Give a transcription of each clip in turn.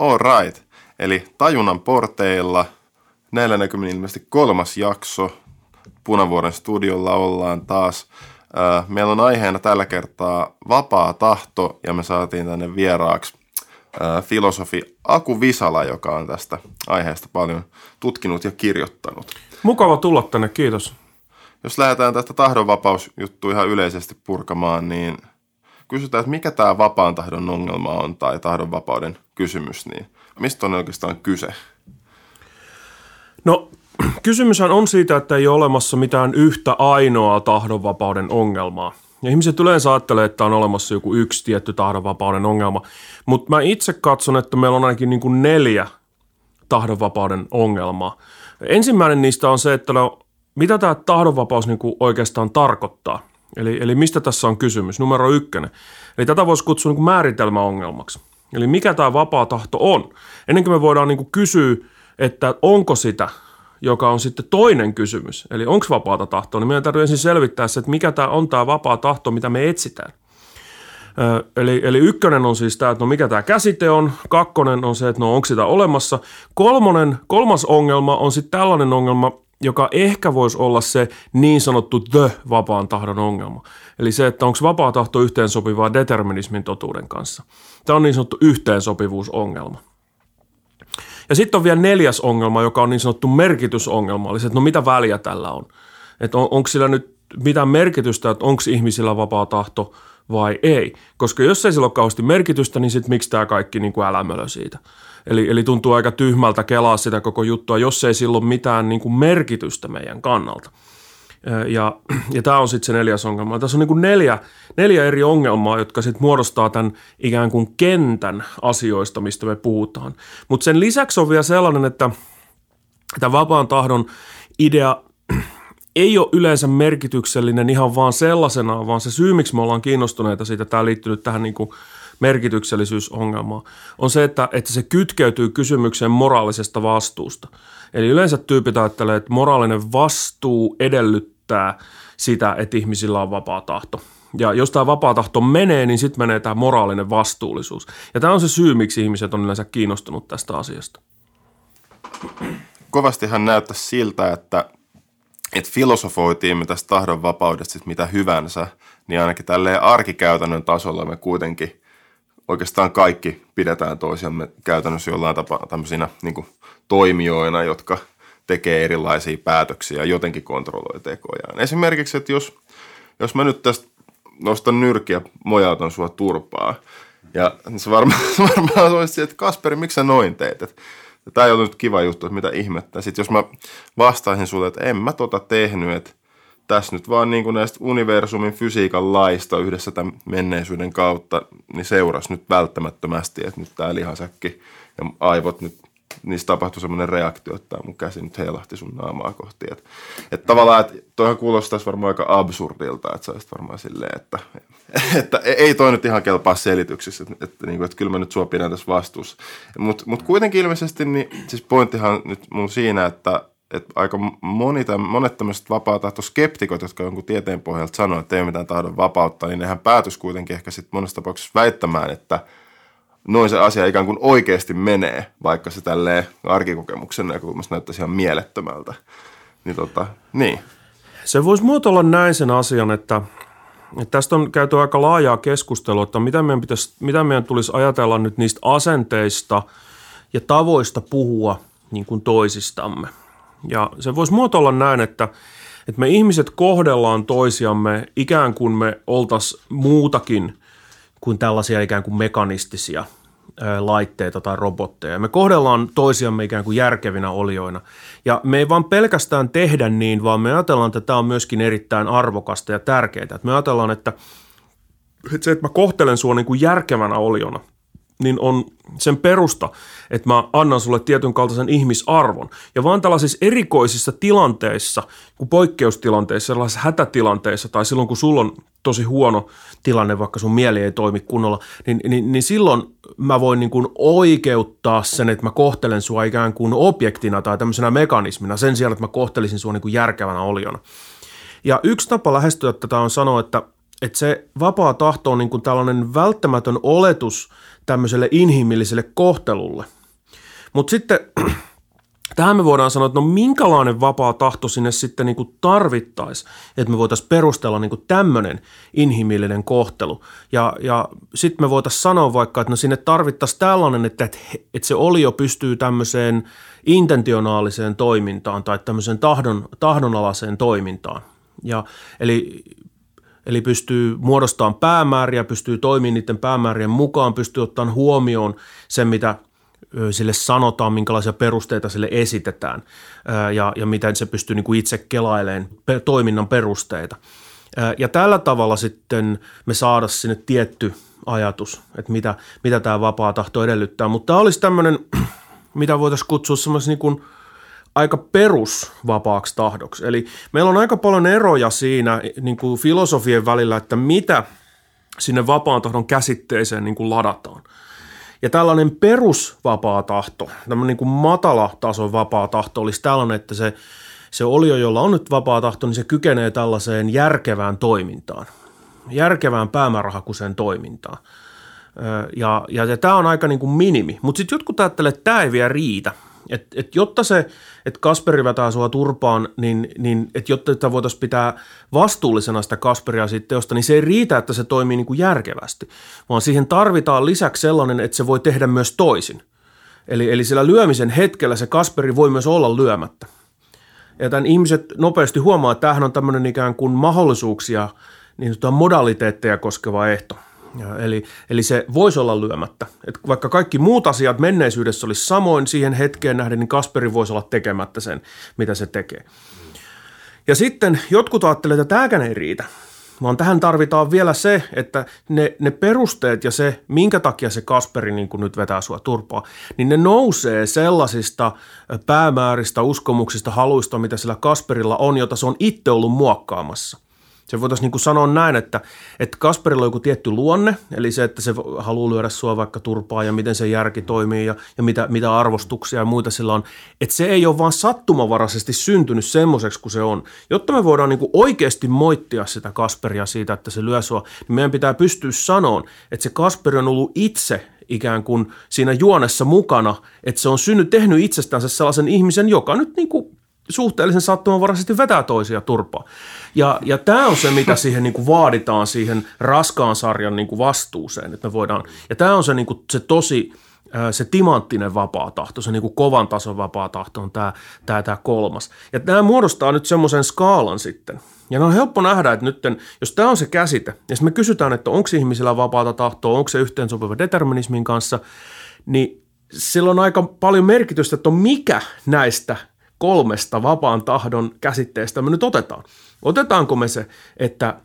All right. Eli Tajunnan porteilla näillä näkymin ilmeisesti kolmas jakso. Punavuoren studiolla ollaan taas. Meillä on aiheena tällä kertaa vapaa tahto ja me saatiin tänne vieraaksi filosofi Aku Visala, joka on tästä aiheesta paljon tutkinut ja kirjoittanut. Mukava tulla tänne, kiitos. Jos lähdetään tästä tahdonvapausjuttua ihan yleisesti purkamaan, niin kysytään, että mikä tämä vapaan tahdon ongelma on tai tahdonvapauden kysymys, niin mistä on oikeastaan kyse? No kysymyshän on siitä, että ei ole olemassa mitään yhtä ainoaa tahdonvapauden ongelmaa. Ja ihmiset yleensä ajattelee, että on olemassa joku yksi tietty tahdonvapauden ongelma. Mutta mä itse katson, että meillä on ainakin niin kuin neljä tahdonvapauden ongelmaa. Ensimmäinen niistä on se, että no, mitä tämä tahdonvapaus niin kuin oikeastaan tarkoittaa. Eli, eli mistä tässä on kysymys? Numero ykkönen. Eli tätä voisi kutsua niin määritelmäongelmaksi. Eli mikä tämä vapaa tahto on? Ennen kuin me voidaan niin kuin kysyä, että onko sitä, joka on sitten toinen kysymys, eli onko vapaata tahtoa, niin meidän täytyy ensin selvittää se, että mikä tämä on tämä vapaa tahto, mitä me etsitään. Eli, eli ykkönen on siis tämä, että no mikä tämä käsite on, kakkonen on se, että no onko sitä olemassa. Kolmonen, kolmas ongelma on sitten tällainen ongelma, joka ehkä voisi olla se niin sanottu the vapaan tahdon ongelma. Eli se, että onko vapaa tahto yhteensopivaa determinismin totuuden kanssa. Tämä on niin sanottu yhteensopivuusongelma. Ja sitten on vielä neljäs ongelma, joka on niin sanottu merkitysongelma, eli se, että no mitä väliä tällä on. Että on, onko sillä nyt mitään merkitystä, että onko ihmisillä vapaa tahto vai ei. Koska jos ei sillä ole kauheasti merkitystä, niin sitten miksi tämä kaikki niin kuin älämölö siitä. Eli, eli tuntuu aika tyhmältä kelaa sitä koko juttua, jos ei sillä ole mitään niin kuin merkitystä meidän kannalta. Ja, ja tämä on sitten se neljäs ongelma. Tässä on niin kuin neljä, neljä eri ongelmaa, jotka sitten muodostaa tämän ikään kuin kentän asioista, mistä me puhutaan. Mutta sen lisäksi on vielä sellainen, että tämä vapaan tahdon idea ei ole yleensä merkityksellinen ihan vaan sellaisenaan, vaan se syy, miksi me ollaan kiinnostuneita siitä, tämä liittyy nyt tähän niin kuin merkityksellisyysongelmaan, on se, että, että se kytkeytyy kysymykseen moraalisesta vastuusta. Eli yleensä tyypit ajattelee, että moraalinen vastuu edellyttää sitä, että ihmisillä on vapaa tahto. Ja jos tämä vapaa tahto menee, niin sitten menee tämä moraalinen vastuullisuus. Ja tämä on se syy, miksi ihmiset on yleensä kiinnostunut tästä asiasta. Kovastihan näyttää siltä, että, että filosofoitiin me tästä tahdon vapaudesta mitä hyvänsä, niin ainakin tälleen arkikäytännön tasolla me kuitenkin oikeastaan kaikki pidetään toisiamme käytännössä jollain tapaa tämmöisinä niin toimijoina, jotka tekee erilaisia päätöksiä ja jotenkin kontrolloi tekojaan. Esimerkiksi, että jos, jos mä nyt tästä nostan nyrkiä, mojautan sua turpaa, ja se varmaan, varmaan olisi että Kasperi, miksi sä noin teet? Tämä ei ole nyt kiva juttu, että mitä ihmettä. Sitten jos mä vastaisin sulle, että en mä tota tehnyt, että tässä nyt vaan niin kuin näistä universumin fysiikan laista yhdessä tämän menneisyyden kautta, niin seurasi nyt välttämättömästi, että nyt tämä lihasäkki ja aivot nyt niissä tapahtui semmoinen reaktio, että mun käsi nyt heilahti sun naamaa kohti. Että, että tavallaan, että toihan kuulostaisi varmaan aika absurdilta, että sä varmaan silleen, että, että ei toi nyt ihan kelpaa selityksissä, että, että, niin kuin, että kyllä mä nyt sua pidän tässä vastuussa. Mutta mut kuitenkin ilmeisesti, niin siis pointtihan nyt mun siinä, että, että aika moni täm, monet tämmöiset skeptikot, jotka jonkun tieteen pohjalta sanoo, että ei ole mitään tahdon vapautta, niin nehän päätys kuitenkin ehkä sitten monessa tapauksessa väittämään, että – noin se asia ikään kuin oikeasti menee, vaikka se tälleen arkikokemuksen näkökulmasta näyttäisi ihan mielettömältä. Niin, tota, niin. Se voisi muotoilla näin sen asian, että, että tästä on käyty aika laajaa keskustelua, että mitä meidän, pitäisi, mitä meidän tulisi ajatella nyt niistä asenteista ja tavoista puhua niin kuin toisistamme. Ja se voisi muotoilla näin, että, että me ihmiset kohdellaan toisiamme ikään kuin me oltaisiin muutakin – kuin tällaisia ikään kuin mekanistisia laitteita tai robotteja. Me kohdellaan toisiamme ikään kuin järkevinä olioina. Ja me ei vaan pelkästään tehdä niin, vaan me ajatellaan, että tämä on myöskin erittäin arvokasta ja tärkeää. Että me ajatellaan, että se, että mä kohtelen sua niin kuin järkevänä oliona – niin on sen perusta, että mä annan sulle tietyn kaltaisen ihmisarvon. Ja vaan tällaisissa erikoisissa tilanteissa, kuin poikkeustilanteissa, sellaisissa hätätilanteissa tai silloin, kun sulla on tosi huono tilanne, vaikka sun mieli ei toimi kunnolla, niin, niin, niin silloin mä voin niin kuin oikeuttaa sen, että mä kohtelen sua ikään kuin objektina tai tämmöisenä mekanismina sen sijaan, että mä kohtelisin sua niin kuin järkevänä oliona. Ja yksi tapa lähestyä tätä on sanoa, että että se vapaa tahto on niin kuin tällainen välttämätön oletus tämmöiselle inhimilliselle kohtelulle. Mutta sitten tähän me voidaan sanoa, että no minkälainen vapaa tahto sinne sitten niin kuin tarvittaisi, että me voitaisiin perustella niin kuin tämmöinen inhimillinen kohtelu. Ja, ja sitten me voitaisiin sanoa vaikka, että no sinne tarvittaisiin tällainen, että, että se olio pystyy tämmöiseen intentionaaliseen toimintaan tai tämmöiseen tahdon, tahdonalaiseen toimintaan. Ja, eli Eli pystyy muodostamaan päämääriä, pystyy toimimaan niiden päämäärien mukaan, pystyy ottamaan huomioon sen, mitä sille sanotaan, minkälaisia perusteita sille esitetään ja, ja miten se pystyy niin kuin itse kelailemaan toiminnan perusteita. Ja tällä tavalla sitten me saada sinne tietty ajatus, että mitä, mitä tämä vapaa tahto edellyttää. Mutta tämä olisi tämmöinen, mitä voitaisiin kutsua semmoisen niin aika perusvapaaksi tahdoksi. Eli meillä on aika paljon eroja siinä niin kuin filosofien välillä, että mitä sinne vapaan tahdon käsitteeseen niin kuin ladataan. Ja tällainen perusvapaa tahto, tämmöinen niin kuin matala tason vapaa tahto olisi tällainen, että se, se olio, jolla on nyt vapaa tahto, niin se kykenee tällaiseen järkevään toimintaan, järkevään päämäärähakuiseen toimintaan. Ja, ja, ja tämä on aika niin kuin minimi. Mutta sitten jotkut ajattelee, että tämä ei vielä riitä – et, et jotta se, että Kasperi vetää sua turpaan, niin, niin et jotta sitä voitaisiin pitää vastuullisena sitä Kasperia siitä teosta, niin se ei riitä, että se toimii niin kuin järkevästi, vaan siihen tarvitaan lisäksi sellainen, että se voi tehdä myös toisin. Eli, eli sillä lyömisen hetkellä se Kasperi voi myös olla lyömättä. Ja tämän ihmiset nopeasti huomaa, että tämähän on tämmöinen ikään kuin mahdollisuuksia, niin modaliteetteja koskeva ehto. Eli, eli se voisi olla lyömättä. Et vaikka kaikki muut asiat menneisyydessä olisi samoin siihen hetkeen nähden, niin Kasperi voisi olla tekemättä sen, mitä se tekee. Ja sitten jotkut ajattelevat, että tämäkään ei riitä, vaan tähän tarvitaan vielä se, että ne, ne perusteet ja se, minkä takia se Kasperi niin kuin nyt vetää sua turpaa, niin ne nousee sellaisista päämääristä, uskomuksista, haluista, mitä sillä Kasperilla on, jota se on itse ollut muokkaamassa. Se voitaisiin niin kuin sanoa näin, että, että Kasperilla on joku tietty luonne, eli se, että se haluaa lyödä sua vaikka turpaa ja miten se järki toimii ja, ja mitä, mitä arvostuksia ja muita sillä on. Että se ei ole vaan sattumavaraisesti syntynyt semmoiseksi kuin se on. Jotta me voidaan niin kuin oikeasti moittia sitä Kasperia siitä, että se lyö sua, niin meidän pitää pystyä sanoon, että se Kasperi on ollut itse ikään kuin siinä juonessa mukana, että se on synnyt, tehnyt itsestänsä sellaisen ihmisen, joka nyt niin kuin suhteellisen sattumanvaraisesti vetää toisia turpaa. Ja, ja tämä on se, mitä siihen niin kuin vaaditaan siihen raskaan sarjan niin kuin vastuuseen, että me voidaan, ja tämä on se, niin kuin, se tosi, se timanttinen vapaa tahto, se niin kuin kovan tason vapaa tahto on tämä, tämä, tämä kolmas. Ja tämä muodostaa nyt semmoisen skaalan sitten. Ja on helppo nähdä, että nyt, jos tämä on se käsite, ja me kysytään, että onko ihmisillä vapaata tahtoa, onko se yhteensopiva determinismin kanssa, niin sillä on aika paljon merkitystä, että on mikä näistä kolmesta vapaan tahdon käsitteestä me nyt otetaan. Otetaanko me se, että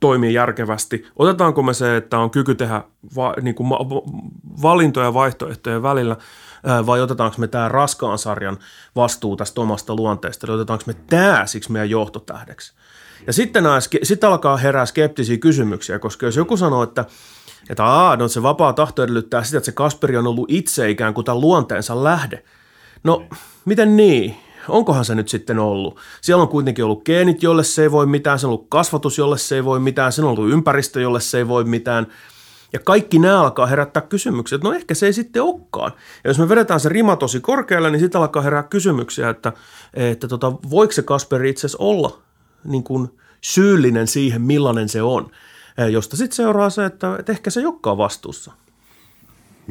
toimii järkevästi? Otetaanko me se, että on kyky tehdä va, niin kuin valintoja vaihtoehtojen välillä? Vai otetaanko me tämä raskaan sarjan vastuu tästä omasta luonteesta? Eli otetaanko me tämä siksi meidän johtotähdeksi? Ja sitten, nämä, sitten alkaa herää skeptisiä kysymyksiä, koska jos joku sanoo, että että aa, no se vapaa tahto edellyttää sitä, että se Kasperi on ollut itse ikään kuin tämän luonteensa lähde. No, miten niin? onkohan se nyt sitten ollut? Siellä on kuitenkin ollut geenit, jolle se ei voi mitään, se on ollut kasvatus, jolle se ei voi mitään, se on ollut ympäristö, jolle se ei voi mitään. Ja kaikki nämä alkaa herättää kysymyksiä, että no ehkä se ei sitten olekaan. Ja jos me vedetään se rima tosi korkealle, niin sitten alkaa herää kysymyksiä, että, että tota, voiko se Kasperi itse asiassa olla niin kuin syyllinen siihen, millainen se on. Josta sitten seuraa se, että, että ehkä se ei olekaan vastuussa.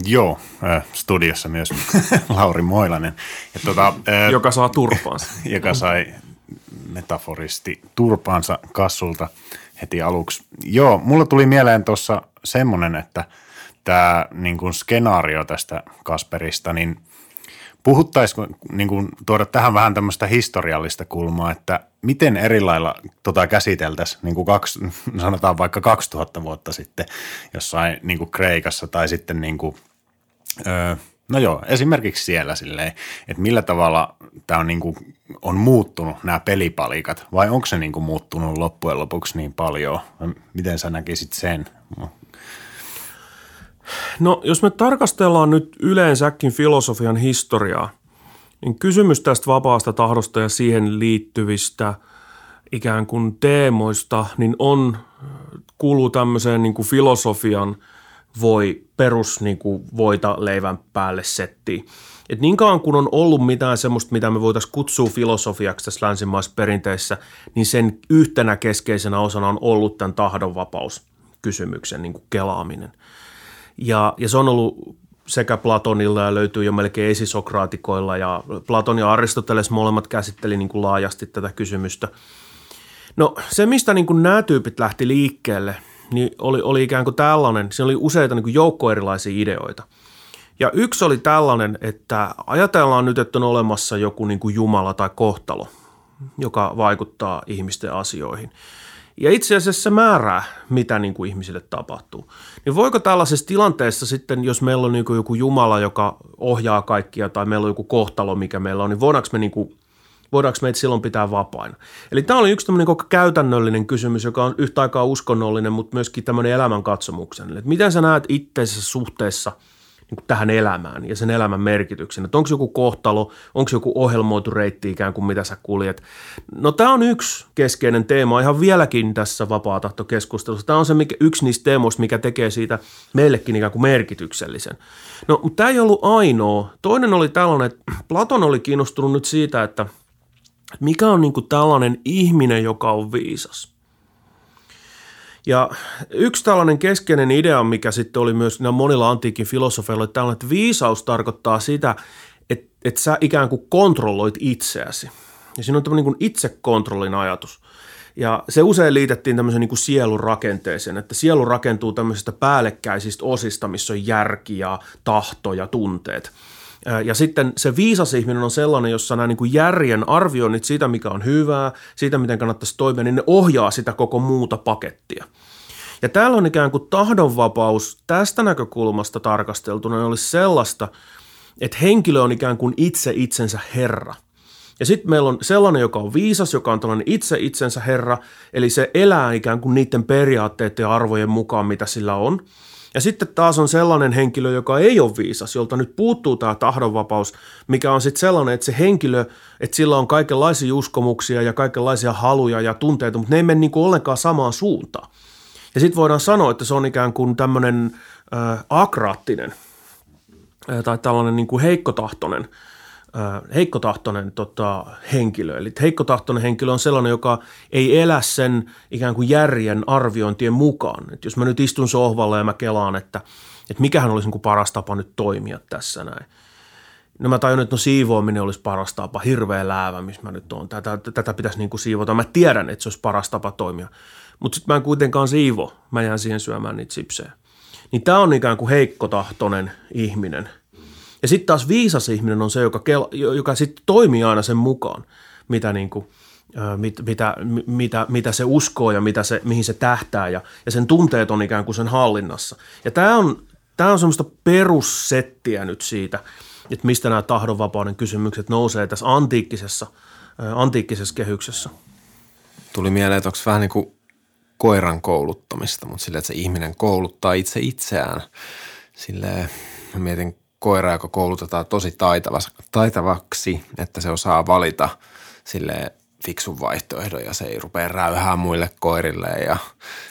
Joo, äh, studiossa myös Lauri Moilanen. Ja tuota, äh, joka saa turpaansa. joka sai metaforisti turpaansa kassulta heti aluksi. Joo, mulla tuli mieleen tuossa semmoinen, että tämä niin skenaario tästä Kasperista, niin puhuttaisiko niin kuin, tuoda tähän vähän tämmöistä historiallista kulmaa, että miten eri lailla tota käsiteltäisiin niin kuin kaksi, sanotaan vaikka 2000 vuotta sitten jossain niin kuin Kreikassa tai sitten niin kuin, öö, no joo, esimerkiksi siellä silleen, että millä tavalla tämä on, niin kuin, on muuttunut nämä pelipalikat vai onko se niin kuin muuttunut loppujen lopuksi niin paljon? Miten sä näkisit sen? No jos me tarkastellaan nyt yleensäkin filosofian historiaa, niin kysymys tästä vapaasta tahdosta ja siihen liittyvistä ikään kuin teemoista, niin on kuuluu tämmöiseen niin kuin filosofian voi perus niin kuin voita leivän päälle settiin. Et niin kauan kun on ollut mitään semmoista, mitä me voitaisiin kutsua filosofiaksi tässä länsimaisessa perinteessä, niin sen yhtenä keskeisenä osana on ollut tämän tahdonvapauskysymyksen niin kuin kelaaminen. Ja, ja se on ollut sekä Platonilla ja löytyy jo melkein esisokraatikoilla ja Platon ja Aristoteles molemmat käsitteli niin kuin laajasti tätä kysymystä. No se, mistä niin kuin nämä tyypit lähti liikkeelle, niin oli, oli ikään kuin tällainen, siinä oli useita niin kuin joukko erilaisia ideoita. Ja yksi oli tällainen, että ajatellaan nyt, että on olemassa joku niin kuin Jumala tai kohtalo, joka vaikuttaa ihmisten asioihin – ja itse asiassa määrää, mitä niin kuin ihmisille tapahtuu. Niin voiko tällaisessa tilanteessa sitten, jos meillä on niin joku Jumala, joka ohjaa kaikkia, tai meillä on joku kohtalo, mikä meillä on, niin voidaanko me niin kuin voidaanko meitä silloin pitää vapaina. Eli tämä oli yksi tämmöinen koko käytännöllinen kysymys, joka on yhtä aikaa uskonnollinen, mutta myöskin tämmöinen elämänkatsomuksellinen. Että miten sä näet itseisessä suhteessa – niin tähän elämään ja sen elämän merkityksen. Että onko joku kohtalo, onko joku ohjelmoitu reitti ikään kuin mitä sä kuljet. No tämä on yksi keskeinen teema ihan vieläkin tässä vapaatahtokeskustelussa. Tämä on se mikä, yksi niistä teemoista, mikä tekee siitä meillekin ikään kuin merkityksellisen. No mutta tämä ei ollut ainoa. Toinen oli tällainen, että Platon oli kiinnostunut nyt siitä, että mikä on niin kuin tällainen ihminen, joka on viisas. Ja yksi tällainen keskeinen idea, mikä sitten oli myös monilla antiikin filosofeilla, että tällainen, että viisaus tarkoittaa sitä, että, että sä ikään kuin kontrolloit itseäsi. Ja siinä on tämmöinen niin itsekontrollin ajatus. Ja se usein liitettiin tämmöisen niin kuin sielun rakenteeseen, että sielu rakentuu tämmöisistä päällekkäisistä osista, missä on järki ja tahto ja tunteet – ja sitten se viisas ihminen on sellainen, jossa nämä niin kuin järjen arvioinnit siitä, mikä on hyvää, siitä, miten kannattaisi toimia, niin ne ohjaa sitä koko muuta pakettia. Ja täällä on ikään kuin tahdonvapaus tästä näkökulmasta tarkasteltuna niin olisi sellaista, että henkilö on ikään kuin itse itsensä herra. Ja sitten meillä on sellainen, joka on viisas, joka on tällainen itse itsensä herra, eli se elää ikään kuin niiden periaatteiden ja arvojen mukaan, mitä sillä on – ja sitten taas on sellainen henkilö, joka ei ole viisas, jolta nyt puuttuu tämä tahdonvapaus, mikä on sitten sellainen, että se henkilö, että sillä on kaikenlaisia uskomuksia ja kaikenlaisia haluja ja tunteita, mutta ne ei mene niin kuin ollenkaan samaan suuntaan. Ja sitten voidaan sanoa, että se on ikään kuin tämmöinen äh, akraattinen äh, tai tällainen niin kuin heikkotahtoinen – heikkotahtoinen tota, henkilö. Eli heikkotahtoinen henkilö on sellainen, joka ei elä sen ikään kuin järjen arviointien mukaan. Et jos mä nyt istun sohvalla ja mä kelaan, että, että mikähän olisi niin kuin paras tapa nyt toimia tässä näin. No mä tajun, että no siivoaminen olisi paras tapa, hirveä läävä, missä mä nyt oon. Tätä, tätä pitäisi niin kuin siivota. Mä tiedän, että se olisi paras tapa toimia. Mutta sitten mä en kuitenkaan siivo. Mä jään siihen syömään niitä sipsejä. Niin tämä on ikään kuin heikkotahtoinen ihminen – ja sitten taas viisas ihminen on se, joka, joka sitten toimii aina sen mukaan, mitä, niin kuin, mit, mitä, mitä, mitä se uskoo ja mitä se, mihin se tähtää ja, ja sen tunteet on ikään kuin sen hallinnassa. Ja tämä on, tämä on semmoista perussettiä nyt siitä, että mistä nämä tahdonvapauden kysymykset nousee tässä antiikkisessa, antiikkisessa kehyksessä. Tuli mieleen, että onko vähän niin kuin koiran kouluttamista, mutta sillä, että se ihminen kouluttaa itse itseään. Silleen, mietin koira, joka koulutetaan tosi taitavaksi, että se osaa valita sille fiksun vaihtoehdon ja se ei rupea räyhää muille koirille ja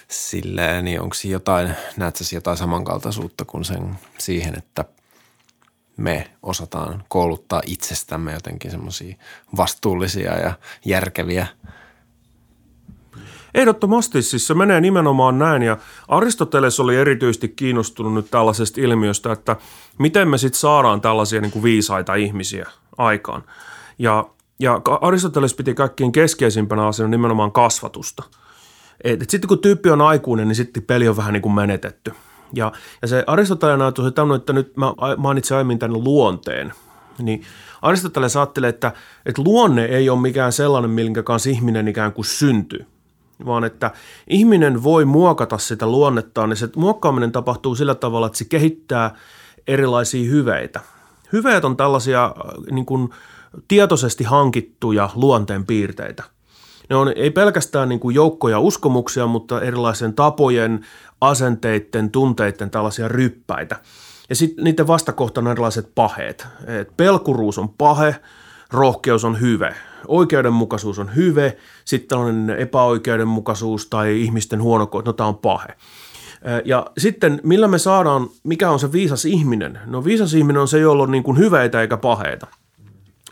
silleen, niin onko jotain, näet sä jotain samankaltaisuutta kuin sen siihen, että me osataan kouluttaa itsestämme jotenkin semmoisia vastuullisia ja järkeviä? Ehdottomasti. Siis se menee nimenomaan näin ja Aristoteles oli erityisesti kiinnostunut nyt tällaisesta ilmiöstä, että miten me sitten saadaan tällaisia niin kuin viisaita ihmisiä aikaan. Ja, ja Aristoteles piti kaikkein keskeisimpänä asiana nimenomaan kasvatusta. Et, et sitten kun tyyppi on aikuinen, niin sitten peli on vähän niin kuin menetetty. Ja, ja se Aristoteleen ajatus on tämmöinen, että nyt mä mainitsin aiemmin tämän luonteen, niin Aristoteles ajattelee, että, että luonne ei ole mikään sellainen, minkä kanssa ihminen ikään kuin syntyy vaan että ihminen voi muokata sitä luonnettaan, niin se muokkaaminen tapahtuu sillä tavalla, että se kehittää erilaisia hyveitä. Hyveet on tällaisia äh, niin kuin, tietoisesti hankittuja luonteen piirteitä. Ne on ei pelkästään niin kuin joukkoja uskomuksia, mutta erilaisen tapojen, asenteiden, tunteiden tällaisia ryppäitä. Ja sitten niiden vastakohtana on erilaiset paheet. Et pelkuruus on pahe, rohkeus on hyve, oikeudenmukaisuus on hyve, sitten tällainen epäoikeudenmukaisuus tai ihmisten huono, no tämä on pahe. Ja sitten millä me saadaan, mikä on se viisas ihminen? No viisas ihminen on se, jolla on niin kuin hyveitä eikä paheita.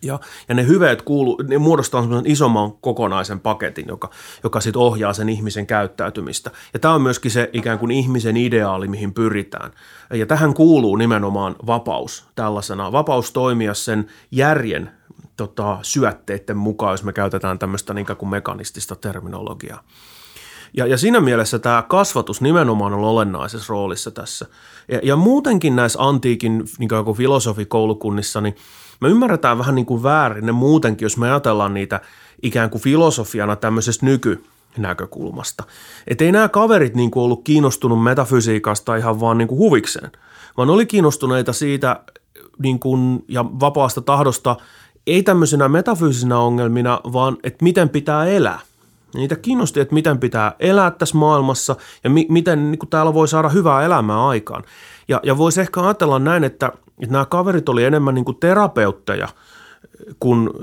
Ja, ja ne hyveet kuuluu, ne muodostaa semmoisen isomman kokonaisen paketin, joka, joka sitten ohjaa sen ihmisen käyttäytymistä. Ja tämä on myöskin se ikään kuin ihmisen ideaali, mihin pyritään. Ja tähän kuuluu nimenomaan vapaus tällaisena. Vapaus toimia sen järjen tota, syötteiden mukaan, jos me käytetään tämmöistä niin kuin mekanistista terminologiaa. Ja, ja siinä mielessä tämä kasvatus nimenomaan on olennaisessa roolissa tässä. Ja, ja muutenkin näissä antiikin niin kuin filosofikoulukunnissa, niin me ymmärretään vähän niin kuin väärin ne muutenkin, jos me ajatellaan niitä ikään kuin filosofiana tämmöisestä nykynäkökulmasta. Että ei nämä kaverit niin kuin ollut kiinnostunut metafysiikasta ihan vaan niin kuin huvikseen, vaan oli kiinnostuneita siitä niin kuin, ja vapaasta tahdosta ei tämmöisenä metafyysisinä ongelmina, vaan että miten pitää elää. Niitä kiinnosti, että miten pitää elää tässä maailmassa ja mi- miten niin kuin täällä voi saada hyvää elämää aikaan. Ja, ja voisi ehkä ajatella näin, että, että nämä kaverit oli enemmän niin kuin terapeutteja kun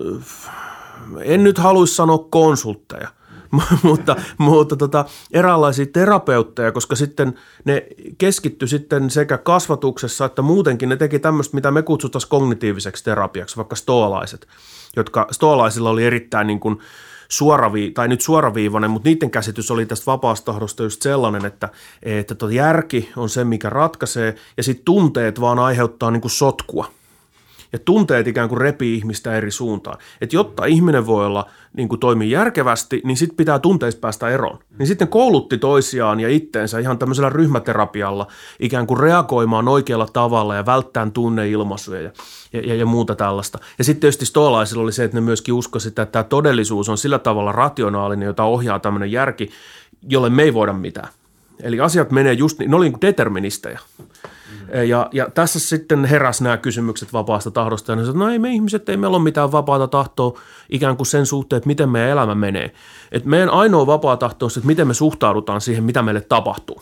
en nyt haluaisi sanoa konsultteja, mutta, mutta tota, eräänlaisia terapeutteja, koska sitten ne keskitty sitten sekä kasvatuksessa että muutenkin ne teki tämmöistä, mitä me kutsutaan kognitiiviseksi terapiaksi, vaikka stoalaiset, jotka stoalaisilla oli erittäin niin kuin – suoravii, tai nyt suoraviivainen, mutta niiden käsitys oli tästä vapaastahdosta just sellainen, että, että järki on se, mikä ratkaisee, ja sitten tunteet vaan aiheuttaa niin kuin sotkua – ja tunteet ikään kuin repii ihmistä eri suuntaan. Että jotta ihminen voi olla niin kuin toimii järkevästi, niin sitten pitää tunteista päästä eroon. Niin sitten koulutti toisiaan ja itteensä ihan tämmöisellä ryhmäterapialla ikään kuin reagoimaan oikealla tavalla ja välttämään tunneilmaisuja ja, ja, ja muuta tällaista. Ja sitten tietysti stoalaisilla oli se, että ne myöskin uskoisivat, että tämä todellisuus on sillä tavalla rationaalinen, jota ohjaa tämmöinen järki, jolle me ei voida mitään. Eli asiat menee just niin, ne oli niin deterministeja. Ja, ja tässä sitten heräs nämä kysymykset vapaasta tahdosta. Ja ne sanoi, no ei me ihmiset, ei meillä ole mitään vapaata tahtoa ikään kuin sen suhteen, että miten meidän elämä menee. Et meidän ainoa vapaa tahto on se, että miten me suhtaudutaan siihen, mitä meille tapahtuu.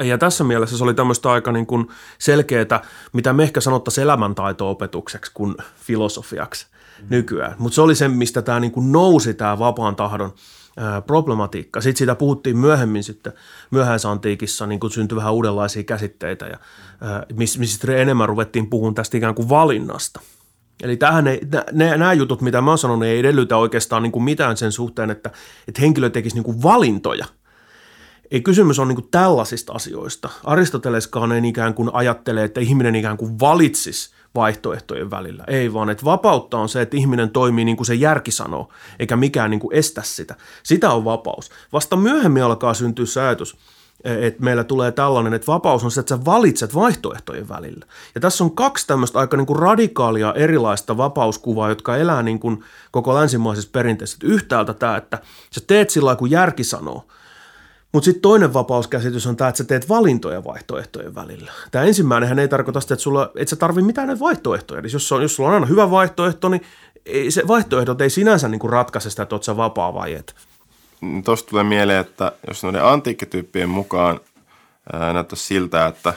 Ja tässä mielessä se oli tämmöistä aika niin kuin selkeää, mitä me ehkä sanottaisiin elämäntaito-opetukseksi kuin filosofiaksi nykyään. Mutta se oli se, mistä tämä niin kuin nousi tämä vapaan tahdon – problematiikka. Sitten siitä puhuttiin myöhemmin sitten myöhäisantiikissa, niin kuin syntyi vähän uudenlaisia käsitteitä, ja, missä miss enemmän ruvettiin puhumaan tästä ikään kuin valinnasta. Eli tähän ei, ne, nämä jutut, mitä mä oon sanonut, ei edellytä oikeastaan niin kuin mitään sen suhteen, että, että henkilö tekisi niin kuin valintoja. Ei kysymys on niin kuin tällaisista asioista. Aristoteleskaan ei ikään kuin ajattele, että ihminen ikään kuin valitsisi – vaihtoehtojen välillä. Ei vaan, että vapautta on se, että ihminen toimii niin kuin se järki sanoo, eikä mikään niin kuin estä sitä. Sitä on vapaus. Vasta myöhemmin alkaa syntyä se ajatus, että meillä tulee tällainen, että vapaus on se, että sä valitset vaihtoehtojen välillä. Ja tässä on kaksi tämmöistä aika niin kuin radikaalia erilaista vapauskuvaa, jotka elää niin kuin koko länsimaisessa perinteessä. Yhtäältä tämä, että sä teet sillä kun järki sanoo – mutta sitten toinen vapauskäsitys on tämä, että sä teet valintoja vaihtoehtojen välillä. Tämä ensimmäinenhän ei tarkoita sitä, että, sulla, että sä tarvitse mitään näitä vaihtoehtoja. Eli jos, on, jos sulla on aina hyvä vaihtoehto, niin se vaihtoehdot ei sinänsä niin kuin ratkaise sitä, että oot sä vapaa vai et. Tuosta tulee mieleen, että jos noiden antiikkityyppien mukaan näyttää siltä, että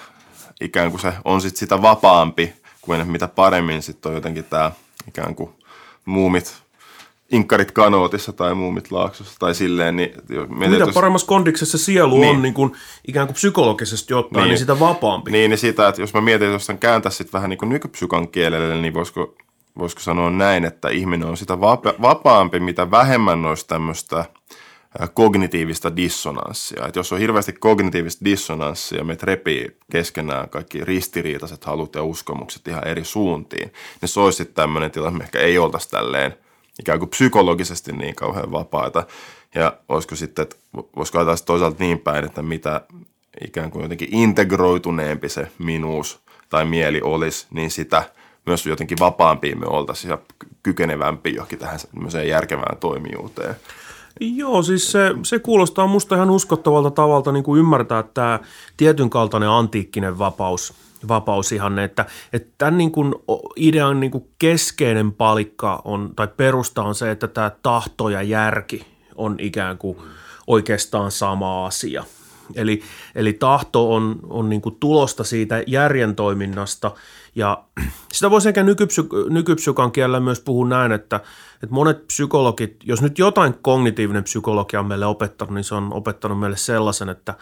ikään kuin se on sit sitä vapaampi kuin mitä paremmin sitten on jotenkin tämä ikään kuin muumit inkkarit kanootissa tai muumit laaksossa tai silleen. Niin, Mitä jos... paremmassa kondiksessa sielu niin. on niin kuin, ikään kuin psykologisesti ottaen, niin, niin sitä vapaampi. Niin, niin sitä, että jos mä mietin, että jos kääntäisi sitten vähän niin kuin nykypsykan kielelle, niin voisiko, voisiko sanoa näin, että ihminen on sitä vapa- vapaampi, mitä vähemmän olisi tämmöistä kognitiivista dissonanssia. Että jos on hirveästi kognitiivista dissonanssia, me repii keskenään kaikki ristiriitaiset halut ja uskomukset ihan eri suuntiin, niin se olisi sitten tämmöinen tilanne, että me ehkä ei oltaisi tälleen – ikään kuin psykologisesti niin kauhean vapaita. Ja olisiko sitten, että voisiko ajatella toisaalta niin päin, että mitä ikään kuin jotenkin integroituneempi se minuus tai mieli olisi, niin sitä myös jotenkin vapaampi me oltaisiin ja kykenevämpi johonkin tähän järkevään toimijuuteen. Joo, siis se, se kuulostaa musta ihan uskottavalta tavalta niin kuin ymmärtää tämä tietyn kaltainen antiikkinen vapaus – vapausihanne, että, että tämän niin kuin idean niin kuin keskeinen palikka on, tai perusta on se, että tämä tahto ja järki on ikään kuin oikeastaan sama asia. Eli, eli tahto on, on niin kuin tulosta siitä järjen toiminnasta ja sitä voisi ehkä nykypsy, nykypsykan kielellä myös puhua näin, että, että monet psykologit, jos nyt jotain kognitiivinen psykologia on meille opettanut, niin se on opettanut meille sellaisen, että,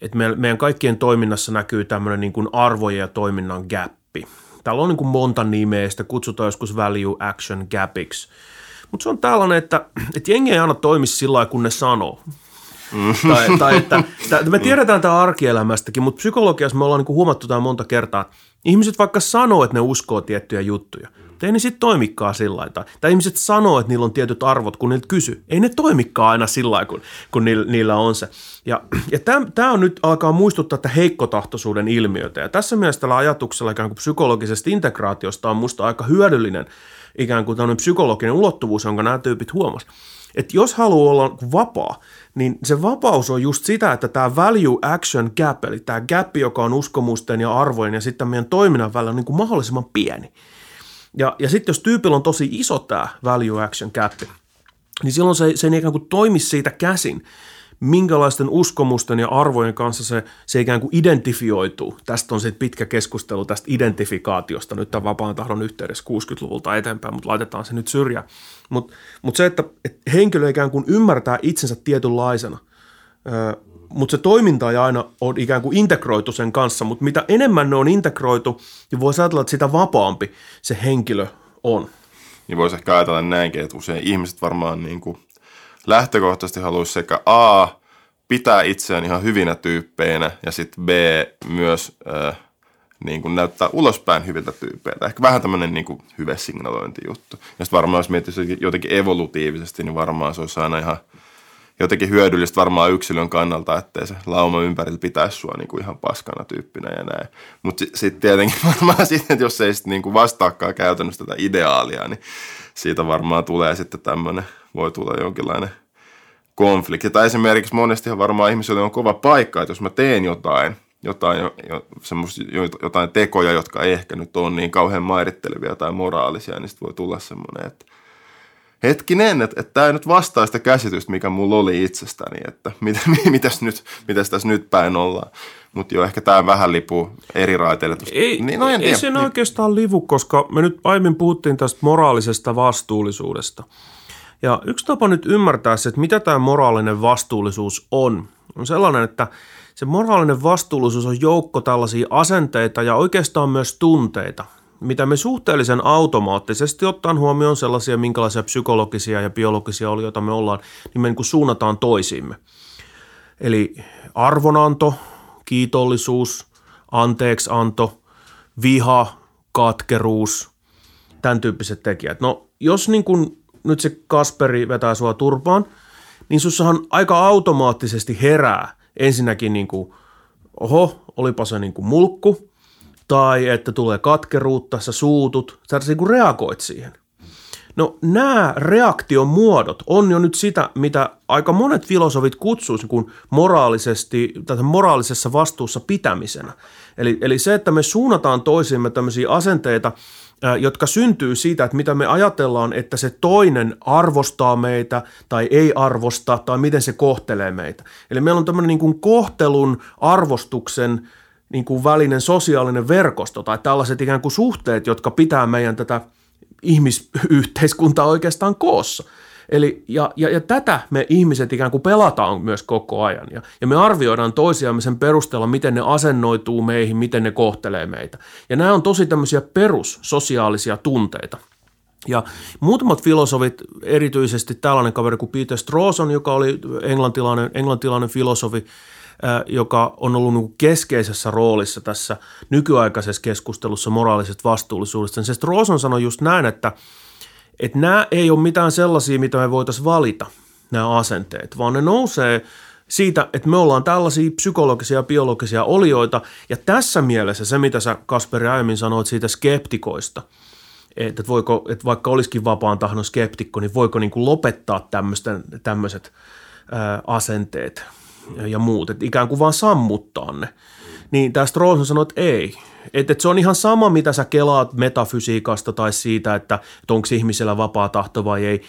että meidän kaikkien toiminnassa näkyy tämmöinen niin kuin arvojen ja toiminnan gappi. Täällä on niin kuin monta nimeä, sitä kutsutaan joskus value action gapiksi. Mutta se on tällainen, että, että jengi ei aina toimi sillä lailla, kun ne sanoo. Mm. tai, tai että, että me tiedetään tämä arkielämästäkin, mutta psykologiassa me ollaan niin kuin huomattu tämä monta kertaa. Ihmiset vaikka sanoo, että ne uskoo tiettyjä juttuja, mutta ei ne sitten toimikaan sillä lailla. Tai ihmiset sanoo, että niillä on tietyt arvot, kun niiltä kysy. Ei ne toimikaan aina sillä lailla, kun, kun niillä, on se. Ja, ja tämä on nyt alkaa muistuttaa että heikkotahtoisuuden ilmiötä. Ja tässä mielessä tällä ajatuksella ikään kuin psykologisesta integraatiosta on musta aika hyödyllinen ikään kuin tämmöinen psykologinen ulottuvuus, jonka nämä tyypit huomasivat että jos haluaa olla vapaa, niin se vapaus on just sitä, että tämä value action gap, eli tämä gap, joka on uskomusten ja arvojen ja sitten meidän toiminnan välillä on niin kuin mahdollisimman pieni. Ja, ja sitten jos tyypillä on tosi iso tämä value action gap, niin silloin se, se ei ikään kuin toimi siitä käsin, minkälaisten uskomusten ja arvojen kanssa se, se ikään kuin identifioituu. Tästä on sitten pitkä keskustelu tästä identifikaatiosta nyt tämän vapaan tahdon yhteydessä 60-luvulta eteenpäin, mutta laitetaan se nyt syrjään. Mutta mut se, että, että henkilö ikään kuin ymmärtää itsensä tietynlaisena, mutta se toiminta ei aina ole ikään kuin integroitu sen kanssa, mutta mitä enemmän ne on integroitu, niin voisi ajatella, että sitä vapaampi se henkilö on. Niin voisi ehkä ajatella näinkin, että usein ihmiset varmaan niin kuin lähtökohtaisesti haluaisi sekä A, pitää itseään ihan hyvinä tyyppeinä ja sitten B, myös äh, niin kuin näyttää ulospäin hyviltä tyypeiltä. Ehkä vähän tämmöinen niin kuin hyvesignalointijuttu. Ja sitten varmaan jos miettisi jotenkin evolutiivisesti, niin varmaan se olisi aina ihan jotenkin hyödyllistä varmaan yksilön kannalta, ettei se lauma ympärillä pitäisi sua niin kuin ihan paskana tyyppinä ja näin. Mutta sitten tietenkin varmaan sitten, että jos ei sitten niin kuin vastaakaan käytännössä tätä ideaalia, niin siitä varmaan tulee sitten tämmöinen, voi tulla jonkinlainen konflikti. Tai esimerkiksi monesti varmaan ihmisille on kova paikka, että jos mä teen jotain, jotain, jo, jotain tekoja, jotka ei ehkä nyt ole niin kauhean mairittelevia tai moraalisia, niin sitten voi tulla semmoinen, että hetkinen, että, että tämä ei nyt vastaa sitä käsitystä, mikä mulla oli itsestäni, että mit, mitäs, nyt, mitäs tässä nyt päin ollaan. Mutta jo ehkä tämä vähän lipuu eri raiteille. Ei, niin, no ei tiedä. se niin. oikeastaan livu, koska me nyt aiemmin puhuttiin tästä moraalisesta vastuullisuudesta. Ja yksi tapa nyt ymmärtää se, että mitä tämä moraalinen vastuullisuus on, on sellainen, että se moraalinen vastuullisuus on joukko tällaisia asenteita ja oikeastaan myös tunteita, mitä me suhteellisen automaattisesti ottaen huomioon sellaisia, minkälaisia psykologisia ja biologisia olioita me ollaan, niin me niin kuin suunnataan toisiimme. Eli arvonanto, kiitollisuus, anteeksianto, viha, katkeruus, tämän tyyppiset tekijät. No jos niin kuin nyt se Kasperi vetää sua turpaan, niin sussahan aika automaattisesti herää ensinnäkin niin kuin, oho, olipa se niin kuin mulkku, tai että tulee katkeruutta, sä suutut, sä niin kuin reagoit siihen. No nämä reaktion muodot on jo nyt sitä, mitä aika monet filosofit kutsuisivat kuin moraalisesti, tai moraalisessa vastuussa pitämisenä. Eli, eli se, että me suunnataan toisiimme tämmöisiä asenteita, jotka syntyy siitä, että mitä me ajatellaan, että se toinen arvostaa meitä tai ei arvosta tai miten se kohtelee meitä. Eli meillä on tämmöinen niin kuin kohtelun, arvostuksen niin kuin välinen sosiaalinen verkosto tai tällaiset ikään kuin suhteet, jotka pitää meidän tätä ihmisyhteiskuntaa oikeastaan koossa. Eli, ja, ja, ja tätä me ihmiset ikään kuin pelataan myös koko ajan. Ja, ja me arvioidaan toisiamme sen perusteella, miten ne asennoituu meihin, miten ne kohtelee meitä. Ja nämä on tosi tämmöisiä perussosiaalisia tunteita. Ja muutamat filosofit, erityisesti tällainen kaveri kuin Peter Strawson, joka oli englantilainen, englantilainen filosofi, joka on ollut niin keskeisessä roolissa tässä nykyaikaisessa keskustelussa moraalisesta vastuullisuudesta. Se Strawson sanoi just näin, että – että nämä ei ole mitään sellaisia, mitä me voitaisiin valita, nämä asenteet, vaan ne nousee siitä, että me ollaan tällaisia psykologisia ja biologisia olioita, ja tässä mielessä se, mitä sä Kasperi aiemmin sanoit siitä skeptikoista, että, voiko, että vaikka olisikin vapaan tahdon skeptikko, niin voiko niin kuin lopettaa tämmöiset asenteet ja muut, että ikään kuin vaan sammuttaa ne. Niin tästä Rosen sanoi, että ei, että et se on ihan sama, mitä sä kelaat metafysiikasta tai siitä, että, että onko ihmisellä vapaa tahto vai ei.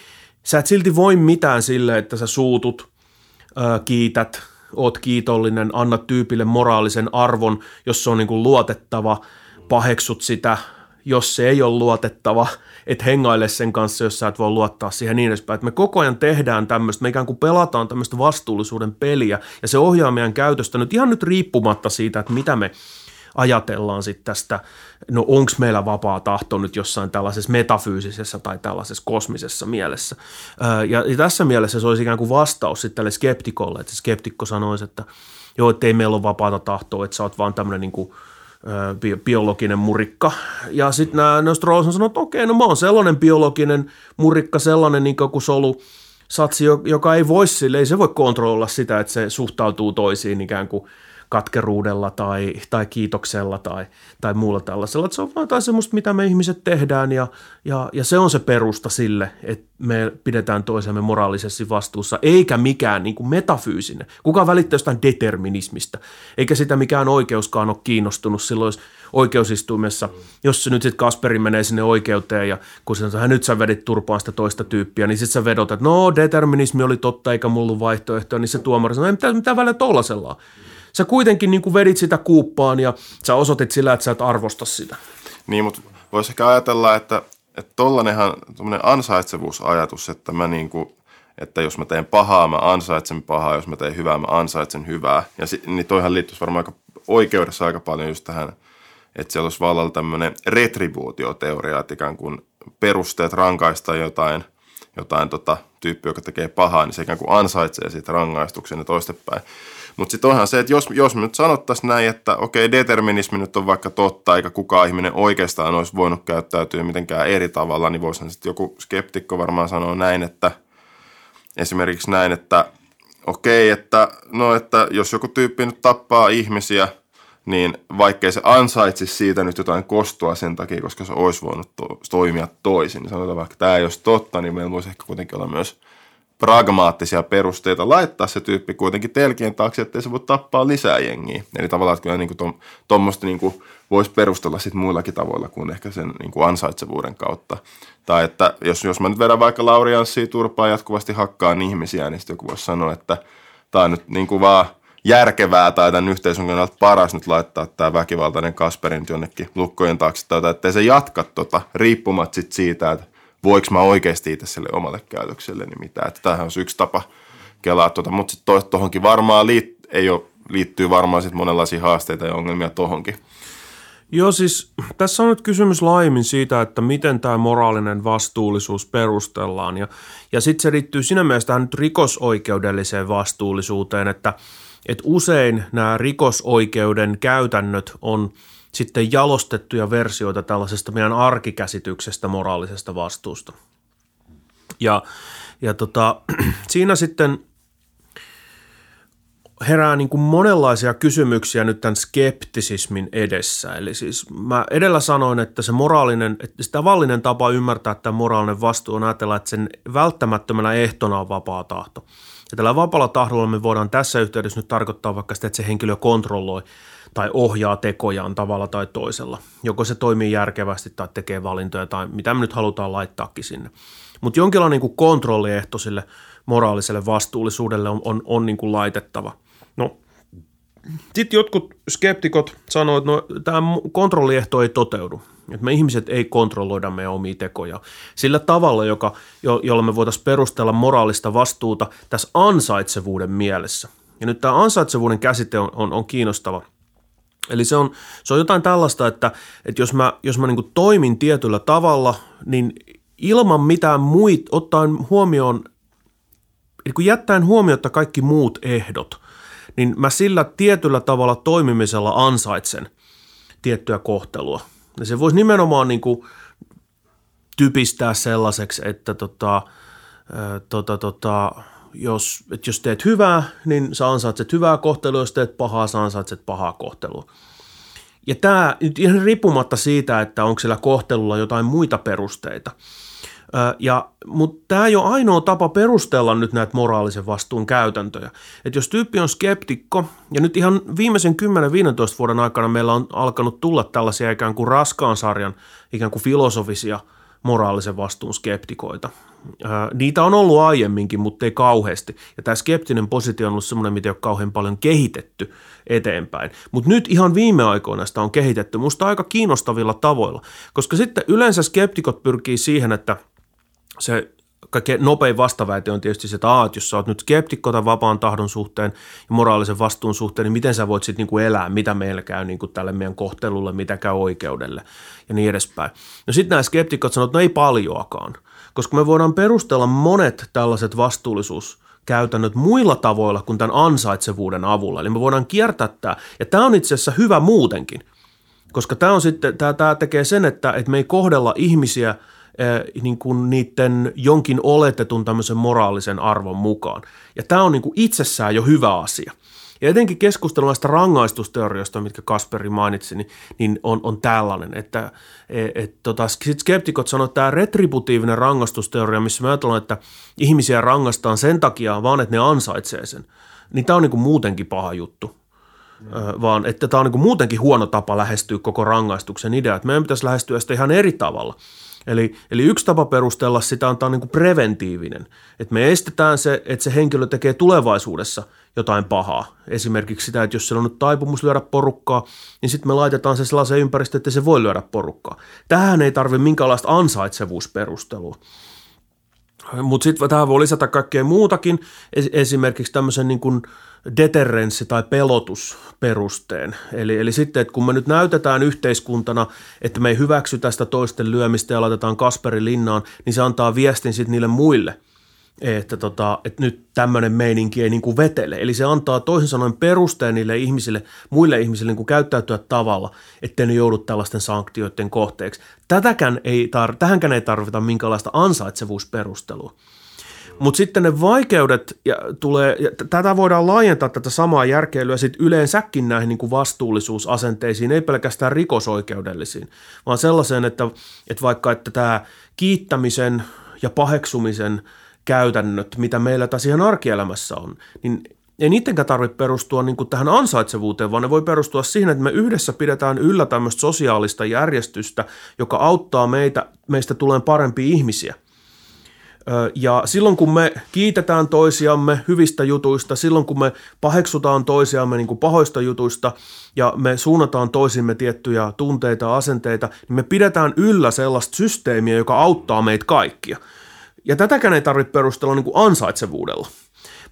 Sä et silti voi mitään sille, että sä suutut, ää, kiität, oot kiitollinen, anna tyypille moraalisen arvon, jos se on niin kuin luotettava, paheksut sitä, jos se ei ole luotettava, että hengaile sen kanssa, jos sä et voi luottaa siihen niin edespäin. Että me koko ajan tehdään tämmöistä, me ikään kuin pelataan tämmöistä vastuullisuuden peliä, ja se ohjaa meidän käytöstä nyt ihan nyt riippumatta siitä, että mitä me ajatellaan sitten tästä, no onko meillä vapaa tahto nyt jossain tällaisessa metafyysisessä tai tällaisessa kosmisessa mielessä. Ja, ja tässä mielessä se olisi ikään kuin vastaus sitten tälle skeptikolle, että skeptikko sanoisi, että joo, että ei meillä ole vapaata tahtoa, että sä oot vaan tämmöinen niin kuin, biologinen murikka. Ja sitten nämä on sanonut, että okei, no mä oon sellainen biologinen murikka, sellainen niin kuin solu, satsi, joka ei voi sille, ei se voi kontrolloida sitä, että se suhtautuu toisiin ikään kuin katkeruudella tai, tai kiitoksella tai, tai muulla tällaisella. Että se on jotain semmoista, mitä me ihmiset tehdään ja, ja, ja se on se perusta sille, että me pidetään toisemme moraalisesti vastuussa, eikä mikään niin kuin metafyysinen. Kuka välittää jostain determinismista, eikä sitä mikään oikeuskaan ole kiinnostunut silloin, oikeusistuimessa, jos se nyt sitten Kasperi menee sinne oikeuteen ja kun se sanoo, nyt sä vedit turpaan sitä toista tyyppiä, niin sitten sä vedot, että no determinismi oli totta eikä mulla vaihtoehtoja, niin se tuomari sanoo, ei mitään, mitään väliä tollasellaan sä kuitenkin niin kuin vedit sitä kuuppaan ja sä osoitit sillä, että sä et arvosta sitä. Niin, mutta voisi ehkä ajatella, että, että ansaitsevuusajatus, että mä niin kuin, että jos mä teen pahaa, mä ansaitsen pahaa, jos mä teen hyvää, mä ansaitsen hyvää. Ja si, niin toihan liittyisi varmaan aika oikeudessa aika paljon just tähän, että siellä olisi vallalla tämmöinen retribuutioteoria, että ikään kuin perusteet rankaista jotain, jotain tota, tyyppiä, joka tekee pahaa, niin se ikään kuin ansaitsee siitä rangaistuksen ja toistepäin. Mutta sitten onhan se, että jos, jos me nyt sanottaisiin näin, että okei, determinismi nyt on vaikka totta, eikä kukaan ihminen oikeastaan olisi voinut käyttäytyä mitenkään eri tavalla, niin voisihan sitten joku skeptikko varmaan sanoa näin, että esimerkiksi näin, että okei, että, no, että jos joku tyyppi nyt tappaa ihmisiä, niin vaikkei se ansaitsisi siitä nyt jotain kostua sen takia, koska se olisi voinut to- toimia toisin, niin sanotaan vaikka, tämä ei olisi totta, niin meillä voisi ehkä kuitenkin olla myös pragmaattisia perusteita laittaa se tyyppi kuitenkin telkien taakse, ettei se voi tappaa lisää jengiä. Eli tavallaan, että kyllä niin tuommoista niin kuin voisi perustella sit muillakin tavoilla kuin ehkä sen niin kuin ansaitsevuuden kautta. Tai että jos, jos mä nyt vedän vaikka Laurianssia turpaa jatkuvasti hakkaan ihmisiä, niin sitten joku voisi sanoa, että tämä on nyt niin kuin vaan järkevää tai tämän yhteisön kannalta paras nyt laittaa tämä väkivaltainen Kasperin jonnekin lukkojen taakse, tai ettei se jatka tota, riippumatta sit siitä, että voiko mä oikeasti itse sille omalle käytökselle niin mitä. Että tämähän on yksi tapa kelaa tuota, mutta sitten tuohonkin varmaan liit, ei ole, liittyy varmaan sitten monenlaisia haasteita ja ongelmia tuohonkin. Joo, siis tässä on nyt kysymys laimin siitä, että miten tämä moraalinen vastuullisuus perustellaan. Ja, ja sitten se liittyy siinä mielessä tähän nyt rikosoikeudelliseen vastuullisuuteen, että, että usein nämä rikosoikeuden käytännöt on – sitten jalostettuja versioita tällaisesta meidän arkikäsityksestä moraalisesta vastuusta. Ja, ja tota, siinä sitten herää niin kuin monenlaisia kysymyksiä nyt tämän skeptisismin edessä. Eli siis mä edellä sanoin, että se moraalinen, että se tavallinen tapa ymmärtää että moraalinen vastuu on ajatella, että sen välttämättömänä ehtona on vapaa tahto. Ja tällä vapaalla tahdolla me voidaan tässä yhteydessä nyt tarkoittaa vaikka sitä, että se henkilö kontrolloi tai ohjaa tekojaan tavalla tai toisella. Joko se toimii järkevästi tai tekee valintoja tai mitä me nyt halutaan laittaakin sinne. Mutta jonkinlainen niin kontrolliehto sille moraaliselle vastuullisuudelle on, on, on niin kuin laitettava. No, sitten jotkut skeptikot sanoivat, että no, tämä kontrolliehto ei toteudu. Että me ihmiset ei kontrolloida meidän omia tekoja sillä tavalla, joka, jo, jolla me voitaisiin perustella moraalista vastuuta tässä ansaitsevuuden mielessä. Ja nyt tämä ansaitsevuuden käsite on, on, on kiinnostava – Eli se on, se on jotain tällaista, että, että jos mä, jos mä niin toimin tietyllä tavalla, niin ilman mitään muita, ottaen huomioon, eli kun jättäen huomiota kaikki muut ehdot, niin mä sillä tietyllä tavalla toimimisella ansaitsen tiettyä kohtelua. Ja se voisi nimenomaan niin kuin typistää sellaiseksi, että tota, tota, tota, jos, että jos teet hyvää, niin sä ansaitset hyvää kohtelua, jos teet pahaa, sä ansaitset pahaa kohtelua. Ja tämä nyt ihan riippumatta siitä, että onko sillä kohtelulla jotain muita perusteita. Ja, mutta tämä ei ole ainoa tapa perustella nyt näitä moraalisen vastuun käytäntöjä. Et jos tyyppi on skeptikko, ja nyt ihan viimeisen 10-15 vuoden aikana meillä on alkanut tulla tällaisia ikään kuin raskaan sarjan ikään kuin filosofisia moraalisen vastuun skeptikoita. Niitä on ollut aiemminkin, mutta ei kauheasti. Ja tämä skeptinen positio on ollut semmoinen, mitä ei ole kauhean paljon kehitetty eteenpäin. Mutta nyt ihan viime aikoina sitä on kehitetty musta aika kiinnostavilla tavoilla, koska sitten yleensä skeptikot pyrkii siihen, että se kaikkein nopein vastaväite on tietysti se, että, aah, että jos sä oot nyt skeptikko tämän vapaan tahdon suhteen ja moraalisen vastuun suhteen, niin miten sä voit sitten niinku elää, mitä meillä käy niinku tälle meidän kohtelulle, mitä käy oikeudelle ja niin edespäin. No sitten nämä skeptikot sanoo, että no ei paljoakaan, koska me voidaan perustella monet tällaiset vastuullisuus käytännöt muilla tavoilla kuin tämän ansaitsevuuden avulla. Eli me voidaan kiertää tämä. Ja tämä on itse asiassa hyvä muutenkin, koska tämä, on sitten, tämä, tämä tekee sen, että, että me ei kohdella ihmisiä – niin kuin niiden jonkin oletetun tämmöisen moraalisen arvon mukaan. Ja tämä on niin kuin itsessään jo hyvä asia. Ja etenkin keskustelu näistä rangaistusteorioista, mitkä Kasperi mainitsi, niin, niin on, on tällainen, että et, et, tota, sit skeptikot sanoo, että tämä retributiivinen rangaistusteoria, missä me ajatellaan, että ihmisiä rangaistaan sen takia vaan, että ne ansaitsee sen, niin tämä on niin kuin muutenkin paha juttu. Mm. vaan että tämä on niin kuin muutenkin huono tapa lähestyä koko rangaistuksen idea, että meidän pitäisi lähestyä sitä ihan eri tavalla – Eli, eli yksi tapa perustella sitä on tämä niin kuin preventiivinen, että me estetään se, että se henkilö tekee tulevaisuudessa jotain pahaa. Esimerkiksi sitä, että jos se on nyt taipumus lyödä porukkaa, niin sitten me laitetaan se sellaiseen ympäristöön, että se voi lyödä porukkaa. Tähän ei tarvitse minkäänlaista ansaitsevuusperustelua. Mutta sitten tähän voi lisätä kaikkea muutakin, esimerkiksi tämmöisen niin kuin deterrenssi- tai pelotusperusteen. Eli, eli sitten, että kun me nyt näytetään yhteiskuntana, että me ei hyväksy tästä toisten lyömistä ja laitetaan Kasperi linnaan, niin se antaa viestin sitten niille muille, että, tota, että nyt tämmöinen meininki ei niin kuin vetele. Eli se antaa toisin sanoen perusteen niille ihmisille, muille ihmisille niin kuin käyttäytyä tavalla, ettei ne joudu tällaisten sanktioiden kohteeksi. Tätäkään ei tar- tähänkään ei tarvita minkäänlaista ansaitsevuusperustelua. Mutta sitten ne vaikeudet, ja tulee, ja tätä voidaan laajentaa tätä samaa järkeilyä sit yleensäkin näihin niin kuin vastuullisuusasenteisiin, ei pelkästään rikosoikeudellisiin, vaan sellaiseen, että, että vaikka että tämä kiittämisen ja paheksumisen käytännöt, mitä meillä tässä ihan arkielämässä on, niin ei niidenkään tarvitse perustua niin kuin tähän ansaitsevuuteen, vaan ne voi perustua siihen, että me yhdessä pidetään yllä tämmöistä sosiaalista järjestystä, joka auttaa meitä, meistä tulee parempia ihmisiä – ja silloin kun me kiitetään toisiamme hyvistä jutuista, silloin kun me paheksutaan toisiamme niin kuin pahoista jutuista ja me suunnataan toisimme tiettyjä tunteita ja asenteita, niin me pidetään yllä sellaista systeemiä, joka auttaa meitä kaikkia. Ja tätäkään ei tarvitse perustella niin kuin ansaitsevuudella.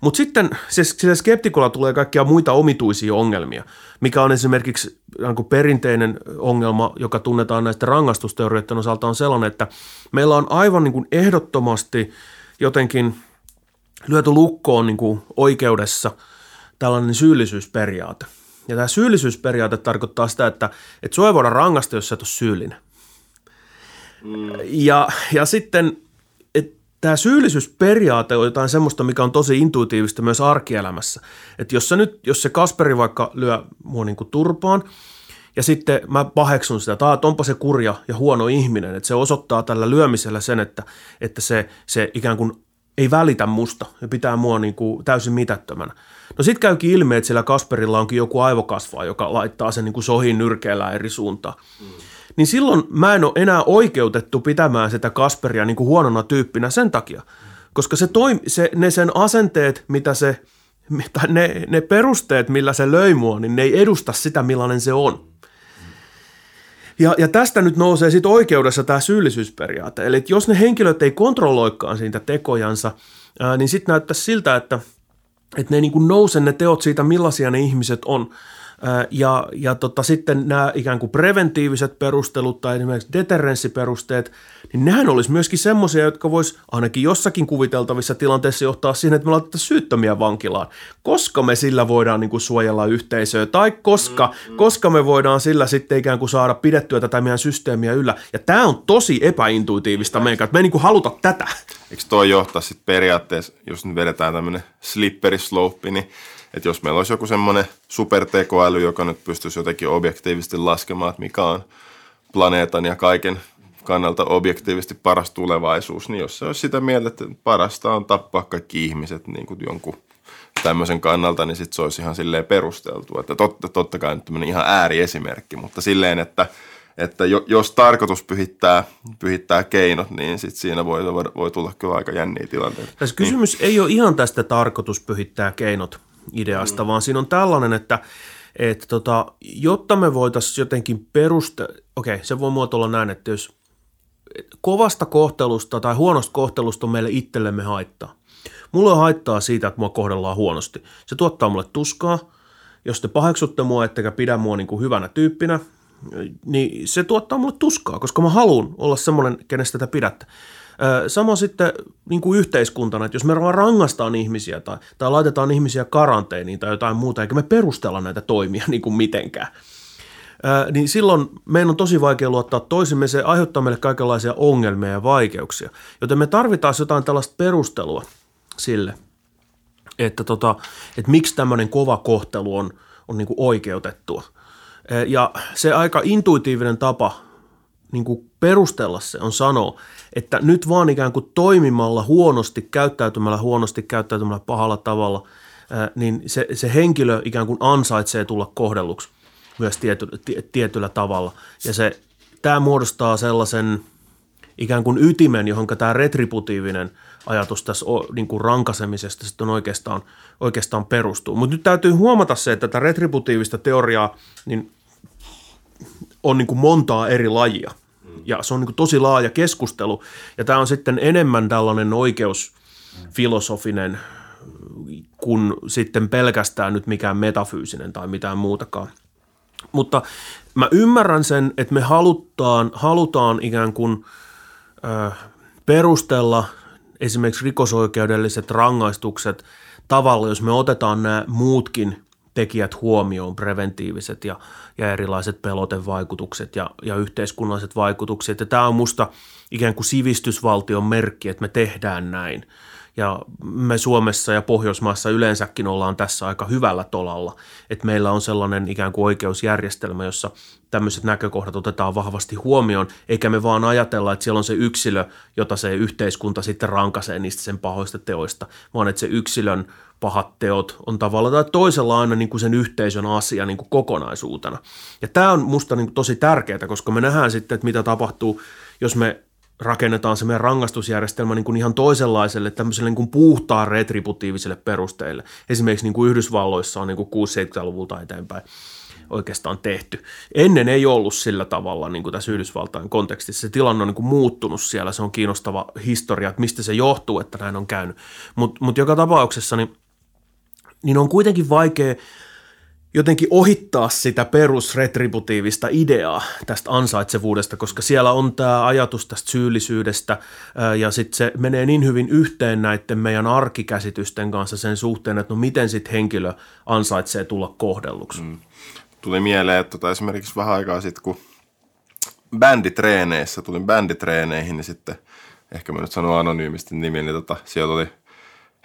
Mutta sitten se, se skeptikolla tulee kaikkia muita omituisia ongelmia, mikä on esimerkiksi niin perinteinen ongelma, joka tunnetaan näistä rangaistusteorioiden osalta, on sellainen, että meillä on aivan niin kuin ehdottomasti jotenkin lyöty lukkoon niin kuin oikeudessa tällainen syyllisyysperiaate. Ja tämä syyllisyysperiaate tarkoittaa sitä, että, että sua ei voida rangaista, jos sä et ole syyllinen. Mm. Ja, ja sitten tämä syyllisyysperiaate on jotain semmoista, mikä on tosi intuitiivista myös arkielämässä. Että jos, nyt, jos se Kasperi vaikka lyö mua niin kuin turpaan, ja sitten mä paheksun sitä, että onpa se kurja ja huono ihminen, että se osoittaa tällä lyömisellä sen, että, että se, se ikään kuin ei välitä musta ja pitää mua niin kuin täysin mitättömänä. No sitten käykin ilmi, että sillä Kasperilla onkin joku aivokasvaa, joka laittaa sen niin kuin sohin nyrkeellä eri suuntaan. Mm niin silloin mä en ole enää oikeutettu pitämään sitä Kasperia niin kuin huonona tyyppinä sen takia. Koska se toim, se, ne sen asenteet, mitä se, tai ne, ne perusteet, millä se löi mua, niin ne ei edusta sitä, millainen se on. Ja, ja tästä nyt nousee sitten oikeudessa tämä syyllisyysperiaate. Eli jos ne henkilöt ei kontrolloikaan siitä tekojansa, ää, niin sitten näyttäisi siltä, että, että ne niin kuin nouse ne teot siitä, millaisia ne ihmiset on – ja, ja tota, sitten nämä ikään kuin preventiiviset perustelut tai esimerkiksi deterrenssiperusteet, niin nehän olisi myöskin semmoisia, jotka vois ainakin jossakin kuviteltavissa tilanteissa johtaa siihen, että me laitetaan syyttömiä vankilaan, koska me sillä voidaan niin kuin suojella yhteisöä tai koska, mm, mm. koska me voidaan sillä sitten ikään kuin saada pidettyä tätä meidän systeemiä yllä. Ja tämä on tosi epäintuitiivista meidän, että me ei niin kuin haluta tätä. Eikö toi johtaa sitten periaatteessa, jos nyt vedetään tämmöinen slippery slope, niin että jos meillä olisi joku semmoinen supertekoäly, joka nyt pystyisi jotenkin objektiivisesti laskemaan, että mikä on planeetan ja kaiken kannalta objektiivisesti paras tulevaisuus, niin jos se olisi sitä mieltä, että parasta on tappaa kaikki ihmiset niin kuin jonkun tämmöisen kannalta, niin sitten se olisi ihan silleen perusteltu. Että totta, totta kai nyt ihan ääriesimerkki, mutta silleen, että, että jo, jos tarkoitus pyhittää, pyhittää keinot, niin sit siinä voi, voi tulla kyllä aika jänniä tilanteita. Tässä kysymys ei ole ihan tästä tarkoitus pyhittää keinot ideasta, mm. vaan siinä on tällainen, että, että tota, jotta me voitaisiin jotenkin peruste, okei, se voi muotoilla näin, että jos kovasta kohtelusta tai huonosta kohtelusta on meille itsellemme haittaa. Mulla on haittaa siitä, että mua kohdellaan huonosti. Se tuottaa mulle tuskaa. Jos te paheksutte mua, ettekä pidä mua niin kuin hyvänä tyyppinä, niin se tuottaa mulle tuskaa, koska mä haluan olla semmoinen, kenestä te pidätte. Sama sitten niin kuin yhteiskuntana, että jos me rangaistaan ihmisiä tai, tai laitetaan ihmisiä karanteeniin tai jotain muuta, eikä me perustella näitä toimia niin kuin mitenkään, niin silloin meidän on tosi vaikea luottaa toisimme, se aiheuttaa meille kaikenlaisia ongelmia ja vaikeuksia. Joten me tarvitaan jotain tällaista perustelua sille, että, tota, että miksi tämmöinen kova kohtelu on, on niin kuin oikeutettua. Ja se aika intuitiivinen tapa niin kuin perustella se on sanoa, että nyt vaan ikään kuin toimimalla huonosti, käyttäytymällä huonosti, käyttäytymällä pahalla tavalla, niin se, se henkilö ikään kuin ansaitsee tulla kohdelluksi myös tiety, tietyllä tavalla. Ja se, tämä muodostaa sellaisen ikään kuin ytimen, johon tämä retributiivinen ajatus tässä niin kuin rankasemisesta sitten oikeastaan, oikeastaan perustuu. Mutta nyt täytyy huomata se, että tätä retributiivista teoriaa niin on niin kuin montaa eri lajia. Ja se on niin kuin tosi laaja keskustelu. Ja tämä on sitten enemmän tällainen oikeusfilosofinen kuin sitten pelkästään nyt mikään metafyysinen tai mitään muutakaan – mutta mä ymmärrän sen, että me halutaan, halutaan ikään kuin ö, perustella esimerkiksi rikosoikeudelliset rangaistukset tavalla, jos me otetaan nämä muutkin tekijät huomioon, preventiiviset ja, ja erilaiset pelotevaikutukset ja, ja yhteiskunnalliset vaikutukset. Ja tämä on musta ikään kuin sivistysvaltion merkki, että me tehdään näin. Ja me Suomessa ja Pohjoismaissa yleensäkin ollaan tässä aika hyvällä tolalla, että meillä on sellainen ikään kuin oikeusjärjestelmä, jossa tämmöiset näkökohdat otetaan vahvasti huomioon, eikä me vaan ajatella, että siellä on se yksilö, jota se yhteiskunta sitten rankaisee niistä sen pahoista teoista, vaan että se yksilön pahat teot on tavalla tai toisella aina niin kuin sen yhteisön asia niin kuin kokonaisuutena. Ja tämä on musta niin kuin tosi tärkeää, koska me nähdään sitten, että mitä tapahtuu, jos me rakennetaan se meidän rangaistusjärjestelmä niin kuin ihan toisenlaiselle, tämmöiselle niin kuin puhtaan retributiiviselle perusteille. Esimerkiksi niin kuin Yhdysvalloissa on niin kuin 60-70-luvulta eteenpäin oikeastaan tehty. Ennen ei ollut sillä tavalla niin kuin tässä Yhdysvaltain kontekstissa. Se tilanne on niin kuin muuttunut siellä. Se on kiinnostava historia, että mistä se johtuu, että näin on käynyt. Mutta mut joka tapauksessa niin, niin on kuitenkin vaikea – jotenkin ohittaa sitä perusretributiivista ideaa tästä ansaitsevuudesta, koska siellä on tämä ajatus tästä syyllisyydestä ja sitten se menee niin hyvin yhteen näiden meidän arkikäsitysten kanssa sen suhteen, että no miten sitten henkilö ansaitsee tulla kohdelluksi. Mm. Tuli mieleen, että tota esimerkiksi vähän aikaa sitten, kun bänditreeneissä, tulin bänditreeneihin, niin sitten ehkä mä nyt sanon anonyymisti nimi, niin tota, siellä oli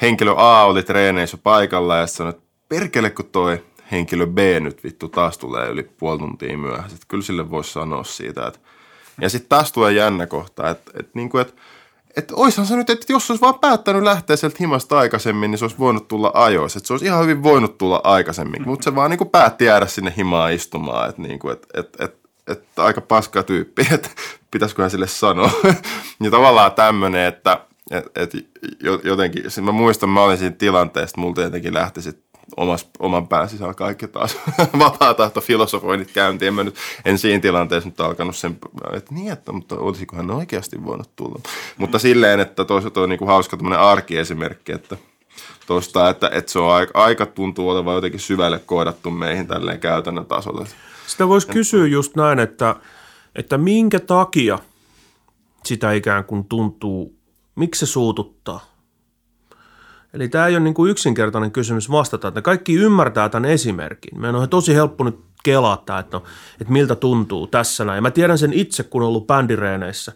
henkilö A oli treeneissä paikalla ja sanoi, että perkele kun toi henkilö B nyt vittu taas tulee yli puoli tuntia myöhässä. Että kyllä sille voisi sanoa siitä. Että. Ja sitten taas tulee jännä kohta, että, että, niin kuin, että että oishan se nyt, että jos olisi vaan päättänyt lähteä sieltä himasta aikaisemmin, niin se olisi voinut tulla ajoissa. Että se olisi ihan hyvin voinut tulla aikaisemmin, mutta se vaan niin kuin päätti jäädä sinne himaan istumaan. Että niin kuin, että, että, että, että aika paska tyyppi, että pitäisiköhän sille sanoa. ja tavallaan tämmöinen, että, että, että jotenkin, mä muistan, mä olin siinä tilanteessa, että multa jotenkin lähti sitten omas, oman pään sisällä kaikki taas vapaa tahto filosofoinnit käyntiin. En, mä nyt, en siinä tilanteessa nyt alkanut sen, että niin, että mutta olisikohan ne oikeasti voinut tulla. Mutta silleen, että toisaalta on niinku hauska tämmöinen arkiesimerkki, että tuosta, että, että se on aika, aika tuntuu olevan jotenkin syvälle koodattu meihin tälleen käytännön tasolla. Sitä voisi kysyä just näin, että, että minkä takia sitä ikään kuin tuntuu, miksi se suututtaa? Eli tämä ei ole niin kuin yksinkertainen kysymys vastata, että kaikki ymmärtää tämän esimerkin. Meidän on tosi helppo nyt kelata, että, no, että miltä tuntuu tässä näin. Ja mä tiedän sen itse, kun olen ollut bändireeneissä.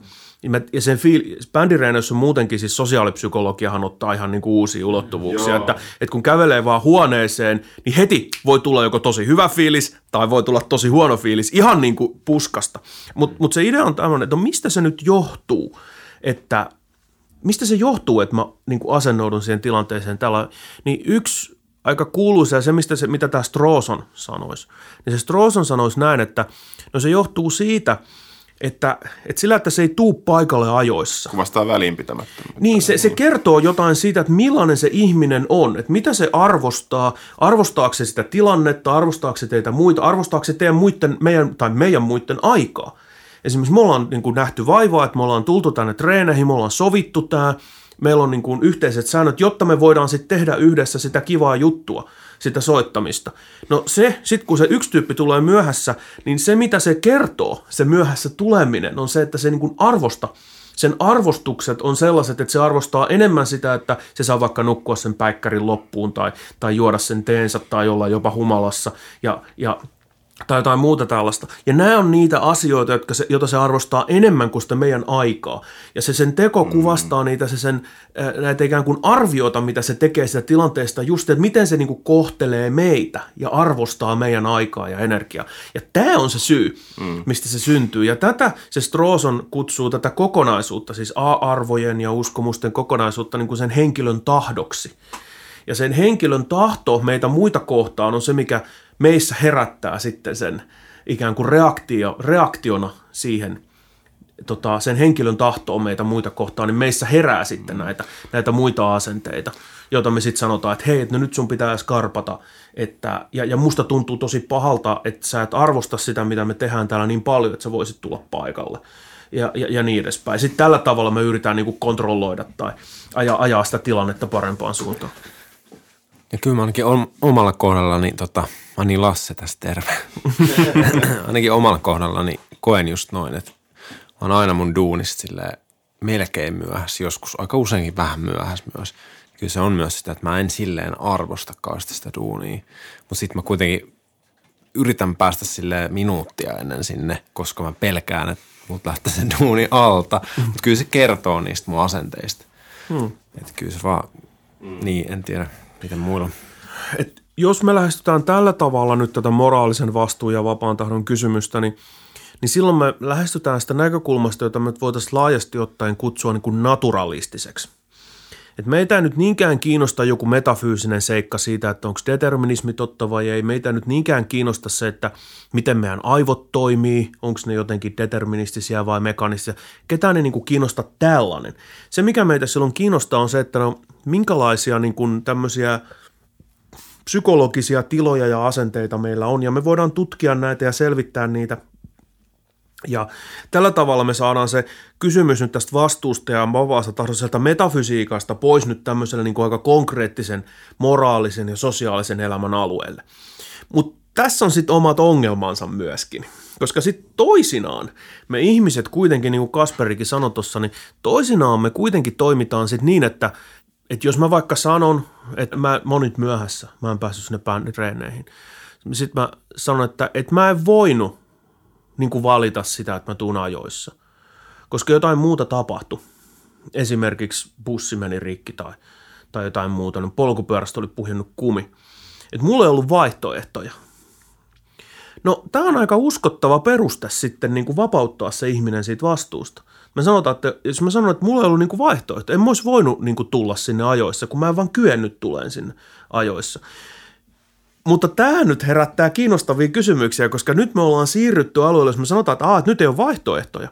Ja sen fiil- bändireeneissä on muutenkin siis sosiaalipsykologiahan ottaa ihan niin kuin uusia ulottuvuuksia, että, että kun kävelee vaan huoneeseen, niin heti voi tulla joko tosi hyvä fiilis tai voi tulla tosi huono fiilis ihan niin kuin puskasta. Mutta mut se idea on tämmöinen, että no mistä se nyt johtuu, että mistä se johtuu, että mä niin kuin asennoudun siihen tilanteeseen tällä, niin yksi aika kuuluisa ja se, mistä se, mitä tämä Strooson sanoisi, niin se Strooson sanoisi näin, että no se johtuu siitä, että, että sillä, että se ei tuu paikalle ajoissa. Kuvastaa väliinpitämättömyyttä. Niin, se, se kertoo jotain siitä, että millainen se ihminen on, että mitä se arvostaa, arvostaako se sitä tilannetta, arvostaako se teitä muita, arvostaako se teidän muiden, meidän, tai meidän muiden aikaa. Esimerkiksi me ollaan niin kuin nähty vaivaa, että me ollaan tultu tänne treeneihin, me ollaan sovittu tämä, meillä on niin kuin yhteiset säännöt, jotta me voidaan sitten tehdä yhdessä sitä kivaa juttua, sitä soittamista. No se, sitten kun se yksi tyyppi tulee myöhässä, niin se mitä se kertoo, se myöhässä tuleminen, on se, että se niin kuin arvosta, sen arvostukset on sellaiset, että se arvostaa enemmän sitä, että se saa vaikka nukkua sen päikkärin loppuun tai, tai juoda sen teensä tai olla jopa humalassa ja, ja tai jotain muuta tällaista. Ja nämä on niitä asioita, jotka se, joita se arvostaa enemmän kuin sitä meidän aikaa. Ja se sen teko mm. kuvastaa niitä, se sen, näitä ikään kuin arviota, mitä se tekee sitä tilanteesta, just että miten se niin kuin kohtelee meitä ja arvostaa meidän aikaa ja energiaa. Ja tämä on se syy, mm. mistä se syntyy. Ja tätä se Strooson kutsuu tätä kokonaisuutta, siis A-arvojen ja uskomusten kokonaisuutta niin kuin sen henkilön tahdoksi. Ja sen henkilön tahto meitä muita kohtaan on se, mikä meissä herättää sitten sen ikään kuin reaktio, reaktiona siihen tota, sen henkilön tahtoon meitä muita kohtaan, niin meissä herää sitten näitä, näitä muita asenteita, joita me sitten sanotaan, että hei, no nyt sun pitää skarpata, että, ja, ja musta tuntuu tosi pahalta, että sä et arvosta sitä, mitä me tehdään täällä niin paljon, että sä voisit tulla paikalle ja, ja, ja niin edespäin. Sitten tällä tavalla me yritetään niin kuin kontrolloida tai ajaa, ajaa sitä tilannetta parempaan suuntaan. Ja kyllä mä ainakin omalla kohdallani, tota, mä niin Lasse tässä terve. ainakin omalla kohdallani koen just noin, että mä oon aina mun duunista silleen melkein myöhässä, joskus aika useinkin vähän myöhässä myös. Kyllä se on myös sitä, että mä en silleen arvosta kauheasti sitä duunia, mutta sitten mä kuitenkin yritän päästä sille minuuttia ennen sinne, koska mä pelkään, että mut lähtee se duuni alta. Mutta kyllä se kertoo niistä mun asenteista. Hmm. Että kyllä se vaan, niin en tiedä miten muilla. Et jos me lähestytään tällä tavalla nyt tätä moraalisen vastuun ja vapaan tahdon kysymystä, niin, niin silloin me lähestytään sitä näkökulmasta, jota me voitaisiin laajasti ottaen kutsua niin kuin naturalistiseksi. Et meitä ei nyt niinkään kiinnosta joku metafyysinen seikka siitä, että onko determinismi totta vai ei. Meitä ei nyt niinkään kiinnosta se, että miten meidän aivot toimii, onko ne jotenkin deterministisia vai mekanisia. Ketään ei niin kuin kiinnosta tällainen. Se, mikä meitä silloin kiinnostaa, on se, että no, minkälaisia niin kuin tämmöisiä psykologisia tiloja ja asenteita meillä on, ja me voidaan tutkia näitä ja selvittää niitä ja tällä tavalla me saadaan se kysymys nyt tästä vastuusta ja vapaasta tahdosta metafysiikasta pois nyt tämmöiselle niin kuin aika konkreettisen moraalisen ja sosiaalisen elämän alueelle. Mutta tässä on sitten omat ongelmansa myöskin. Koska sitten toisinaan me ihmiset kuitenkin, niin kuin Kasperikin sanoi tuossa, niin toisinaan me kuitenkin toimitaan sitten niin, että, että jos mä vaikka sanon, että mä, nyt myöhässä, mä en päässyt sinne treeneihin, sitten mä sanon, että, että mä en voinut niin kuin valita sitä, että mä tuun ajoissa. Koska jotain muuta tapahtui. Esimerkiksi bussi meni rikki tai, tai jotain muuta. Niin polkupyörästä oli puhjennut kumi. Et mulla ei ollut vaihtoehtoja. No, tämä on aika uskottava peruste sitten niin kuin vapauttaa se ihminen siitä vastuusta. Mä sanotaan, että jos mä sanon, että mulla ei ollut niin kuin vaihtoehto, en mä olisi voinut niin kuin tulla sinne ajoissa, kun mä en vaan kyennyt tuleen sinne ajoissa. Mutta tämä nyt herättää kiinnostavia kysymyksiä, koska nyt me ollaan siirrytty alueelle, jos me sanotaan, että, Aa, että nyt ei ole vaihtoehtoja.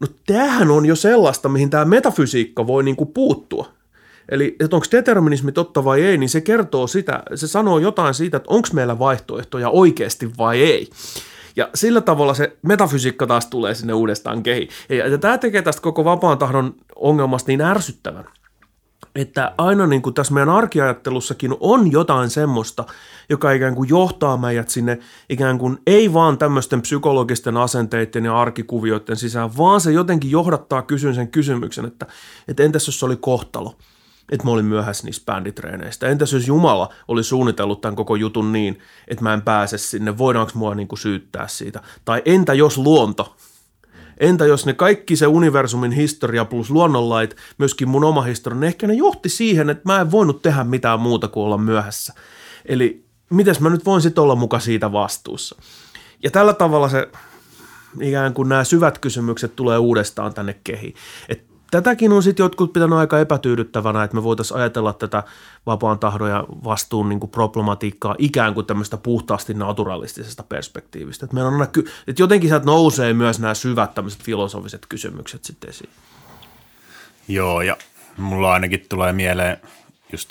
No tämähän on jo sellaista, mihin tämä metafysiikka voi niinku puuttua. Eli että onko determinismi totta vai ei, niin se kertoo sitä, se sanoo jotain siitä, että onko meillä vaihtoehtoja oikeasti vai ei. Ja sillä tavalla se metafysiikka taas tulee sinne uudestaan kehi. Ja, ja tämä tekee tästä koko vapaan tahdon ongelmasta niin ärsyttävän että aina niin kuin tässä meidän arkiajattelussakin on jotain semmoista, joka ikään kuin johtaa meidät sinne ikään kuin ei vaan tämmöisten psykologisten asenteiden ja arkikuvioiden sisään, vaan se jotenkin johdattaa kysyn sen kysymyksen, että, että entäs jos se oli kohtalo, että mä olin myöhässä niistä bänditreeneistä. Entäs jos Jumala oli suunnitellut tämän koko jutun niin, että mä en pääse sinne, voidaanko mua niin kuin syyttää siitä? Tai entä jos luonto Entä jos ne kaikki se universumin historia plus luonnonlait, myöskin mun oma historia, ehkä ne johti siihen, että mä en voinut tehdä mitään muuta kuin olla myöhässä. Eli mitäs mä nyt voin sitten olla muka siitä vastuussa. Ja tällä tavalla se ikään kuin nämä syvät kysymykset tulee uudestaan tänne kehiin. Et tätäkin on sitten jotkut pitänyt aika epätyydyttävänä, että me voitaisiin ajatella tätä vapaan tahdon ja vastuun niin kuin problematiikkaa ikään kuin tämmöistä puhtaasti naturalistisesta perspektiivistä. Että, meillä on aina, että jotenkin sieltä nousee myös nämä syvät tämmöiset filosofiset kysymykset sitten esiin. Joo, ja mulla ainakin tulee mieleen just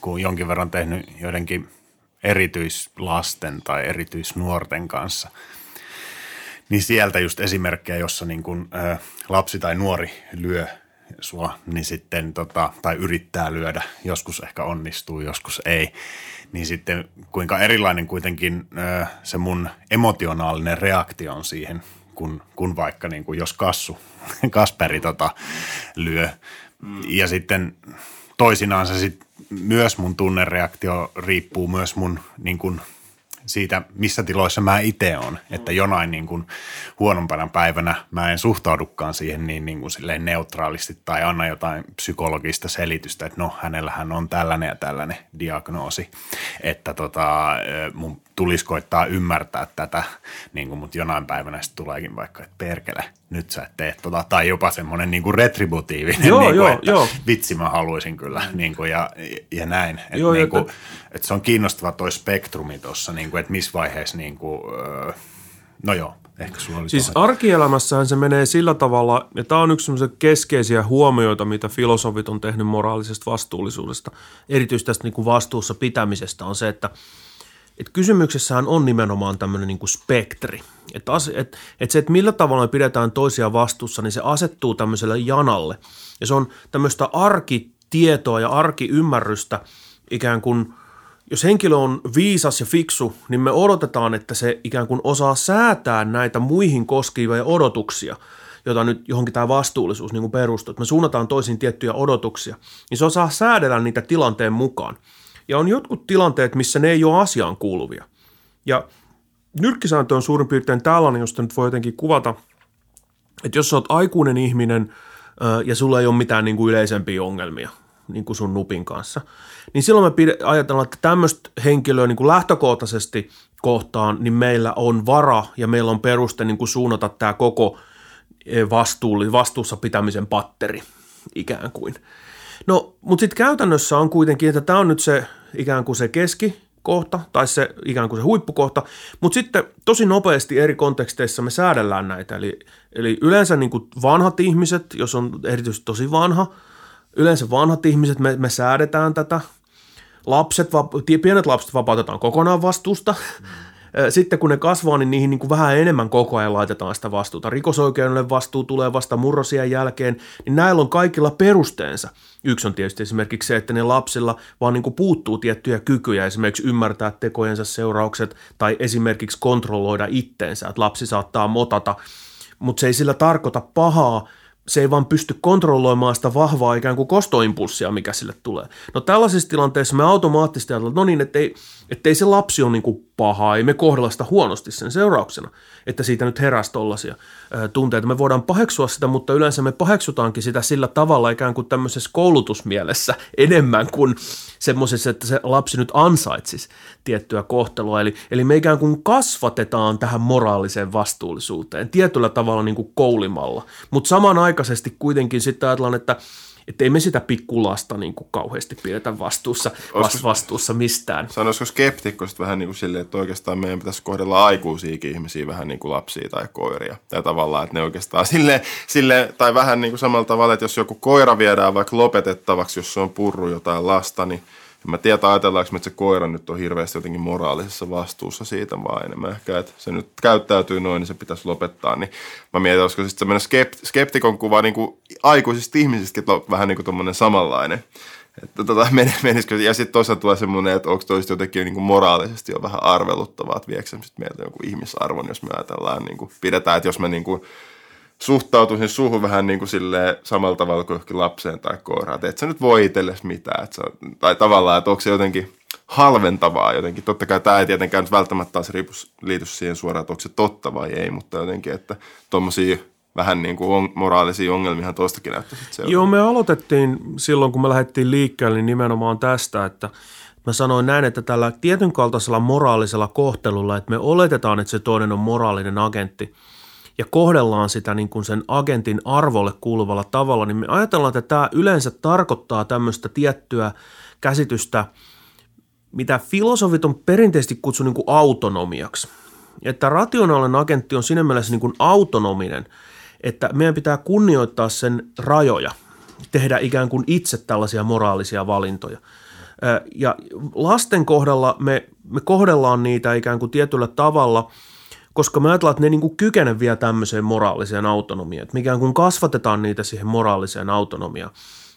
kun jonkin verran tehnyt joidenkin erityislasten tai erityisnuorten kanssa, niin sieltä just esimerkkejä, jossa niin kun, ä, lapsi tai nuori lyö sua, niin sitten tota, tai yrittää lyödä, joskus ehkä onnistuu, joskus ei, niin sitten kuinka erilainen kuitenkin ä, se mun emotionaalinen reaktio on siihen, kun, kun vaikka niin kuin jos Kassu, Kasperi tota, lyö. Mm. Ja sitten toisinaan se sit myös mun tunnereaktio riippuu myös mun niin kuin siitä, missä tiloissa mä itse on. Että jonain niin kuin huonompana päivänä mä en suhtaudukaan siihen niin, niin kuin silleen neutraalisti tai anna jotain psykologista selitystä, että no hänellähän on tällainen ja tällainen diagnoosi. Että tota, mun tulisi koittaa ymmärtää tätä, niin kuin, mutta jonain päivänä sitten tuleekin vaikka, että perkele, nyt sä et tee tota, tai jopa semmoinen niin kuin retributiivinen, joo, niin kuin, joo, että joo. vitsi mä haluaisin kyllä, niin kuin, ja, ja näin. Että, joo, niin kuin, että, että se on kiinnostava toi spektrumi tuossa, niin kuin, että missä vaiheessa, niin kuin, no joo, Ehkä sulla oli siis arkielämässähän se menee sillä tavalla, ja tämä on yksi keskeisiä huomioita, mitä filosofit on tehnyt moraalisesta vastuullisuudesta, erityisesti tästä niin kuin vastuussa pitämisestä, on se, että – että kysymyksessähän on nimenomaan tämmöinen niin kuin spektri. Että et, et se, että millä tavalla me pidetään toisia vastuussa, niin se asettuu tämmöiselle janalle. Ja se on tämmöistä arkitietoa ja arkiymmärrystä ikään kuin, jos henkilö on viisas ja fiksu, niin me odotetaan, että se ikään kuin osaa säätää näitä muihin koskivia odotuksia, jota nyt johonkin tämä vastuullisuus niin perustuu. Että me suunnataan toisiin tiettyjä odotuksia, niin se osaa säädellä niitä tilanteen mukaan. Ja on jotkut tilanteet, missä ne ei ole asiaan kuuluvia. Ja nyrkkisääntö on suurin piirtein tällainen, josta nyt voi jotenkin kuvata, että jos sä oot aikuinen ihminen ja sulla ei ole mitään niin kuin yleisempiä ongelmia niin kuin sun nupin kanssa, niin silloin me ajatellaan, että tämmöistä henkilöä niin kuin lähtökohtaisesti kohtaan, niin meillä on vara ja meillä on peruste niin kuin suunnata tämä koko vastuulli, vastuussa pitämisen patteri ikään kuin. No, mutta sitten käytännössä on kuitenkin, että tämä on nyt se ikään kuin se keskikohta tai se ikään kuin se huippukohta, mutta sitten tosi nopeasti eri konteksteissa me säädellään näitä. Eli, eli yleensä niin kuin vanhat ihmiset, jos on erityisesti tosi vanha, yleensä vanhat ihmiset, me, me säädetään tätä. Lapset, pienet lapset vapautetaan kokonaan vastuusta. Mm sitten kun ne kasvaa, niin niihin niin kuin vähän enemmän koko ajan laitetaan sitä vastuuta. Rikosoikeudelle vastuu tulee vasta murrosien jälkeen, niin näillä on kaikilla perusteensa. Yksi on tietysti esimerkiksi se, että ne lapsilla vaan niin kuin puuttuu tiettyjä kykyjä, esimerkiksi ymmärtää tekojensa seuraukset tai esimerkiksi kontrolloida itteensä, että lapsi saattaa motata, mutta se ei sillä tarkoita pahaa, se ei vaan pysty kontrolloimaan sitä vahvaa ikään kuin kostoimpulssia, mikä sille tulee. No tällaisissa tilanteissa me automaattisesti ajatellaan, no niin, ettei, ettei se lapsi ole niin kuin paha, ei me kohdella sitä huonosti sen seurauksena, että siitä nyt heräsi tollaisia tunteita. Me voidaan paheksua sitä, mutta yleensä me paheksutaankin sitä sillä tavalla ikään kuin tämmöisessä koulutusmielessä enemmän kuin semmoisessa, että se lapsi nyt ansaitsisi tiettyä kohtelua. Eli, eli me ikään kuin kasvatetaan tähän moraaliseen vastuullisuuteen tietyllä tavalla niin kuin koulimalla, mutta samanaikaisesti kuitenkin sitten ajatellaan, että että ei me sitä pikkulasta niin kuin kauheasti pidetä vastuussa, Olisiko, vastuussa mistään. Sanoisiko skeptikko vähän niin kuin silleen, että oikeastaan meidän pitäisi kohdella aikuisiakin ihmisiä vähän niin kuin lapsia tai koiria. Ja tavallaan, että ne oikeastaan sille, sille tai vähän niin kuin samalla tavalla, että jos joku koira viedään vaikka lopetettavaksi, jos se on purru jotain lasta, niin mä tiedän, ajatellaanko me, että se koira nyt on hirveästi jotenkin moraalisessa vastuussa siitä vaan enemmän ehkä, että se nyt käyttäytyy noin, niin se pitäisi lopettaa. Niin mä mietin, olisiko sitten semmoinen skept- skeptikon kuva niin kuin aikuisista ihmisistä vähän niin kuin tuommoinen samanlainen. Että tota, menisikö, ja sitten toisaalta tulee semmoinen, että onko toista jotenkin niin kuin moraalisesti jo vähän arveluttavaa, että viekö sitten meiltä joku ihmisarvon, jos me ajatellaan, niin kuin, pidetään, että jos me niin kuin, suhtautuisin suhun vähän niin kuin samalla tavalla kuin johonkin lapseen tai koiraan. Että et sä nyt voi itsellesi mitään. Että on, tai tavallaan, että onko se jotenkin halventavaa jotenkin. Totta kai tämä ei tietenkään nyt välttämättä taas liity siihen suoraan, että onko se totta vai ei, mutta jotenkin, että tuommoisia vähän niin kuin on, moraalisia ongelmia tuostakin näyttäisi Joo, me aloitettiin silloin, kun me lähdettiin liikkeelle, niin nimenomaan tästä, että mä sanoin näin, että tällä tietyn kaltaisella moraalisella kohtelulla, että me oletetaan, että se toinen on moraalinen agentti – ja kohdellaan sitä niin kuin sen agentin arvolle kuuluvalla tavalla, niin me ajatellaan, että tämä yleensä tarkoittaa tämmöistä tiettyä käsitystä, mitä filosofit on perinteisesti kutsunut niin kuin autonomiaksi. Että rationaalinen agentti on siinä mielessä niin kuin autonominen, että meidän pitää kunnioittaa sen rajoja, tehdä ikään kuin itse tällaisia moraalisia valintoja. Ja lasten kohdalla me, me kohdellaan niitä ikään kuin tietyllä tavalla – koska me ajatellaan, että ne niin kykenevät vielä tämmöiseen moraaliseen autonomiaan, että mikään kun kasvatetaan niitä siihen moraaliseen autonomiaan.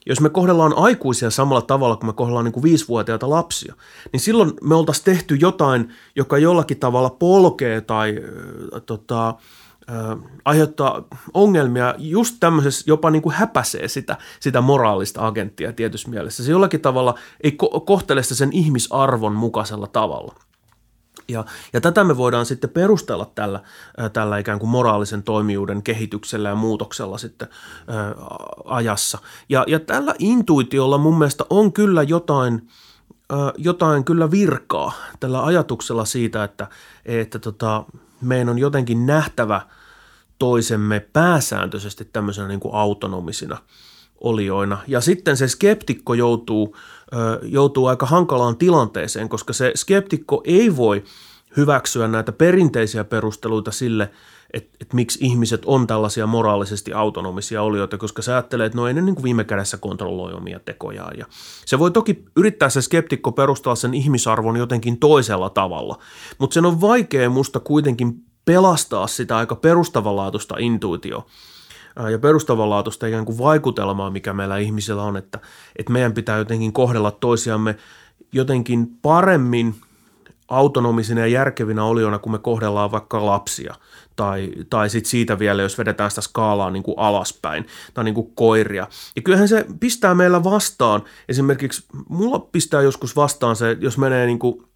Jos me kohdellaan aikuisia samalla tavalla kuin me kohdellaan niin kuin viisivuotiaita lapsia, niin silloin me oltaisiin tehty jotain, joka jollakin tavalla polkee tai äh, tota, äh, aiheuttaa ongelmia just tämmöisessä, jopa niin kuin häpäisee sitä, sitä moraalista agenttia tietyssä mielessä. Se jollakin tavalla ei ko- kohtele sitä sen ihmisarvon mukaisella tavalla – ja, ja tätä me voidaan sitten perustella tällä, tällä ikään kuin moraalisen toimijuuden kehityksellä ja muutoksella sitten ää, ajassa. Ja, ja tällä intuitiolla mun mielestä on kyllä jotain, ää, jotain kyllä virkaa tällä ajatuksella siitä, että, että tota, meidän on jotenkin nähtävä toisemme pääsääntöisesti tämmöisenä niin kuin autonomisina olioina. Ja sitten se skeptikko joutuu – joutuu aika hankalaan tilanteeseen, koska se skeptikko ei voi hyväksyä näitä perinteisiä perusteluita sille, että, että miksi ihmiset on tällaisia moraalisesti autonomisia olioita, koska sä ajattelee, että no ei ne niin kuin viime kädessä kontrolloi omia tekojaan. Ja se voi toki yrittää se skeptikko perustella sen ihmisarvon jotenkin toisella tavalla, mutta sen on vaikea musta kuitenkin pelastaa sitä aika perustavanlaatuista intuitio ja perustavanlaatuista ikään kuin vaikutelmaa, mikä meillä ihmisillä on, että, että meidän pitää jotenkin kohdella toisiamme jotenkin paremmin autonomisina ja järkevinä olioina, kun me kohdellaan vaikka lapsia. Tai, tai sitten siitä vielä, jos vedetään sitä skaalaa niin kuin alaspäin, tai niin kuin koiria. Ja kyllähän se pistää meillä vastaan, esimerkiksi mulla pistää joskus vastaan se, jos menee niin kuin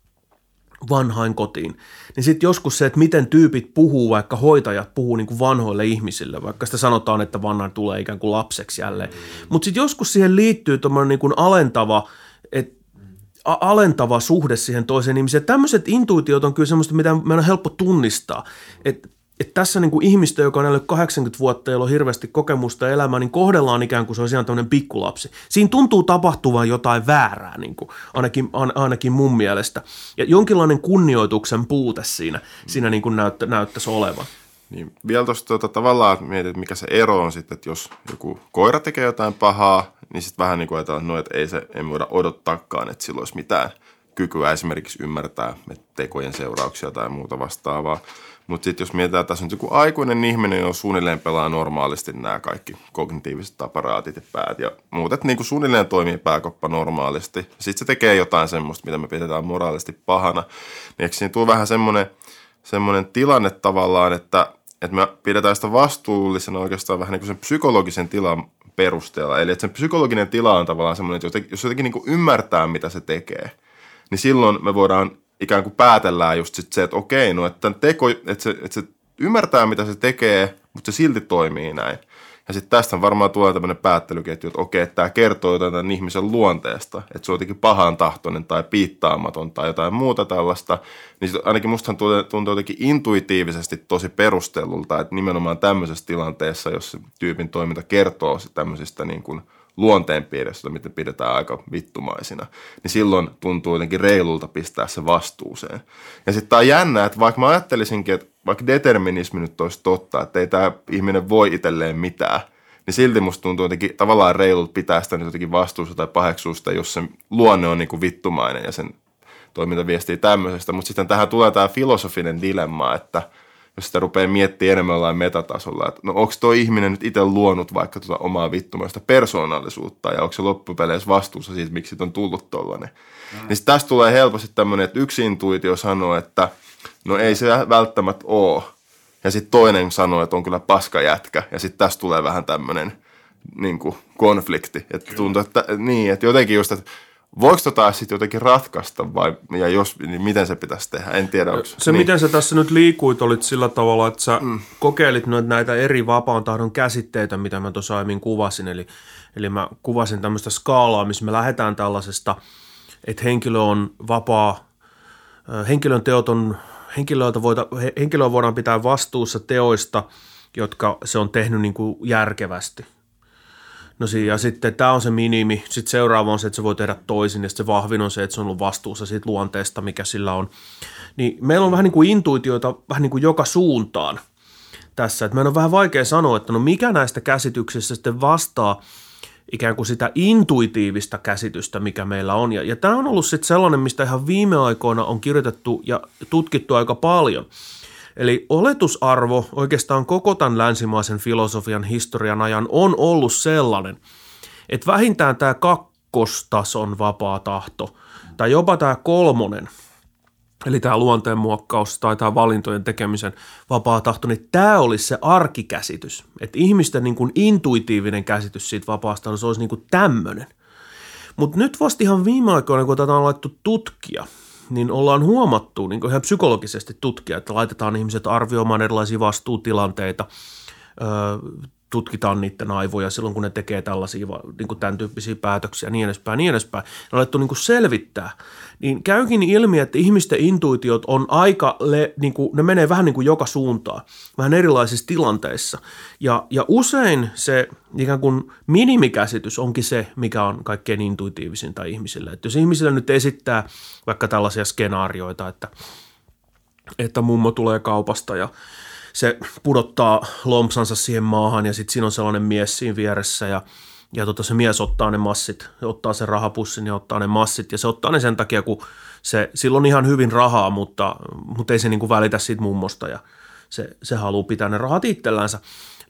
vanhain kotiin. Niin sitten joskus se, että miten tyypit puhuu, vaikka hoitajat puhuu niin kuin vanhoille ihmisille, vaikka sitä sanotaan, että vanhan tulee ikään kuin lapseksi jälleen. Mm. Mutta sitten joskus siihen liittyy tuommoinen niin kuin alentava, että alentava suhde siihen toiseen ihmiseen. Tämmöiset intuitiot on kyllä semmoista, mitä meidän on helppo tunnistaa. Että että tässä niin kuin ihmistä, joka on elänyt 80 vuotta, jolla on hirveästi kokemusta elämää, niin kohdellaan ikään kuin se olisi ihan tämmöinen pikkulapsi. Siinä tuntuu tapahtuvan jotain väärää, niin kuin, ainakin, ainakin mun mielestä. Ja jonkinlainen kunnioituksen puute siinä, siinä niin kuin näyttä, näyttäisi olevan. Niin, vielä tuosta tuota, tavallaan mietit, mikä se ero on sitten, että jos joku koira tekee jotain pahaa, niin sitten vähän niin kuin ajatellaan, no, että ei se, ei voida odottaakaan, että sillä olisi mitään kykyä esimerkiksi ymmärtää tekojen seurauksia tai muuta vastaavaa. Mutta sitten jos mietitään, että tässä on joku aikuinen ihminen, joka suunnilleen pelaa normaalisti nämä kaikki kognitiiviset aparaatit ja päät ja muut, että niin kuin suunnilleen toimii pääkoppa normaalisti. Sitten se tekee jotain semmoista, mitä me pidetään moraalisesti pahana. Niin eikö siinä tule vähän semmoinen, semmoinen tilanne tavallaan, että, että me pidetään sitä vastuullisena oikeastaan vähän niin kuin sen psykologisen tilan perusteella. Eli että sen psykologinen tila on tavallaan semmoinen, että jos jotenkin niin kuin ymmärtää, mitä se tekee, niin silloin me voidaan ikään kuin päätellään just sit se, että okei, no että, teko, että, se, että se ymmärtää, mitä se tekee, mutta se silti toimii näin. Ja sitten tästä varmaan tulee tämmöinen päättelyketju, että okei, että tämä kertoo jotain tämän ihmisen luonteesta, että se on jotenkin pahan tahtoinen tai piittaamaton tai jotain muuta tällaista, niin ainakin mustahan tuntuu jotenkin intuitiivisesti tosi perustellulta, että nimenomaan tämmöisessä tilanteessa, jos se tyypin toiminta kertoo tämmöisistä niin kuin – luonteenpiirrosta, mitä pidetään aika vittumaisina, niin silloin tuntuu jotenkin reilulta pistää se vastuuseen. Ja sitten tämä on jännä, että vaikka mä ajattelisinkin, että vaikka determinismi nyt olisi totta, että ei tämä ihminen voi itselleen mitään, niin silti musta tuntuu jotenkin tavallaan reilulta pitää sitä nyt jotenkin vastuusta tai paheksuusta, jos sen luonne on niin kuin vittumainen ja sen toiminta viestii tämmöisestä. Mutta sitten tähän tulee tämä filosofinen dilemma, että – jos sitä rupeaa miettimään enemmän jollain metatasolla, että no onko tuo ihminen nyt itse luonut vaikka tuota omaa vittumaista persoonallisuutta ja onko se loppupeleissä vastuussa siitä, miksi siitä on tullut tollainen. Mm. Niin tästä tulee helposti tämmöinen, että yksi intuitio sanoo, että no ei se välttämättä ole. Ja sitten toinen sanoo, että on kyllä paska jätkä. Ja sitten tästä tulee vähän tämmöinen niin konflikti. Että tuntuu, että niin, että jotenkin just, että Voiko tota sitten jotenkin ratkaista vai ja jos, niin miten se pitäisi tehdä? En tiedä. Onko, se, niin. miten sä tässä nyt liikuit, olit sillä tavalla, että sä mm. kokeilit noita näitä eri vapaan tahdon käsitteitä, mitä mä tuossa aiemmin kuvasin. Eli, eli mä kuvasin tämmöistä skaalaa, missä me lähdetään tällaisesta, että henkilö on vapaa, henkilön teot on henkilöiltä voida, henkilöä voidaan pitää vastuussa teoista, jotka se on tehnyt niin kuin järkevästi. No ja sitten tämä on se minimi. Sitten seuraava on se, että se voi tehdä toisin ja se vahvin on se, että se on ollut vastuussa siitä luonteesta, mikä sillä on. Niin meillä on vähän niin kuin intuitioita vähän niin kuin joka suuntaan tässä. Että meidän on vähän vaikea sanoa, että no mikä näistä käsityksistä sitten vastaa ikään kuin sitä intuitiivista käsitystä, mikä meillä on. Ja, ja tämä on ollut sitten sellainen, mistä ihan viime aikoina on kirjoitettu ja tutkittu aika paljon – Eli oletusarvo oikeastaan koko tämän länsimaisen filosofian historian ajan on ollut sellainen, että vähintään tämä kakkostason vapaa tahto tai jopa tämä kolmonen, eli tämä luonteen muokkaus tai tämä valintojen tekemisen vapaa tahto, niin tämä olisi se arkikäsitys. Että ihmisten niin kuin intuitiivinen käsitys siitä vapaasta se olisi niin kuin tämmöinen. Mutta nyt vasta ihan viime aikoina, kun tätä on laittu tutkia – niin ollaan huomattu niin ihan psykologisesti tutkia, että laitetaan ihmiset arvioimaan erilaisia vastuutilanteita, tutkitaan niiden aivoja silloin, kun ne tekee tällaisia niin kuin tämän tyyppisiä päätöksiä niin edespäin, niin edespäin. Ne alettu niin kuin selvittää. Niin käykin ilmi, että ihmisten intuitiot on aika, le, niin kuin, ne menee vähän niin kuin joka suuntaan, vähän erilaisissa tilanteissa. Ja, ja usein se ikään kuin minimikäsitys onkin se, mikä on kaikkein intuitiivisinta ihmisille. Että jos ihmisille nyt esittää vaikka tällaisia skenaarioita, että, että mummo tulee kaupasta ja se pudottaa lompsansa siihen maahan ja sitten siinä on sellainen mies siinä vieressä ja, ja tota, se mies ottaa ne massit, ottaa sen rahapussin ja ottaa ne massit ja se ottaa ne sen takia, kun se, sillä on ihan hyvin rahaa, mutta, mutta ei se niinku välitä siitä mummosta ja se, se haluaa pitää ne rahat itsellänsä.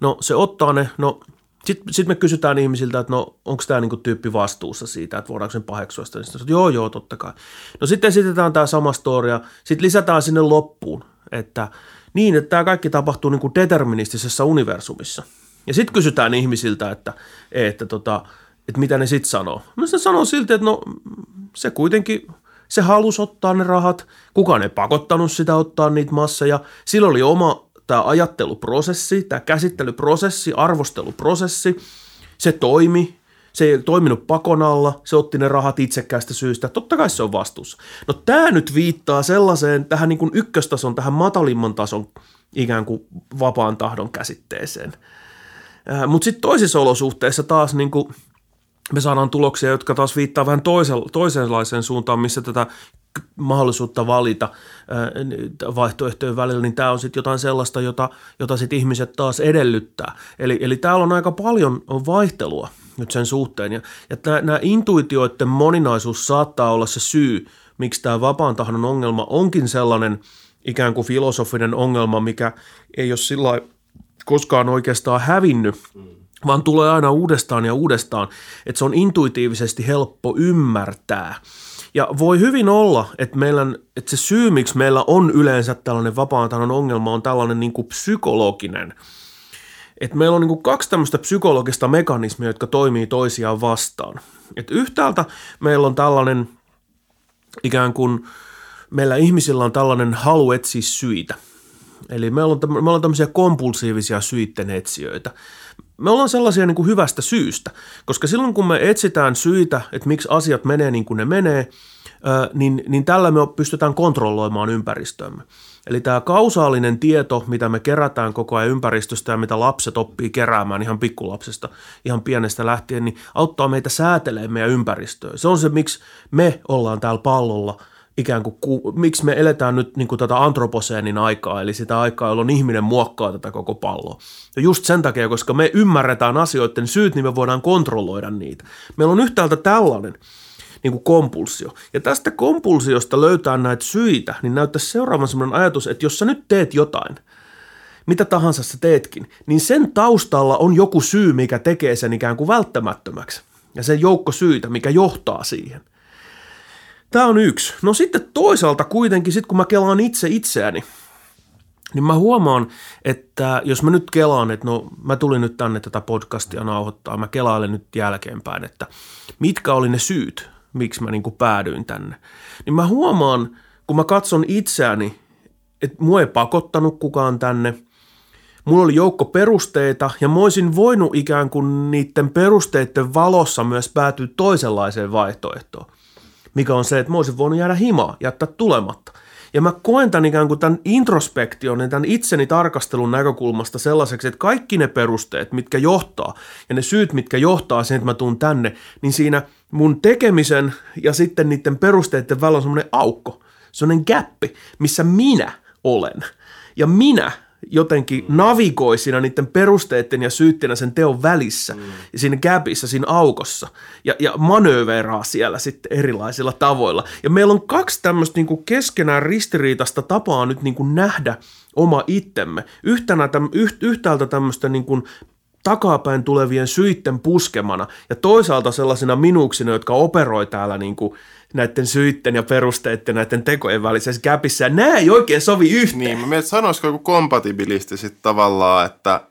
No se ottaa ne, no sitten sit me kysytään ihmisiltä, että no onko tämä niinku tyyppi vastuussa siitä, että voidaanko sen paheksua sitä. Sitten joo, joo, totta kai. No sitten esitetään tämä sama storia, sitten lisätään sinne loppuun, että niin, että tämä kaikki tapahtuu niin kuin deterministisessa universumissa. Ja sitten kysytään ihmisiltä, että, että, tota, että mitä ne sitten sanoo. No se sanoo silti, että no se kuitenkin, se halusi ottaa ne rahat, kukaan ei pakottanut sitä ottaa niitä masseja. Sillä oli oma tämä ajatteluprosessi, tämä käsittelyprosessi, arvosteluprosessi, se toimi, se ei toiminut pakon alla, se otti ne rahat itsekkäästä syystä. Totta kai se on vastuussa. No tämä nyt viittaa sellaiseen tähän niin kuin ykköstason, tähän matalimman tason ikään kuin vapaan tahdon käsitteeseen. Äh, Mutta sitten toisissa olosuhteissa taas niin kuin me saadaan tuloksia, jotka taas viittaa vähän toisenlaiseen suuntaan, missä tätä mahdollisuutta valita äh, vaihtoehtojen välillä, niin tämä on sitten jotain sellaista, jota, jota sitten ihmiset taas edellyttää. Eli, eli täällä on aika paljon vaihtelua nyt sen suhteen. Ja, ja nämä intuitioiden moninaisuus saattaa olla se syy, miksi tämä vapaan tahdon ongelma onkin sellainen ikään kuin filosofinen ongelma, mikä ei ole sillä koskaan oikeastaan hävinnyt, vaan tulee aina uudestaan ja uudestaan, että se on intuitiivisesti helppo ymmärtää. Ja voi hyvin olla, että, meillä, että se syy, miksi meillä on yleensä tällainen vapaan ongelma, on tällainen niin kuin psykologinen – että meillä on niin kuin kaksi tämmöistä psykologista mekanismia, jotka toimii toisiaan vastaan. Et yhtäältä meillä on tällainen ikään kuin, meillä ihmisillä on tällainen halu etsiä syitä. Eli meillä on, me ollaan tämmöisiä kompulsiivisia syitten etsijöitä. Me ollaan sellaisia niin kuin hyvästä syystä, koska silloin kun me etsitään syitä, että miksi asiat menee niin kuin ne menee, niin, niin tällä me pystytään kontrolloimaan ympäristöämme. Eli tämä kausaalinen tieto, mitä me kerätään koko ajan ympäristöstä ja mitä lapset oppii keräämään ihan pikkulapsesta, ihan pienestä lähtien, niin auttaa meitä säätelemään meidän ympäristöä. Se on se, miksi me ollaan täällä pallolla ikään kuin, ku, miksi me eletään nyt niin kuin tätä antroposeenin aikaa, eli sitä aikaa, jolloin ihminen muokkaa tätä koko palloa. Ja just sen takia, koska me ymmärretään asioiden syyt, niin me voidaan kontrolloida niitä. Meillä on yhtäältä tällainen – niin kuin kompulsio. Ja tästä kompulsiosta löytää näitä syitä, niin näyttäisi seuraavan sellainen ajatus, että jos sä nyt teet jotain, mitä tahansa sä teetkin, niin sen taustalla on joku syy, mikä tekee sen ikään kuin välttämättömäksi. Ja se joukko syitä, mikä johtaa siihen. Tämä on yksi. No sitten toisaalta kuitenkin, sit kun mä kelaan itse itseäni, niin mä huomaan, että jos mä nyt kelaan, että no mä tulin nyt tänne tätä podcastia nauhoittaa, mä kelailen nyt jälkeenpäin, että mitkä oli ne syyt, miksi mä niin kuin päädyin tänne. Niin mä huomaan, kun mä katson itseäni, että mua ei pakottanut kukaan tänne. Mulla oli joukko perusteita ja mä olisin voinut ikään kuin niiden perusteiden valossa myös päätyä toisenlaiseen vaihtoehtoon, mikä on se, että mä olisin voinut jäädä himaa, jättää tulematta. Ja mä koen tämän ikään kuin tämän introspektion ja tämän itseni tarkastelun näkökulmasta sellaiseksi, että kaikki ne perusteet, mitkä johtaa ja ne syyt, mitkä johtaa siihen, että mä tuun tänne, niin siinä mun tekemisen ja sitten niiden perusteiden välillä on semmoinen aukko, semmoinen gappi, missä minä olen. Ja minä jotenkin mm. navigoi siinä niiden perusteiden ja syytteiden sen teon välissä mm. ja siinä gapissa, siinä aukossa ja, ja manööveraa siellä sitten erilaisilla tavoilla. Ja meillä on kaksi tämmöistä niin keskenään ristiriitasta tapaa nyt niin kuin nähdä oma itsemme. Yhtenä täm, yht, yhtäältä tämmöistä niin kuin takapäin tulevien syitten puskemana ja toisaalta sellaisina minuuksina, jotka operoi täällä niin kuin näiden syitten ja perusteiden näiden tekojen välisessä ja nämä ei oikein sovi yhteen. Niin, mä mietin, sanoisiko joku kompatibilisti sitten tavallaan, että,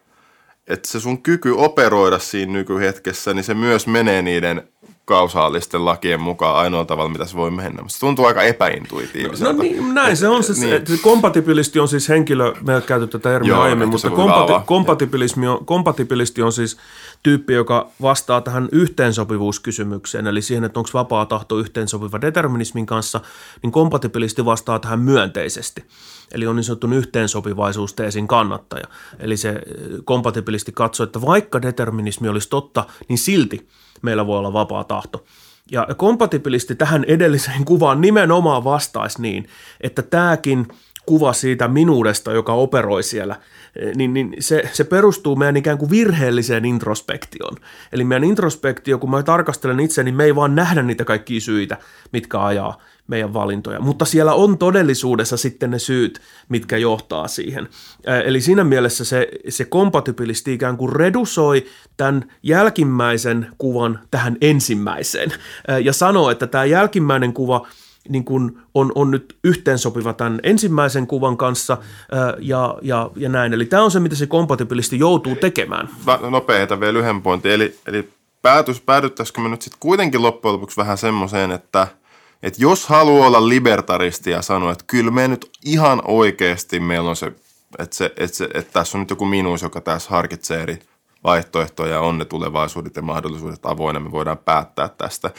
että se sun kyky operoida siinä nykyhetkessä, niin se myös menee niiden kausaalisten lakien mukaan ainoa tavalla, mitä se voi mennä. Se tuntuu aika epäintuitiiviselta. No niin, näin se on. Se, niin. se kompatibilisti on siis henkilö, me ei käyty tätä termiä Joo, aiemmin, mutta kompati, kompatibilismi on, kompatibilisti on siis tyyppi, joka vastaa tähän yhteensopivuuskysymykseen, eli siihen, että onko vapaa tahto yhteensopiva determinismin kanssa, niin kompatibilisti vastaa tähän myönteisesti. Eli on niin sanottu yhteensopivaisuusteesin kannattaja. Eli se kompatibilisti katsoo, että vaikka determinismi olisi totta, niin silti – meillä voi olla vapaa tahto. Ja kompatibilisti tähän edelliseen kuvaan nimenomaan vastaisi niin, että tämäkin kuva siitä minuudesta, joka operoi siellä, niin, niin se, se perustuu meidän ikään kuin virheelliseen introspektioon. Eli meidän introspektio, kun mä tarkastelen itse, niin me ei vaan nähdä niitä kaikkia syitä, mitkä ajaa meidän valintoja. Mutta siellä on todellisuudessa sitten ne syyt, mitkä johtaa siihen. Eli siinä mielessä se, se kompatibilisti ikään kuin redusoi tämän jälkimmäisen kuvan tähän ensimmäiseen ja sanoo, että tämä jälkimmäinen kuva niin kuin on, on nyt yhteensopiva tämän ensimmäisen kuvan kanssa ja, ja, ja näin. Eli tämä on se, mitä se kompatibilisti joutuu tekemään. Nopeita vielä yhden pointin. Eli, eli päätys, päädyttäisikö me nyt sitten kuitenkin loppujen lopuksi vähän semmoiseen, että – että jos haluaa olla libertaristi ja sanoa, että kyllä me nyt ihan oikeasti meillä on se, että, se, että, se, että tässä on nyt joku minuus, joka tässä harkitsee eri vaihtoehtoja ja on ne tulevaisuudet ja mahdollisuudet avoinna, me voidaan päättää tästä.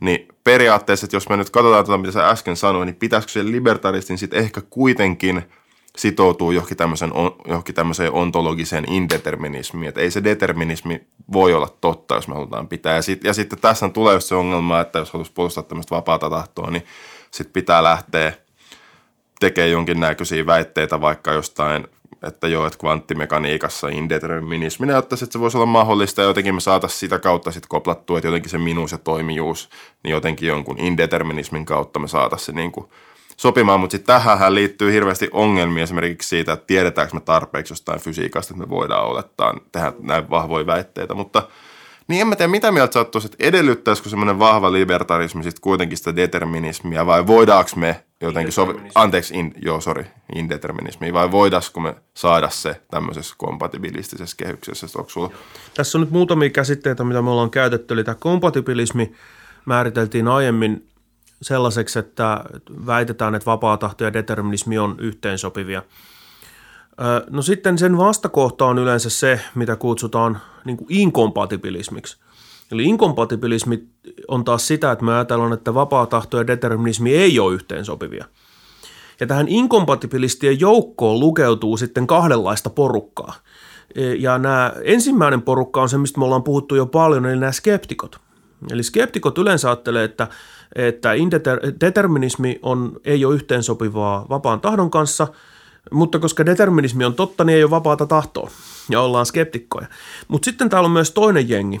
Niin periaatteessa, että jos me nyt katsotaan tuota, mitä sä äsken sanoin, niin pitäisikö se libertaristin sitten ehkä kuitenkin – sitoutuu johonkin, tämmöisen, johonkin tämmöiseen ontologiseen indeterminismiin, että ei se determinismi voi olla totta, jos me halutaan pitää. Ja, sit, ja sitten tässä tulee just se ongelma, että jos haluaisi puolustaa tämmöistä vapaata tahtoa, niin sitten pitää lähteä tekemään jonkinnäköisiä väitteitä vaikka jostain, että joo, että kvanttimekaniikassa indeterminismi näyttäisi, että se voisi olla mahdollista ja jotenkin me saataisiin sitä kautta sitten koplattua, että jotenkin se minuus ja toimijuus, niin jotenkin jonkun indeterminismin kautta me saataisiin se niin kuin – sopimaan, mutta sitten tähän liittyy hirveästi ongelmia esimerkiksi siitä, että tiedetäänkö me tarpeeksi jostain fysiikasta, että me voidaan olettaa tehdä näin vahvoja väitteitä, mutta niin en mä tiedä, mitä mieltä sä oot että edellyttäisikö semmoinen vahva libertarismi sitten kuitenkin sitä determinismia vai voidaanko me jotenkin sovi... Anteeksi, in, joo, sorry, indeterminismi, vai voidaanko me saada se tämmöisessä kompatibilistisessa kehyksessä? Onko sulla... Tässä on nyt muutamia käsitteitä, mitä me ollaan käytetty, eli tämä kompatibilismi määriteltiin aiemmin sellaiseksi, että väitetään, että vapaa tahto ja determinismi on yhteensopivia. No sitten sen vastakohta on yleensä se, mitä kutsutaan niin kuin inkompatibilismiksi. Eli inkompatibilismi on taas sitä, että me ajatellaan, että vapaa tahto ja determinismi ei ole yhteensopivia. Ja tähän inkompatibilistien joukkoon lukeutuu sitten kahdenlaista porukkaa. E, ja nämä ensimmäinen porukka on se, mistä me ollaan puhuttu jo paljon, eli nämä skeptikot. Eli skeptikot yleensä ajattelee, että että determinismi on, ei ole yhteensopivaa vapaan tahdon kanssa, mutta koska determinismi on totta, niin ei ole vapaata tahtoa ja ollaan skeptikkoja. Mutta sitten täällä on myös toinen jengi,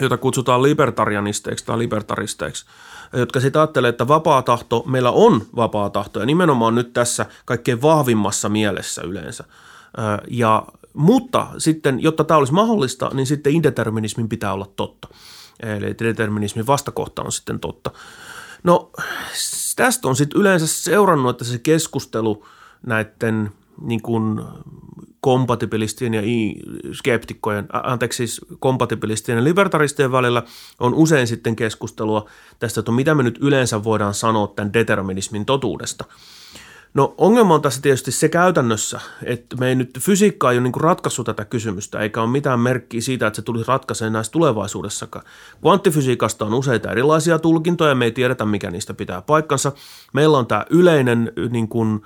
jota kutsutaan libertarianisteiksi tai libertaristeiksi, jotka sitten ajattelee, että vapaa tahto, meillä on vapaa tahto ja nimenomaan nyt tässä kaikkein vahvimmassa mielessä yleensä. Ja, mutta sitten, jotta tämä olisi mahdollista, niin sitten indeterminismin pitää olla totta. Eli determinismin vastakohta on sitten totta. No tästä on sitten yleensä seurannut, että se keskustelu näiden niin kuin kompatibilistien ja skeptikkojen, anteeksi siis kompatibilistien ja libertaristien välillä on usein sitten keskustelua tästä, että mitä me nyt yleensä voidaan sanoa tämän determinismin totuudesta. No ongelma on tässä tietysti se käytännössä, että me ei nyt, fysiikka ei ole niin ratkaissut tätä kysymystä, eikä ole mitään merkkiä siitä, että se tulisi ratkaisemaan näissä tulevaisuudessakaan. Kvanttifysiikasta on useita erilaisia tulkintoja, me ei tiedetä, mikä niistä pitää paikkansa. Meillä on tämä yleinen, niin kuin,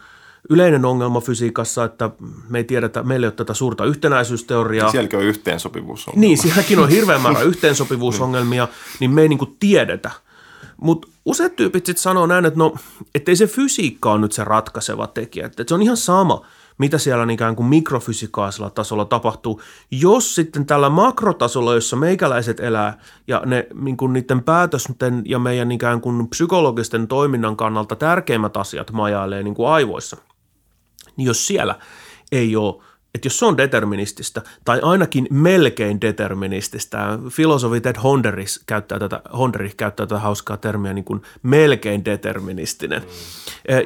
yleinen ongelma fysiikassa, että me ei tiedetä, meillä ei ole tätä suurta yhtenäisyysteoriaa. Sielläkin on yhteensopivuus. Niin, sielläkin on hirveän määrä yhteensopivuusongelmia, niin me ei niin kuin tiedetä – mutta useat tyypit sitten sanoo näin, että no, ettei se fysiikka ole nyt se ratkaiseva tekijä. Että se on ihan sama, mitä siellä ikään kuin mikrofysikaalisella tasolla tapahtuu. Jos sitten tällä makrotasolla, jossa meikäläiset elää ja ne niin kuin niiden päätösten ja meidän ikään kuin psykologisten toiminnan kannalta tärkeimmät asiat majailee niin kuin aivoissa, niin jos siellä ei ole että jos se on determinististä, tai ainakin melkein determinististä, filosofi Ted Honderis käyttää tätä, Honderich käyttää tätä hauskaa termiä niin kuin melkein deterministinen. Mm.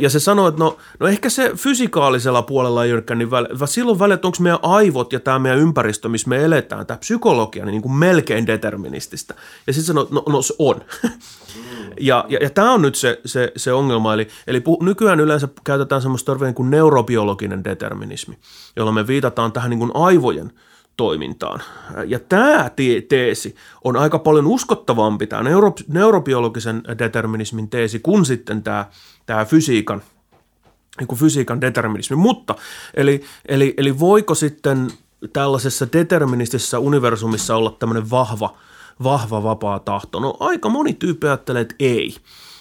Ja se sanoo, että no, no ehkä se fysikaalisella puolella ei olekaan niin vaan silloin väliä, että onko meidän aivot ja tämä meidän ympäristö, missä me eletään, tämä psykologia, niin, niin kuin melkein determinististä. Ja sitten sanoo, että no, no se on. Ja, ja, ja tämä on nyt se, se, se ongelma, eli, eli puh, nykyään yleensä käytetään semmoista termiä niin kuin neurobiologinen determinismi, jolloin me viitataan tähän niin kuin aivojen toimintaan. Ja tämä teesi on aika paljon uskottavampi, tämä neuro, neurobiologisen determinismin teesi, kuin sitten tämä, tämä fysiikan, niin kuin fysiikan determinismi. Mutta, eli, eli, eli voiko sitten tällaisessa deterministisessa universumissa olla tämmöinen vahva – vahva vapaa tahto? No aika moni tyyppi ajattelee, että ei.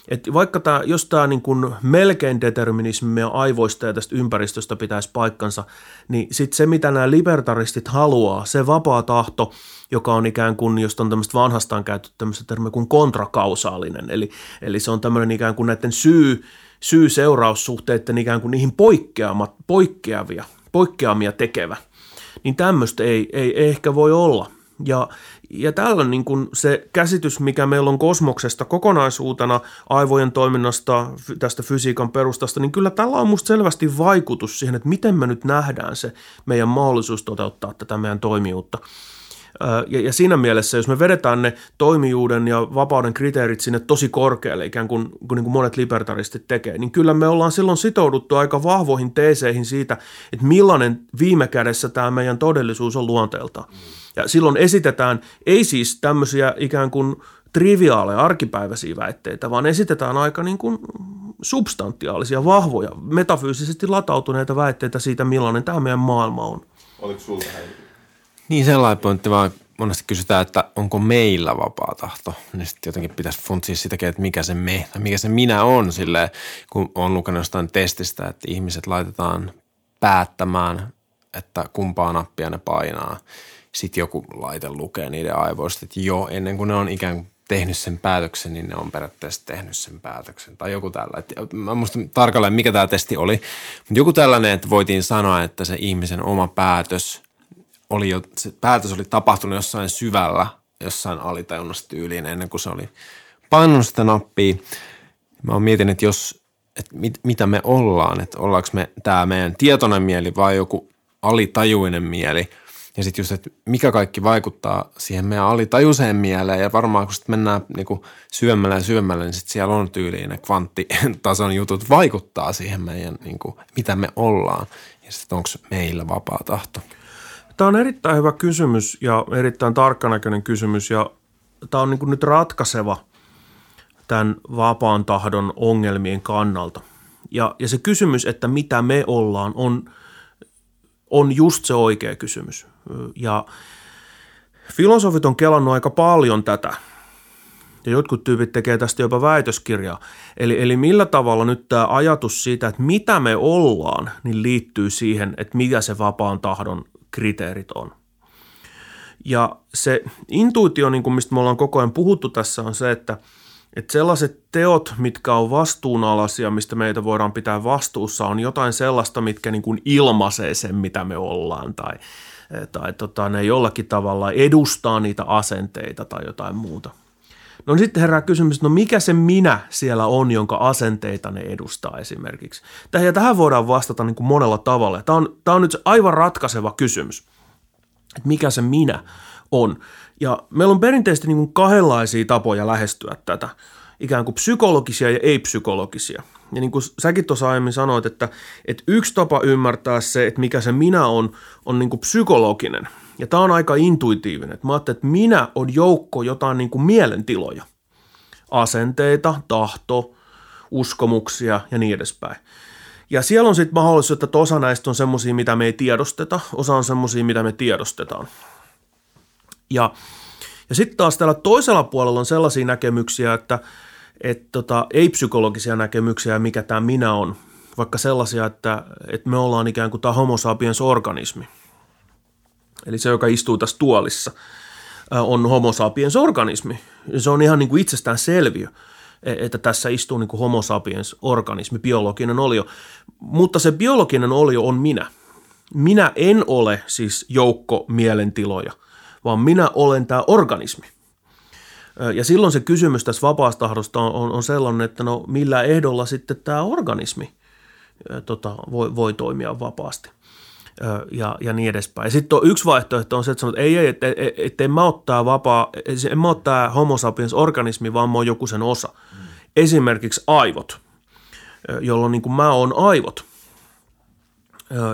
Et vaikka tämä, jos tämä niin kuin melkein determinismi aivoista ja tästä ympäristöstä pitäisi paikkansa, niin sitten se, mitä nämä libertaristit haluaa, se vapaa tahto, joka on ikään kuin, josta on tämmöistä vanhastaan käytetty tämmöistä termiä kuin kontrakausaalinen, eli, eli se on tämmöinen ikään kuin näiden syy, syy-seuraussuhteiden ikään kuin niihin poikkeamat, poikkeavia, poikkeamia tekevä, niin tämmöistä ei, ei, ei ehkä voi olla. Ja, ja täällä on niin kuin se käsitys, mikä meillä on kosmoksesta kokonaisuutena, aivojen toiminnasta, tästä fysiikan perustasta, niin kyllä tällä on musta selvästi vaikutus siihen, että miten me nyt nähdään se meidän mahdollisuus toteuttaa tätä meidän toimijuutta. Ja, ja siinä mielessä, jos me vedetään ne toimijuuden ja vapauden kriteerit sinne tosi korkealle, ikään kuin, kuin, niin kuin monet libertaristit tekee, niin kyllä me ollaan silloin sitouduttu aika vahvoihin teeseihin siitä, että millainen viime kädessä tämä meidän todellisuus on luonteeltaan. Mm. Ja silloin esitetään ei siis tämmöisiä ikään kuin triviaaleja arkipäiväisiä väitteitä, vaan esitetään aika niin kuin substantiaalisia, vahvoja, metafyysisesti latautuneita väitteitä siitä, millainen tämä meidän maailma on. Oliko sulla Niin sellainen pointti vaan monesti kysytään, että onko meillä vapaa tahto. Niin sitten jotenkin pitäisi funtsia sitäkin, että mikä se me tai mikä se minä on sille, kun on lukenut jostain testistä, että ihmiset laitetaan päättämään, että kumpaa nappia ne painaa – sitten joku laite lukee niiden aivoista, että jo ennen kuin ne on ikään kuin tehnyt sen päätöksen, niin ne on periaatteessa tehnyt sen päätöksen. Tai joku tällainen. Mä muista tarkalleen, mikä tämä testi oli. Mutta joku tällainen, että voitiin sanoa, että se ihmisen oma päätös oli jo, se päätös oli tapahtunut jossain syvällä, jossain alitajunnassa tyyliin ennen kuin se oli pannut sitä nappia. Mä oon mietin, että jos, että mit, mitä me ollaan, että ollaanko me tämä meidän tietoinen mieli vai joku alitajuinen mieli – ja sitten just, että mikä kaikki vaikuttaa siihen meidän alitajuiseen mieleen ja varmaan kun sitten mennään niinku syömällä ja syömällä, niin sitten siellä on tyyliin ne kvanttitason jutut vaikuttaa siihen meidän, niinku, mitä me ollaan ja sitten onko meillä vapaa tahto. Tämä on erittäin hyvä kysymys ja erittäin tarkkanäköinen kysymys ja tämä on niinku nyt ratkaiseva tämän vapaan tahdon ongelmien kannalta. Ja, ja se kysymys, että mitä me ollaan, on, on just se oikea kysymys. Ja filosofit on kelannut aika paljon tätä. Ja jotkut tyypit tekee tästä jopa väitöskirjaa. Eli, eli millä tavalla nyt tämä ajatus siitä, että mitä me ollaan, niin liittyy siihen, että mitä se vapaan tahdon kriteerit on. Ja se intuitio, niin kuin mistä me ollaan koko ajan puhuttu tässä, on se, että, että sellaiset teot, mitkä on vastuunalaisia, mistä meitä voidaan pitää vastuussa, on jotain sellaista, mitkä niin kuin ilmaisee sen, mitä me ollaan tai – tai tota, ne jollakin tavalla edustaa niitä asenteita tai jotain muuta. No sitten herää kysymys, no mikä se minä siellä on, jonka asenteita ne edustaa esimerkiksi? Ja tähän voidaan vastata niin kuin monella tavalla. Tämä on, tämä on nyt aivan ratkaiseva kysymys, että mikä se minä on. Ja meillä on perinteisesti niin kuin kahdenlaisia tapoja lähestyä tätä. ikään kuin psykologisia ja ei-psykologisia. Ja niin kuin säkin tuossa aiemmin sanoit, että, että yksi tapa ymmärtää se, että mikä se minä on, on niin kuin psykologinen. Ja tämä on aika intuitiivinen. Että mä ajattelen, että minä on joukko jotain niin kuin mielentiloja. Asenteita, tahto, uskomuksia ja niin edespäin. Ja siellä on sitten mahdollisuus, että osa näistä on semmoisia, mitä me ei tiedosteta, osa on semmoisia, mitä me tiedostetaan. Ja, ja sitten taas täällä toisella puolella on sellaisia näkemyksiä, että et tota, ei-psykologisia näkemyksiä, mikä tämä minä on, vaikka sellaisia, että, että me ollaan ikään kuin tämä homo sapiens organismi. Eli se, joka istuu tässä tuolissa, on homo sapiens organismi. Se on ihan niin kuin itsestään selviö e, että tässä istuu niin kuin homo sapiens organismi, biologinen olio. Mutta se biologinen olio on minä. Minä en ole siis joukko mielentiloja, vaan minä olen tämä organismi. Ja silloin se kysymys tässä vapaastahdosta on, on sellainen, että no millä ehdolla sitten tämä organismi tota, voi, voi toimia vapaasti ja, ja niin edespäin. Ja sitten yksi vaihtoehto on se, että sanot, ei, ei, että et, et en mä ottaa vapaa, en mä ottaa homo sapiens organismi, vaan mä oon joku sen osa. Mm. Esimerkiksi aivot, jolloin niin kuin mä oon aivot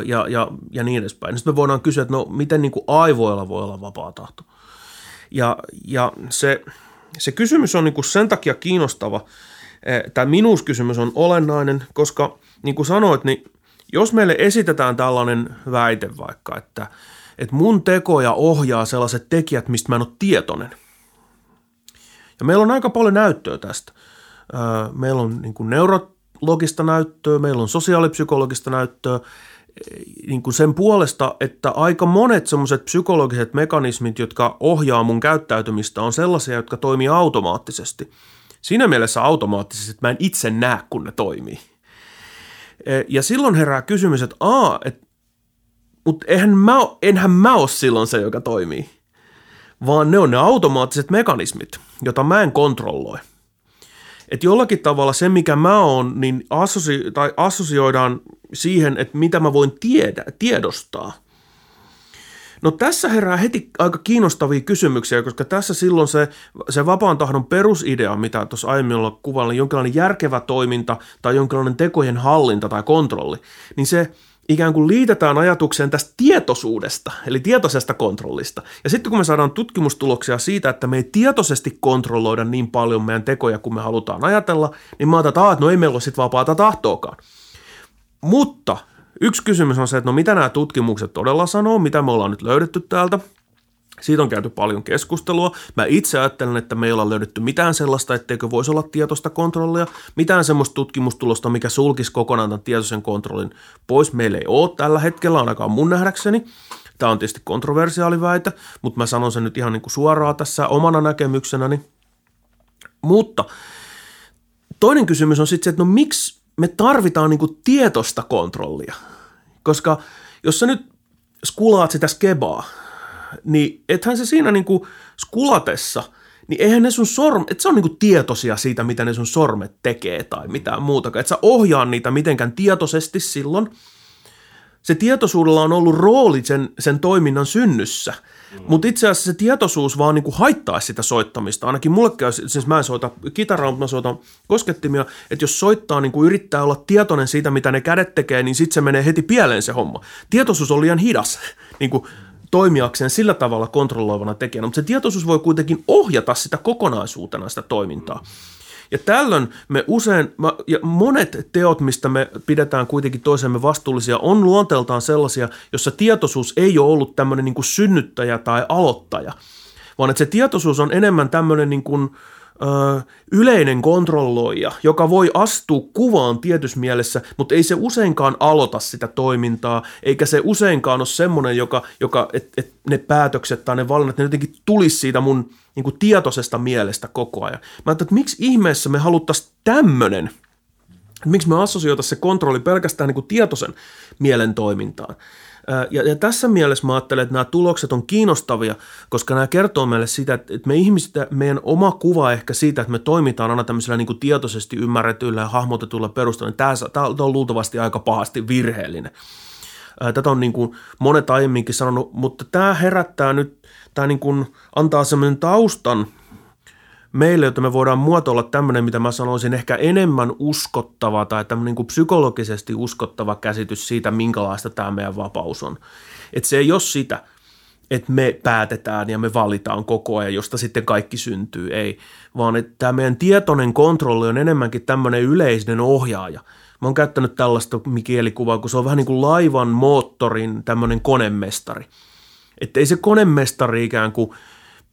ja, ja, ja niin edespäin. Sitten me voidaan kysyä, että no miten niin kuin aivoilla voi olla vapaa tahto. Ja, ja se, se kysymys on niin kuin sen takia kiinnostava, tämä minuuskysymys on olennainen, koska niin kuin sanoit, niin jos meille esitetään tällainen väite vaikka, että, että mun tekoja ohjaa sellaiset tekijät, mistä mä en ole tietoinen. Ja meillä on aika paljon näyttöä tästä. Meillä on niin kuin neurologista näyttöä, meillä on sosiaalipsykologista näyttöä, niin kuin sen puolesta, että aika monet semmoiset psykologiset mekanismit, jotka ohjaa mun käyttäytymistä, on sellaisia, jotka toimii automaattisesti. Siinä mielessä automaattisesti, että mä en itse näe, kun ne toimii. E, ja silloin herää kysymys, että aa, et, mutta eihän mä, enhän mä ole silloin se, joka toimii, vaan ne on ne automaattiset mekanismit, jota mä en kontrolloi. Että jollakin tavalla se, mikä mä oon, niin assosi, tai assosioidaan siihen, että mitä mä voin tiedä, tiedostaa. No tässä herää heti aika kiinnostavia kysymyksiä, koska tässä silloin se, se vapaan tahdon perusidea, mitä tuossa aiemmin ollaan kuvalla, niin jonkinlainen järkevä toiminta tai jonkinlainen tekojen hallinta tai kontrolli, niin se ikään kuin liitetään ajatukseen tästä tietoisuudesta, eli tietoisesta kontrollista. Ja sitten kun me saadaan tutkimustuloksia siitä, että me ei tietoisesti kontrolloida niin paljon meidän tekoja kuin me halutaan ajatella, niin mä ajatellaan, että no ei meillä ole sitten vapaata tahtoakaan. Mutta yksi kysymys on se, että no mitä nämä tutkimukset todella sanoo, mitä me ollaan nyt löydetty täältä. Siitä on käyty paljon keskustelua. Mä itse ajattelen, että me ei olla löydetty mitään sellaista, etteikö voisi olla tietoista kontrollia. Mitään semmoista tutkimustulosta, mikä sulkisi kokonaan tämän tietoisen kontrollin pois. Meillä ei ole tällä hetkellä, ainakaan mun nähdäkseni. Tämä on tietysti kontroversiaali väite, mutta mä sanon sen nyt ihan niin kuin suoraan tässä omana näkemyksenäni. Mutta toinen kysymys on sitten se, että no miksi me tarvitaan niin kuin tietoista kontrollia. Koska jos sä nyt skulaat sitä skebaa, niin ethän se siinä niin skulatessa, niin eihän ne sun sormet, että se on niin tietoisia siitä, mitä ne sun sormet tekee tai mitään muuta. Että sä ohjaa niitä mitenkään tietoisesti silloin. Se tietoisuudella on ollut rooli sen, sen toiminnan synnyssä – Mm. Mutta itse asiassa se tietoisuus vaan niinku haittaisi sitä soittamista. Ainakin mulle käy, siis mä en soita kitaraa, mutta mä soitan koskettimia, että jos soittaa niinku yrittää olla tietoinen siitä, mitä ne kädet tekee, niin sitten se menee heti pieleen se homma. Tietoisuus on liian hidas niinku toimijakseen sillä tavalla kontrolloivana tekijänä, mutta se tietoisuus voi kuitenkin ohjata sitä kokonaisuutena sitä toimintaa. Mm. Ja tällöin me usein, ja monet teot, mistä me pidetään kuitenkin toisemme vastuullisia, on luonteeltaan sellaisia, jossa tietoisuus ei ole ollut tämmöinen niin kuin synnyttäjä tai aloittaja, vaan että se tietoisuus on enemmän tämmöinen niin kuin, yleinen kontrolloija, joka voi astua kuvaan tietyssä mielessä, mutta ei se useinkaan aloita sitä toimintaa, eikä se useinkaan ole semmoinen, joka, joka että et ne päätökset tai ne valinnat, ne jotenkin tulisi siitä mun niin kuin tietoisesta mielestä koko ajan. Mä ajattelin, että miksi ihmeessä me haluttaisiin tämmöinen, miksi me assosioitaisiin se kontrolli pelkästään niin kuin tietoisen mielen toimintaan. Ja, ja tässä mielessä mä ajattelen, että nämä tulokset on kiinnostavia, koska nämä kertoo meille sitä, että me ihmiset, meidän oma kuva ehkä siitä, että me toimitaan aina tämmöisellä niin kuin tietoisesti ymmärretyillä ja hahmotetuilla perusteella, niin tämä, tämä on luultavasti aika pahasti virheellinen. Tätä on niin kuin monet aiemminkin sanonut, mutta tämä herättää nyt, tämä niin kuin antaa semmoinen taustan meille, että me voidaan muotoilla tämmöinen, mitä mä sanoisin, ehkä enemmän uskottava tai tämmöinen niin kuin psykologisesti uskottava käsitys siitä, minkälaista tämä meidän vapaus on. Että se ei ole sitä, että me päätetään ja me valitaan koko ajan, josta sitten kaikki syntyy, ei, vaan että tämä meidän tietoinen kontrolli on enemmänkin tämmöinen yleinen ohjaaja. Mä oon käyttänyt tällaista kielikuvaa, kun se on vähän niin kuin laivan moottorin tämmöinen konemestari. Että ei se konemestari ikään kuin –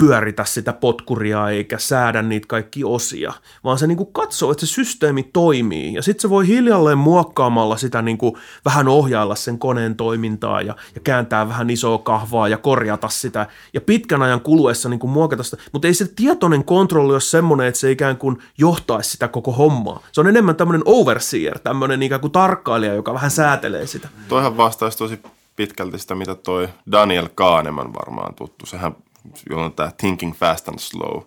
pyöritä sitä potkuria eikä säädä niitä kaikki osia, vaan se niinku katsoo, että se systeemi toimii ja sitten se voi hiljalleen muokkaamalla sitä niinku vähän ohjailla sen koneen toimintaa ja, ja kääntää vähän isoa kahvaa ja korjata sitä ja pitkän ajan kuluessa niinku muokata sitä, mutta ei se tietoinen kontrolli ole semmoinen, että se ikään kuin johtaisi sitä koko hommaa. Se on enemmän tämmöinen overseer, tämmöinen ikään kuin tarkkailija, joka vähän säätelee sitä. Toihan vastaisi tosi pitkälti sitä, mitä toi Daniel Kahneman varmaan tuttu. Sehän jolla on tämä Thinking Fast and Slow,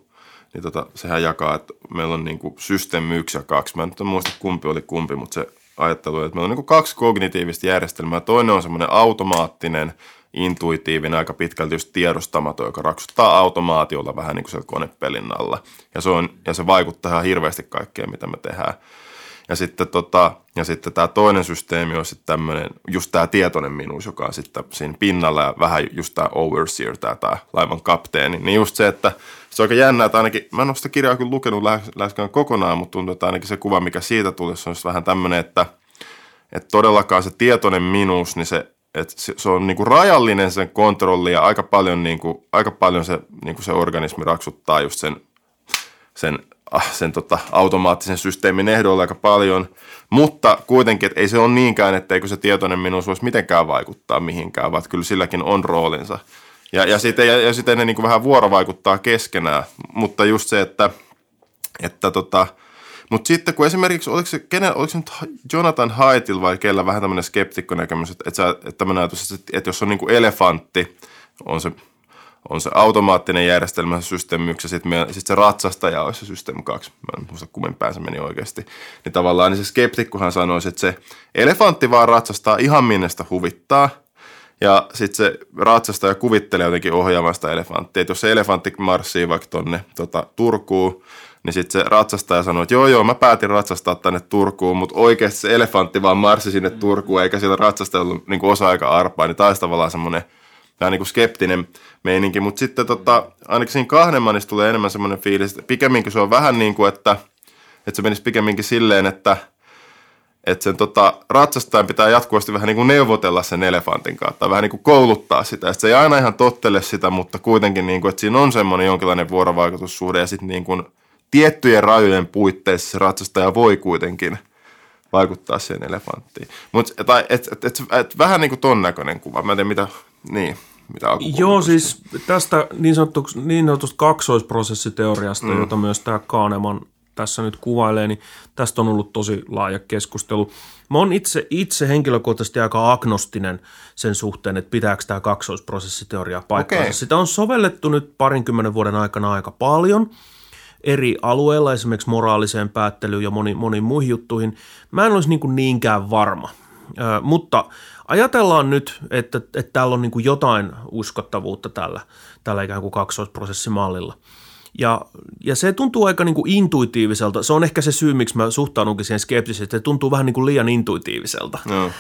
niin tota, sehän jakaa, että meillä on niinku systeemi yksi ja kaksi. Mä en nyt muista kumpi oli kumpi, mutta se ajattelu, että meillä on niinku kaksi kognitiivista järjestelmää. Toinen on semmoinen automaattinen, intuitiivinen, aika pitkälti just tiedostamaton, joka raksuttaa automaatiolla vähän niin kuin siellä konepelin alla. Ja se, on, ja se vaikuttaa ihan hirveästi kaikkeen, mitä me tehdään. Ja sitten, tota, ja sitten tämä toinen systeemi on sitten tämmöinen, just tämä tietoinen minuus, joka on sitten siinä pinnalla ja vähän just tämä overseer, tämä, tämä laivan kapteeni. Niin just se, että se on aika jännä, että ainakin, mä en ole sitä kirjaa kyllä lukenut läheskään kokonaan, mutta tuntuu, että ainakin se kuva, mikä siitä tuli, se on vähän tämmöinen, että, että todellakaan se tietoinen minuus, niin se, että se on niin kuin rajallinen sen kontrolli ja aika paljon, niin kuin, aika paljon se, niin kuin se organismi raksuttaa just sen, sen sen tota, automaattisen systeemin ehdoilla aika paljon, mutta kuitenkin, että ei se ole niinkään, etteikö se tietoinen minuus voisi mitenkään vaikuttaa mihinkään, vaan kyllä silläkin on roolinsa. Ja, ja sitten ja, ja sit ne niin kuin vähän vuorovaikuttaa keskenään, mutta just se, että, että tota, mutta sitten kun esimerkiksi, oliko se, kenen, oliko se nyt Jonathan Haitil vai kellä vähän tämmöinen skeptikkonäkemys, että, että, että tämmöinen ajatus, että, että jos on niin kuin elefantti, on se on se automaattinen järjestelmä, systeemi 1 ja sitten sit se ratsastaja olisi se systeemi 2. Mä en muista kummin se meni oikeasti. Niin tavallaan niin se skeptikkohan sanoisi, että se elefantti vaan ratsastaa ihan minne sitä huvittaa. Ja sitten se ratsastaja kuvittelee jotenkin ohjaavasta elefanttia. Että jos se elefantti marssii vaikka tonne tota, Turkuun, niin sitten se ratsastaja sanoo, että joo joo, mä päätin ratsastaa tänne Turkuun, mutta oikeasti se elefantti vaan marssi sinne Turkuun, eikä sillä ratsastajalla ollut niin osa-aika arpaa, niin taisi tavallaan semmoinen – niin kuin skeptinen meininki, mutta sitten tota, ainakin siinä Kahnemanissa tulee enemmän semmoinen fiilis, että pikemminkin se on vähän niin kuin, että, että se menisi pikemminkin silleen, että, että sen tota, ratsastajan pitää jatkuvasti vähän niin kuin neuvotella sen elefantin kautta, vähän niin kuin kouluttaa sitä. Että se ei aina ihan tottele sitä, mutta kuitenkin, niin kuin, että siinä on semmoinen jonkinlainen vuorovaikutussuhde ja sitten niin kuin tiettyjen rajojen puitteissa se ratsastaja voi kuitenkin vaikuttaa siihen elefanttiin. Mut, tai, et, et, et, et, vähän niin kuin ton näköinen kuva. Mä en tiedä, mitä niin, mitä Joo, siis tästä niin, niin sanotusta kaksoisprosessiteoriasta, mm. jota myös tämä Kahneman tässä nyt kuvailee, niin tästä on ollut tosi laaja keskustelu. Mä oon itse, itse henkilökohtaisesti aika agnostinen sen suhteen, että pitääkö tämä kaksoisprosessiteoria paikkaansa. Okay. Sitä on sovellettu nyt parinkymmenen vuoden aikana aika paljon eri alueilla, esimerkiksi moraaliseen päättelyyn ja moni, moniin muihin juttuihin. Mä en olisi niin niinkään varma, Ö, mutta – Ajatellaan nyt, että, että täällä on niin kuin jotain uskottavuutta tällä, tällä ikään kuin kaksoisprosessimallilla. Ja, ja se tuntuu aika niin kuin intuitiiviselta. Se on ehkä se syy, miksi mä suhtaudunkin siihen skeptisesti, että se tuntuu vähän niin kuin liian intuitiiviselta. No.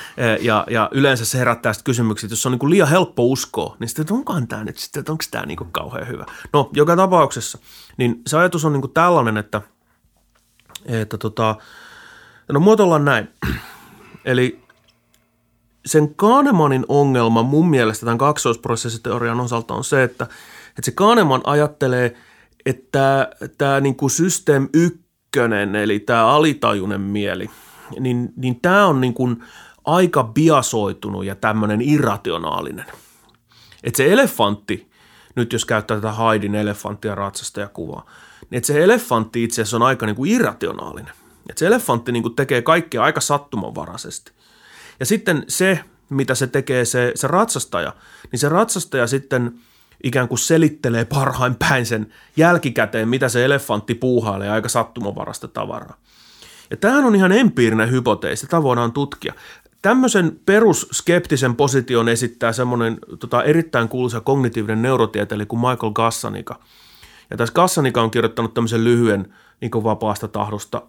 Ja, ja yleensä se herättää sitten kysymyksiä, että jos se on niin kuin liian helppo uskoa, niin sitten, että onkohan tämä nyt sitten, että onko tämä niin kuin kauhean hyvä. No, joka tapauksessa, niin se ajatus on niin kuin tällainen, että, että tota, no muotoillaan näin. Eli sen Kahnemanin ongelma mun mielestä tämän kaksoisprosessiteorian osalta on se, että, että se Kahneman ajattelee, että tämä niin kuin system ykkönen, eli tämä alitajunen mieli, niin, niin tämä on niin kuin aika biasoitunut ja tämmöinen irrationaalinen. Että se elefantti, nyt jos käyttää tätä Haidin elefanttia ratsasta ja kuvaa, niin että se elefantti itse asiassa on aika niin kuin irrationaalinen. Että se elefantti niin kuin tekee kaikkea aika sattumanvaraisesti – ja sitten se, mitä se tekee se, se ratsastaja, niin se ratsastaja sitten ikään kuin selittelee parhain päin sen jälkikäteen, mitä se elefantti puuhailee aika sattumavarasta tavaraa. Ja tämähän on ihan empiirinen hypoteesi, tätä voidaan tutkia. Tämmöisen perusskeptisen position esittää semmoinen tota, erittäin kuuluisa kognitiivinen neurotieteilijä kuin Michael Gassanika, Ja tässä Kassanika on kirjoittanut tämmöisen lyhyen niin vapaasta tahdosta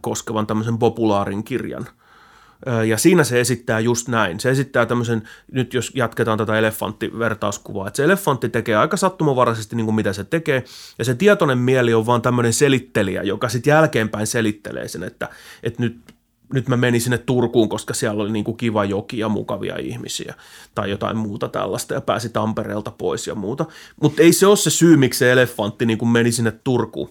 koskevan tämmöisen populaarin kirjan. Ja siinä se esittää just näin. Se esittää tämmöisen, nyt jos jatketaan tätä elefanttivertauskuvaa, että se elefantti tekee aika sattumanvaraisesti niin kuin mitä se tekee, ja se tietoinen mieli on vaan tämmöinen selittelijä, joka sitten jälkeenpäin selittelee sen, että, että nyt nyt mä menin sinne Turkuun, koska siellä oli niin kuin kiva joki ja mukavia ihmisiä tai jotain muuta tällaista ja pääsi Tampereelta pois ja muuta. Mutta ei se ole se syy, miksi se elefantti niin kuin meni sinne Turkuun.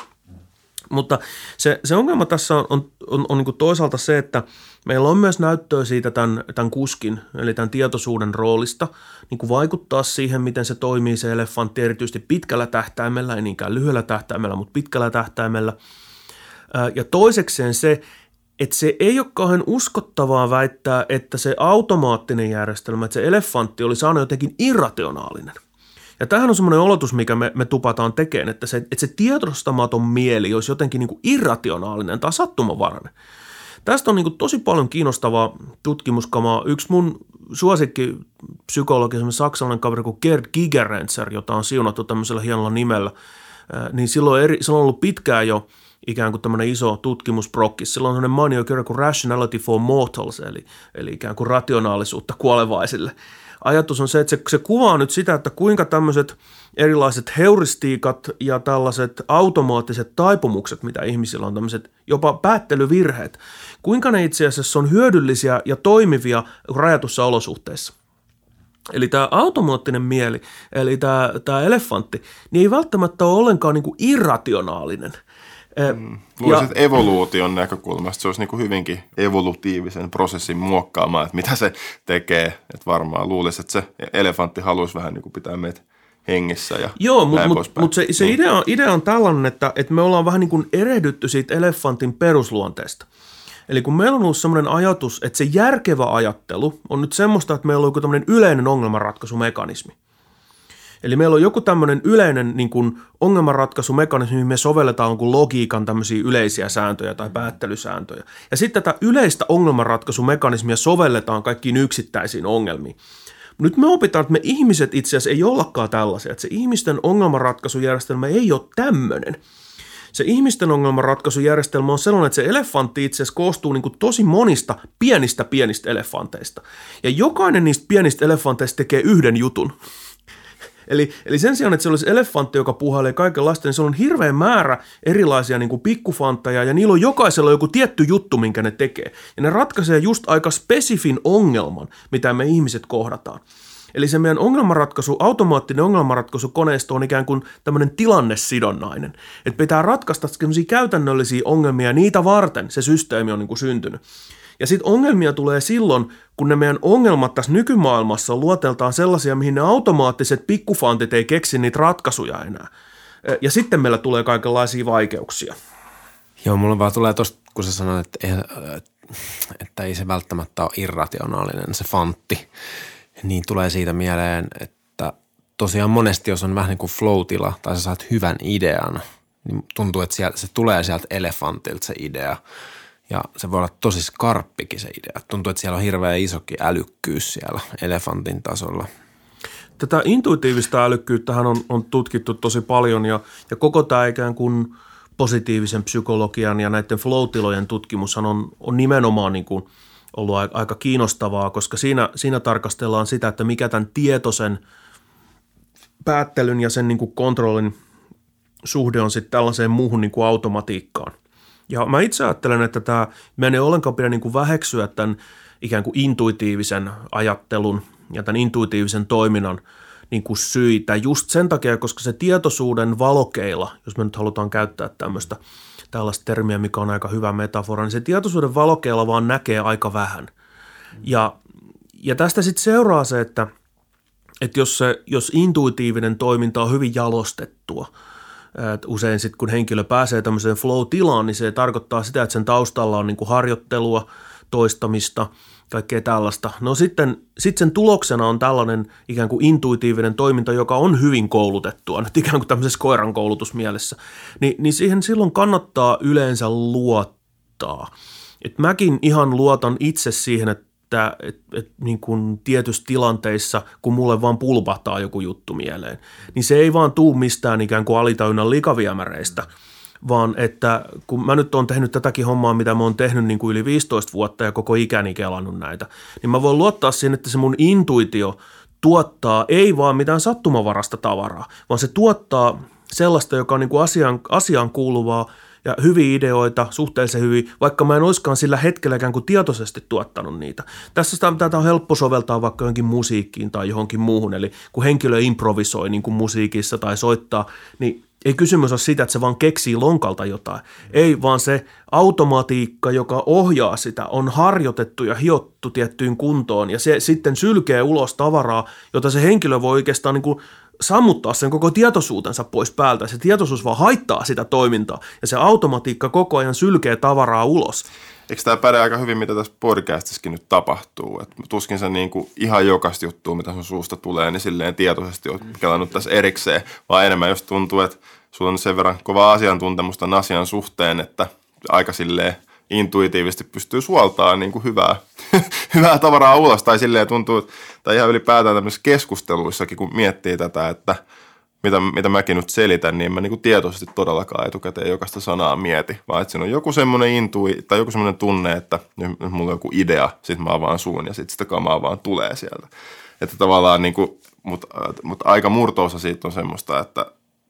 Mutta se, se ongelma tässä on, on, on, on niin toisaalta se, että meillä on myös näyttöä siitä tämän, tämän kuskin, eli tämän tietoisuuden roolista, niin kuin vaikuttaa siihen, miten se toimii se elefantti, erityisesti pitkällä tähtäimellä, ei niinkään lyhyellä tähtäimellä, mutta pitkällä tähtäimellä. Ja toisekseen se, että se ei ole kauhean uskottavaa väittää, että se automaattinen järjestelmä, että se elefantti oli saanut jotenkin irrationaalinen – ja tämähän on semmoinen olotus, mikä me, me tupataan tekemään, että se, että se tiedostamaton mieli olisi jotenkin niin kuin irrationaalinen tai sattumanvarainen. Tästä on niin tosi paljon kiinnostavaa tutkimuskamaa. Yksi mun suosikki psykologi, saksalainen kaveri kuin Gerd Gigerenzer, jota on siunattu tämmöisellä hienolla nimellä, niin silloin, eri, silloin on ollut pitkään jo ikään kuin tämmöinen iso tutkimusprokki. Silloin on sellainen mainio kirja kuin Rationality for Mortals, eli, eli ikään kuin rationaalisuutta kuolevaisille – ajatus on se, että se, se kuvaa nyt sitä, että kuinka tämmöiset erilaiset heuristiikat ja tällaiset automaattiset taipumukset, mitä ihmisillä on, tämmöiset jopa päättelyvirheet, kuinka ne itse asiassa on hyödyllisiä ja toimivia rajatussa olosuhteissa. Eli tämä automaattinen mieli, eli tämä, tämä elefantti, niin ei välttämättä ole ollenkaan niin kuin irrationaalinen – Mm. Luulisin, että evoluution näkökulmasta se olisi niin kuin hyvinkin evolutiivisen prosessin muokkaamaan, että mitä se tekee. Että varmaan luulisin, että se elefantti haluaisi vähän niin kuin pitää meitä hengissä ja Joo, mutta mut, mut se, se mm. idea, idea on tällainen, että, että me ollaan vähän niin kuin erehdytty siitä elefantin perusluonteesta. Eli kun meillä on ollut sellainen ajatus, että se järkevä ajattelu on nyt semmoista, että meillä on joku tämmöinen yleinen ongelmanratkaisumekanismi – Eli meillä on joku tämmöinen yleinen niin kuin ongelmanratkaisumekanismi, mihin me sovelletaan jonkun logiikan tämmöisiä yleisiä sääntöjä tai päättelysääntöjä. Ja sitten tätä yleistä ongelmanratkaisumekanismia sovelletaan kaikkiin yksittäisiin ongelmiin. Nyt me opitaan, että me ihmiset itse asiassa ei ollakaan tällaisia, että se ihmisten ongelmanratkaisujärjestelmä ei ole tämmöinen. Se ihmisten ongelmanratkaisujärjestelmä on sellainen, että se elefantti itse asiassa koostuu niin kuin tosi monista pienistä pienistä elefanteista. Ja jokainen niistä pienistä elefanteista tekee yhden jutun. Eli, eli sen sijaan, että se olisi elefantti, joka puhailee kaikenlaista, niin se on hirveä määrä erilaisia niin kuin pikkufantteja, ja niillä on jokaisella joku tietty juttu, minkä ne tekee. Ja ne ratkaisee just aika spesifin ongelman, mitä me ihmiset kohdataan. Eli se meidän ongelmanratkaisu, automaattinen ongelmanratkaisukoneisto on ikään kuin tämmöinen tilannesidonnainen. Että pitää ratkaista käytännöllisiä ongelmia, niitä varten se systeemi on niin kuin syntynyt. Ja sitten ongelmia tulee silloin, kun ne meidän ongelmat tässä nykymaailmassa luoteltaan sellaisia, mihin ne automaattiset pikkufantit ei keksi niitä ratkaisuja enää. Ja sitten meillä tulee kaikenlaisia vaikeuksia. Joo, mulla vaan tulee tuosta, kun sä sanoit, että että ei se välttämättä ole irrationaalinen se fantti, niin tulee siitä mieleen, että tosiaan monesti, jos on vähän niin kuin flow tai sä saat hyvän idean, niin tuntuu, että se tulee sieltä elefantilta se idea – ja se voi olla tosi skarppikin se idea. Tuntuu, että siellä on hirveä isokin älykkyys siellä elefantin tasolla. Tätä intuitiivista älykkyyttähän on, on tutkittu tosi paljon ja, ja koko tämä ikään kuin positiivisen psykologian ja näiden flow-tilojen tutkimushan on, on nimenomaan niin kuin ollut aika kiinnostavaa, koska siinä, siinä tarkastellaan sitä, että mikä tämän tietoisen päättelyn ja sen niin kuin kontrollin suhde on sitten tällaiseen muuhun niin kuin automatiikkaan – ja mä itse ajattelen, että tämä menee ollenkaan pidä niin kuin väheksyä tämän ikään kuin intuitiivisen ajattelun ja tämän intuitiivisen toiminnan niin kuin syitä just sen takia, koska se tietoisuuden valokeila, jos me nyt halutaan käyttää tämmöistä tällaista termiä, mikä on aika hyvä metafora, niin se tietoisuuden valokeila vaan näkee aika vähän. Ja, ja tästä sitten seuraa se, että, että jos, se, jos intuitiivinen toiminta on hyvin jalostettua – et usein sitten kun henkilö pääsee tämmöiseen flow-tilaan, niin se tarkoittaa sitä, että sen taustalla on niin kuin harjoittelua, toistamista, kaikkea tällaista. No sitten sit sen tuloksena on tällainen ikään kuin intuitiivinen toiminta, joka on hyvin koulutettua, nyt ikään kuin tämmöisessä koiran koulutusmielessä. Ni, niin siihen silloin kannattaa yleensä luottaa. Et mäkin ihan luotan itse siihen, että että et, et, niin kuin tietyissä tilanteissa, kun mulle vaan pulpahtaa joku juttu mieleen, niin se ei vaan tuu mistään ikään kuin alitäynnä likaviemäreistä, vaan että kun mä nyt oon tehnyt tätäkin hommaa, mitä mä oon tehnyt niin kuin yli 15 vuotta ja koko ikäni kelannut näitä, niin mä voin luottaa siihen, että se mun intuitio tuottaa ei vaan mitään sattumavarasta tavaraa, vaan se tuottaa sellaista, joka on niin kuin asiaan, asiaan kuuluvaa – ja hyviä ideoita, suhteellisen hyvin, vaikka mä en olisikaan sillä hetkellä ikään kuin tietoisesti tuottanut niitä. Tässä sitä, tätä on helppo soveltaa vaikka johonkin musiikkiin tai johonkin muuhun, eli kun henkilö improvisoi niin kuin musiikissa tai soittaa, niin ei kysymys ole siitä, että se vaan keksii lonkalta jotain. Ei, vaan se automatiikka, joka ohjaa sitä, on harjoitettu ja hiottu tiettyyn kuntoon ja se sitten sylkee ulos tavaraa, jota se henkilö voi oikeastaan niin kuin sammuttaa sen koko tietoisuutensa pois päältä. Se tietoisuus vaan haittaa sitä toimintaa ja se automatiikka koko ajan sylkee tavaraa ulos. Eikö tämä päde aika hyvin, mitä tässä podcastissakin nyt tapahtuu? Et tuskin se niin kuin ihan jokaista juttua, mitä sun suusta tulee, niin silleen tietoisesti olet kelannut tässä erikseen, vaan enemmän jos tuntuu, että sulla on sen verran kova asiantuntemusta asian suhteen, että aika silleen intuitiivisesti pystyy suoltaan niin kuin hyvää, hyvää tavaraa ulos. Tai silleen tuntuu, tai ihan ylipäätään tämmöisissä keskusteluissakin, kun miettii tätä, että mitä, mitä mäkin nyt selitän, niin mä niin kuin tietoisesti todellakaan etukäteen jokaista sanaa mieti, vaan että siinä on joku semmoinen intui, tai joku semmoinen tunne, että nyt mulla on joku idea, sit mä avaan suun ja sitten sitä kamaa vaan tulee sieltä. Että tavallaan niin kuin, mutta, mutta aika murtoosa siitä on semmoista, että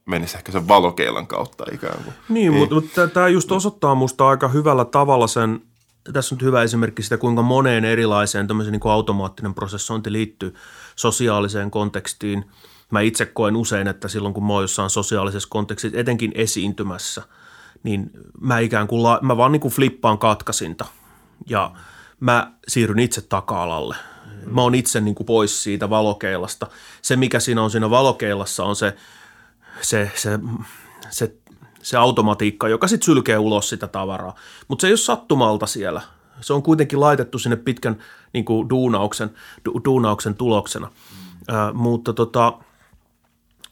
menisi ehkä sen valokeilan kautta ikään kuin. Niin, niin. mutta, mutta tämä just osoittaa musta aika hyvällä tavalla sen, tässä on nyt hyvä esimerkki sitä, kuinka moneen erilaiseen tämmöisen niin kuin automaattinen prosessointi liittyy sosiaaliseen kontekstiin. Mä itse koen usein, että silloin kun mä oon jossain sosiaalisessa kontekstissa, etenkin esiintymässä, niin mä ikään kuin, mä vaan niin kuin flippaan katkasinta ja mä siirryn itse taka-alalle. Mä oon itse niin kuin pois siitä valokeilasta. Se, mikä siinä on siinä valokeilassa, on se – se, se, se, se automatiikka, joka sitten sylkee ulos sitä tavaraa. Mutta se ei ole sattumalta siellä. Se on kuitenkin laitettu sinne pitkän niin kuin duunauksen, du, duunauksen tuloksena. Mm. Äh, mutta tota,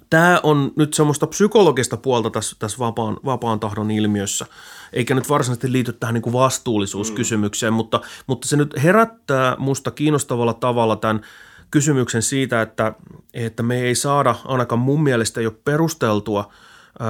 tämä on nyt semmoista psykologista puolta tässä, tässä vapaan, vapaan tahdon ilmiössä, eikä nyt varsinaisesti liity tähän niin kuin vastuullisuuskysymykseen, mm. mutta, mutta se nyt herättää musta kiinnostavalla tavalla tämän – kysymyksen siitä, että, että me ei saada, ainakaan mun mielestä jo perusteltua,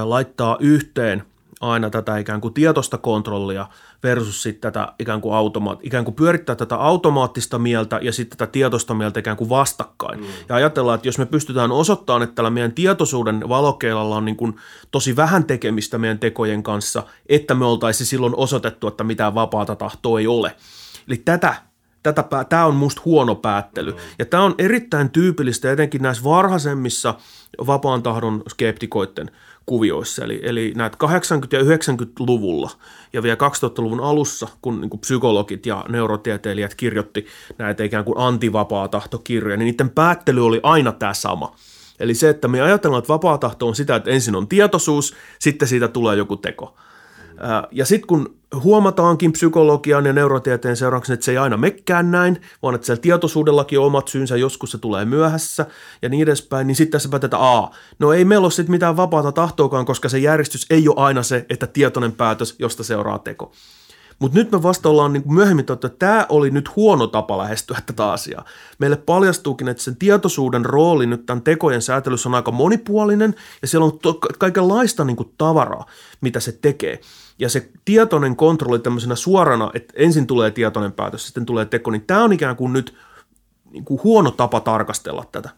laittaa yhteen aina tätä ikään kuin tietoista kontrollia versus sitten tätä ikään kuin, automaat, ikään kuin pyörittää tätä automaattista mieltä ja sitten tätä tietoista mieltä ikään kuin vastakkain. Mm. Ja ajatellaan, että jos me pystytään osoittamaan, että tällä meidän tietoisuuden valokeilalla on niin kuin tosi vähän tekemistä meidän tekojen kanssa, että me oltaisiin silloin osoitettu, että mitään vapaata tahtoa ei ole. Eli tätä tätä, tämä on musta huono päättely. Ja tämä on erittäin tyypillistä etenkin näissä varhaisemmissa vapaan tahdon skeptikoiden kuvioissa. Eli, eli näitä 80- ja 90-luvulla ja vielä 2000-luvun alussa, kun niin kuin psykologit ja neurotieteilijät kirjoitti näitä ikään kuin antivapaa tahtokirjoja, niin niiden päättely oli aina tämä sama. Eli se, että me ajatellaan, että vapaa tahto on sitä, että ensin on tietoisuus, sitten siitä tulee joku teko. Ja sitten kun huomataankin psykologian ja neurotieteen seurauksena, että se ei aina mekkään näin, vaan että siellä tietoisuudellakin on omat syynsä, joskus se tulee myöhässä ja niin edespäin, niin sitten se päätetään, a, no ei meillä ole sitten mitään vapaata tahtoakaan, koska se järjestys ei ole aina se, että tietoinen päätös, josta seuraa teko. Mutta nyt me vasta ollaan niin myöhemmin että tämä oli nyt huono tapa lähestyä tätä asiaa. Meille paljastuukin, että sen tietoisuuden rooli nyt tämän tekojen säätelyssä on aika monipuolinen ja siellä on to- kaikenlaista niin kuin tavaraa, mitä se tekee. Ja se tietoinen kontrolli tämmöisenä suorana, että ensin tulee tietoinen päätös, sitten tulee teko, niin tämä on ikään kuin nyt niin kuin huono tapa tarkastella tätä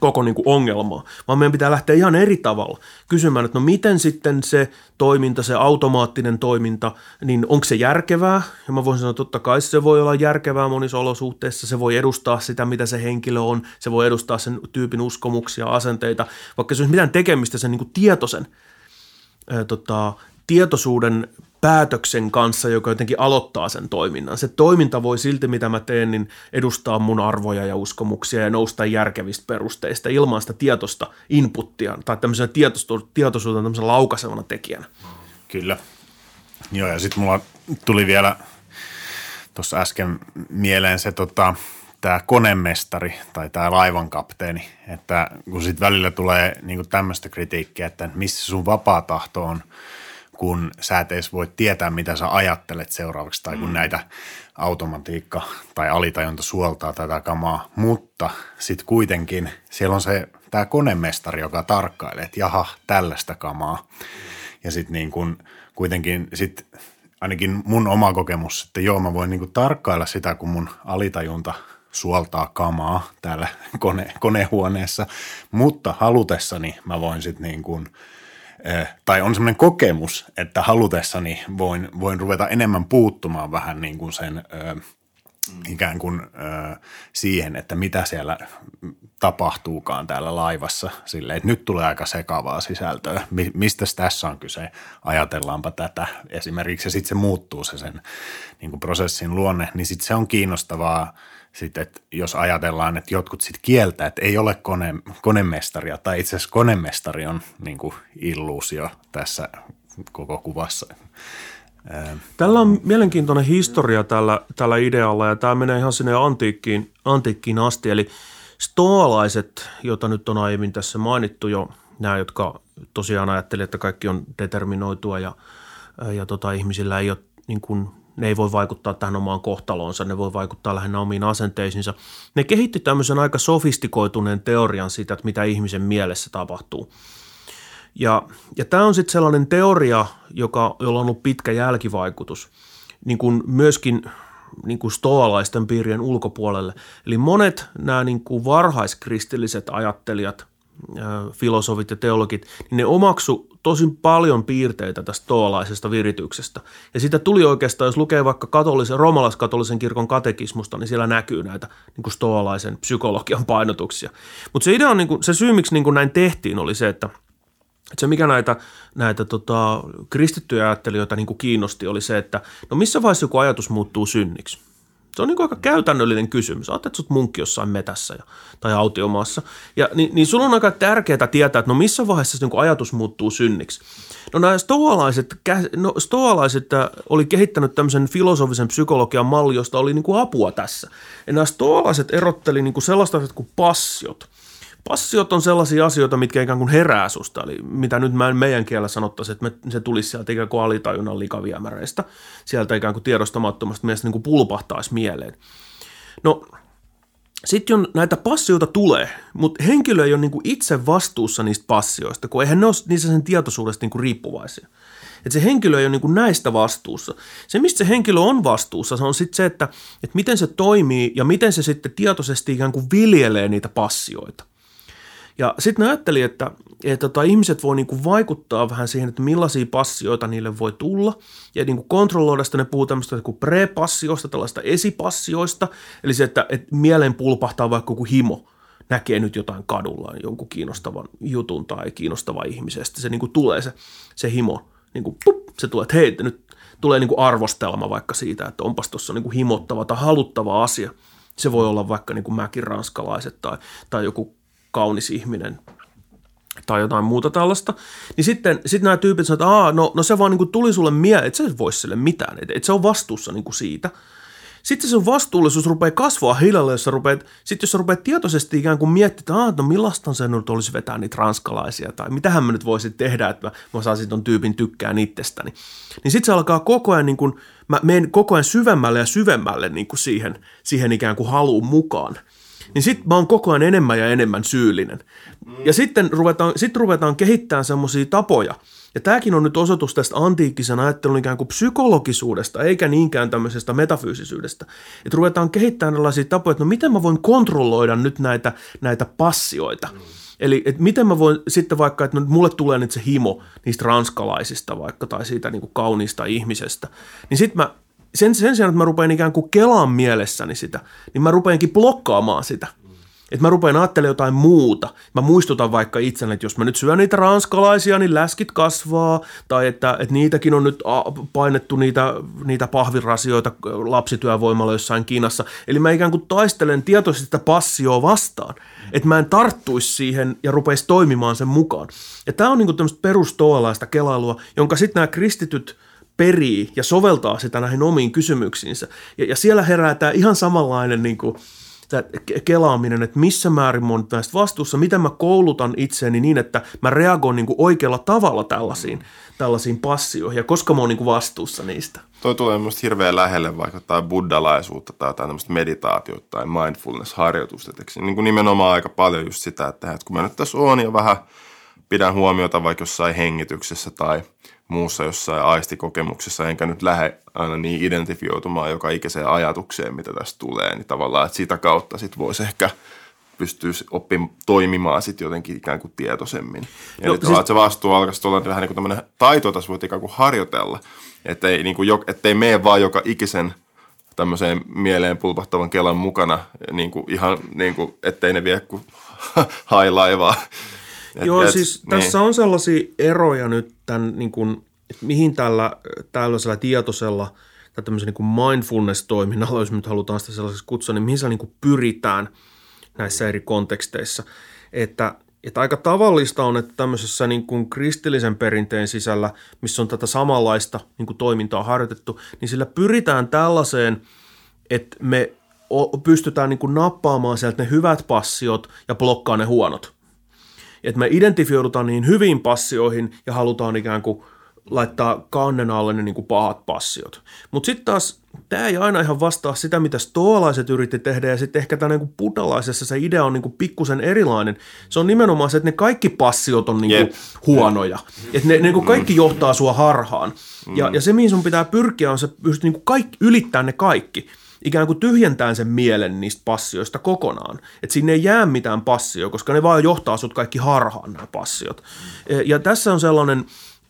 koko niin kuin ongelmaa, vaan meidän pitää lähteä ihan eri tavalla kysymään, että no miten sitten se toiminta, se automaattinen toiminta, niin onko se järkevää? Ja mä voisin sanoa, että totta kai se voi olla järkevää monissa olosuhteissa, se voi edustaa sitä, mitä se henkilö on, se voi edustaa sen tyypin uskomuksia, asenteita, vaikka se olisi mitään tekemistä sen niin kuin tietoisen ää, tota, tietoisuuden päätöksen kanssa, joka jotenkin aloittaa sen toiminnan. Se toiminta voi silti, mitä mä teen, niin edustaa mun arvoja ja uskomuksia ja nousta järkevistä perusteista ilman sitä tietoista inputtia tai tämmöisenä tietoisuutena tämmöisenä laukaisevana tekijänä. Kyllä. Joo, ja sitten mulla tuli vielä tuossa äsken mieleen se tota, tämä konemestari tai tämä laivankapteeni, että kun sitten välillä tulee niinku tämmöistä kritiikkiä, että missä sun vapaa tahto on – kun sä et edes voi tietää, mitä sä ajattelet seuraavaksi, tai kun mm. näitä automatiikka tai alitajunta suoltaa tätä kamaa, mutta sitten kuitenkin siellä on se tämä konemestari, joka tarkkailee, että jaha, tällaista kamaa. Ja sitten niin kun, kuitenkin sit ainakin mun oma kokemus, että joo, mä voin niin tarkkailla sitä, kun mun alitajunta suoltaa kamaa täällä kone, konehuoneessa, mutta halutessani mä voin sitten niin kuin, tai on semmoinen kokemus, että halutessani voin, voin ruveta enemmän puuttumaan vähän niin kuin sen eh, ikään kuin ö, siihen, että mitä siellä tapahtuukaan täällä laivassa. Sille, että nyt tulee aika sekavaa sisältöä. Mi- mistä tässä on kyse? Ajatellaanpa tätä esimerkiksi ja sitten se muuttuu se sen niin kuin prosessin luonne, niin sitten se on kiinnostavaa sitten, että jos ajatellaan, että jotkut sitten kieltää, että ei ole kone, konemestaria tai itse asiassa konemestari on niin kuin illuusio tässä koko kuvassa. Tällä on mielenkiintoinen historia tällä, tällä idealla ja tämä menee ihan sinne antiikkiin, antiikkiin asti. Eli stoalaiset, joita nyt on aiemmin tässä mainittu jo, nämä, jotka tosiaan ajattelivat, että kaikki on determinoitua ja, ja tota, ihmisillä ei ole, niin kuin, ne ei voi vaikuttaa tähän omaan kohtaloonsa, ne voi vaikuttaa lähinnä omiin asenteisiinsa. Ne kehitti tämmöisen aika sofistikoituneen teorian siitä, että mitä ihmisen mielessä tapahtuu – ja, ja tämä on sitten sellainen teoria, joka, jolla on ollut pitkä jälkivaikutus, niin kuin myöskin niin kuin stoalaisten piirien ulkopuolelle. Eli monet nämä niin kuin varhaiskristilliset ajattelijat, filosofit ja teologit, niin ne omaksu tosi paljon piirteitä tästä stoalaisesta virityksestä. Ja siitä tuli oikeastaan, jos lukee vaikka katolisen, romalaiskatolisen kirkon katekismusta, niin siellä näkyy näitä niin kuin stoalaisen psykologian painotuksia. Mutta se idea on, niin kuin, se syy, miksi niin kuin näin tehtiin, oli se, että – et se, mikä näitä, näitä tota, kristittyjä ajattelijoita niin kuin kiinnosti, oli se, että no missä vaiheessa joku ajatus muuttuu synniksi? Se on niin aika käytännöllinen kysymys. Ajattelet, sut munkki jossain metässä ja, tai autiomaassa. Ja, niin, niin sulla on aika tärkeää tietää, että no missä vaiheessa niin kuin ajatus muuttuu synniksi. No nämä stoalaiset, no stoalaiset äh, oli kehittänyt tämmöisen filosofisen psykologian malli, josta oli niin apua tässä. Ja nämä stoalaiset erotteli niin sellaista kuin passiot – Passiot on sellaisia asioita, mitkä ikään kuin herää susta, eli mitä nyt mä en meidän kielellä sanottaisi, että me, se tulisi sieltä ikään kuin alitajunnan likaviemäreistä, sieltä ikään kuin tiedostamattomasta mielestä niin kuin pulpahtaisi mieleen. No, sitten näitä passioita tulee, mutta henkilö ei ole niin kuin itse vastuussa niistä passioista, kun eihän ne ole niissä sen tietoisuudesta niin kuin riippuvaisia. Että se henkilö ei ole niin kuin näistä vastuussa. Se, mistä se henkilö on vastuussa, se on sitten se, että, että miten se toimii ja miten se sitten tietoisesti ikään kuin viljelee niitä passioita – ja sitten ne ajatteli, että, että tota, ihmiset voi niinku vaikuttaa vähän siihen, että millaisia passioita niille voi tulla. Ja niinku kontrolloida sitä, ne puhuu tämmöistä kuin prepassioista, tällaista esipassioista. Eli se, että, että mieleen pulpahtaa vaikka joku himo, näkee nyt jotain kadulla, jonkun kiinnostavan jutun tai kiinnostava ihmisestä. Se niinku tulee se, se himo, niinku, pup, se tulee, että hei, nyt tulee niinku arvostelma vaikka siitä, että onpas tuossa niinku himottava tai haluttava asia. Se voi olla vaikka niin kuin tai, tai joku kaunis ihminen tai jotain muuta tällaista, niin sitten sit nämä tyypit sanoo, että Aa, no, no se vaan niin kuin tuli sulle mieleen, että sä et voi sille mitään, että, että se on vastuussa niin kuin siitä. Sitten se vastuullisuus rupeaa kasvaa hiljalleen, jos sä rupeat, sitten jos sä rupeat tietoisesti ikään kuin miettimään, että no millaista se nyt olisi vetää niitä ranskalaisia, tai mitähän mä nyt voisin tehdä, että mä, mä saisin ton tyypin tykkään itsestäni. Niin sitten se alkaa koko ajan, niin kuin, mä menen koko ajan syvemmälle ja syvemmälle niin kuin siihen, siihen ikään kuin haluun mukaan niin sitten mä oon koko ajan enemmän ja enemmän syyllinen. Ja sitten ruvetaan, sit ruvetaan kehittämään semmoisia tapoja. Ja tämäkin on nyt osoitus tästä antiikkisen ajattelun ikään kuin psykologisuudesta, eikä niinkään tämmöisestä metafyysisyydestä. Että ruvetaan kehittämään erilaisia tapoja, että no miten mä voin kontrolloida nyt näitä, näitä passioita. Eli että miten mä voin sitten vaikka, että no, mulle tulee nyt se himo niistä ranskalaisista vaikka tai siitä niin kuin kauniista ihmisestä, niin sitten mä sen, sen sijaan, että mä rupean ikään kuin kelaan mielessäni sitä, niin mä rupeankin blokkaamaan sitä. Että mä rupean ajattelemaan jotain muuta. Mä muistutan vaikka itselleni, että jos mä nyt syön niitä ranskalaisia, niin läskit kasvaa. Tai että, että niitäkin on nyt painettu niitä, niitä pahvirasioita lapsityövoimalla jossain Kiinassa. Eli mä ikään kuin taistelen tietoisesti sitä passioa vastaan. Että mä en tarttuisi siihen ja rupeisi toimimaan sen mukaan. Ja tämä on niin kuin tämmöistä perustoalaista kelailua, jonka sitten nämä kristityt – perii ja soveltaa sitä näihin omiin kysymyksiinsä. Ja, ja siellä herää tämä ihan samanlainen niin kuin, tämä kelaaminen, että missä määrin mä oon näistä vastuussa, miten mä koulutan itseäni niin, että mä reagoin niin kuin oikealla tavalla tällaisiin, tällaisiin passioihin ja koska mä oon niin kuin vastuussa niistä. Toi tulee minusta hirveän lähelle vaikka tai buddalaisuutta tai jotain tämmöistä meditaatiota tai mindfulness-harjoitusta. Niin kuin nimenomaan aika paljon just sitä, että, kun mä nyt tässä oon ja vähän pidän huomiota vaikka jossain hengityksessä tai muussa jossain aistikokemuksessa, enkä nyt lähde aina niin identifioitumaan joka ikiseen ajatukseen, mitä tästä tulee, niin tavallaan, että sitä kautta sit voisi ehkä pystyä oppimaan toimimaan sitten jotenkin ikään kuin tietoisemmin. Ja no, nyt siis... että se vastuu alkaisi olla vähän niin kuin tämmöinen taito, jota voit ikään kuin harjoitella, ettei, niin kuin, ettei mene vaan joka ikisen tämmöiseen mieleen pulpahtavan kelan mukana, niin kuin ihan niin kuin, ettei ne vie kuin hailaivaa. Et, Joo, et, siis niin. tässä on sellaisia eroja nyt tämän, niin kuin, että mihin tällä tällaisella tietoisella tai tämmöisen niin mindfulness-toiminnalla, jos nyt halutaan sitä sellaisessa kutsua, niin mihin se niin kuin pyritään näissä eri konteksteissa. Että, että aika tavallista on, että tämmöisessä niin kuin kristillisen perinteen sisällä, missä on tätä samanlaista niin kuin toimintaa harjoitettu, niin sillä pyritään tällaiseen, että me pystytään niin kuin nappaamaan sieltä ne hyvät passiot ja blokkaa ne huonot että me identifioidutaan niin hyviin passioihin ja halutaan ikään kuin laittaa kannen alle ne niin kuin pahat passiot. Mutta sitten taas tämä ei aina ihan vastaa sitä, mitä stoalaiset yritti tehdä, ja sitten ehkä tämä niin se idea on niin pikkusen erilainen. Se on nimenomaan se, että ne kaikki passiot on niin kuin huonoja. Että ne, ne niin kuin kaikki johtaa sua harhaan. Ja, ja se, mihin sun pitää pyrkiä, on se pystyt niin kuin kaikki, ylittää ne kaikki ikään kuin tyhjentää sen mielen niistä passioista kokonaan. Että sinne ei jää mitään passio, koska ne vaan johtaa sut kaikki harhaan nämä passiot. Ja tässä on sellainen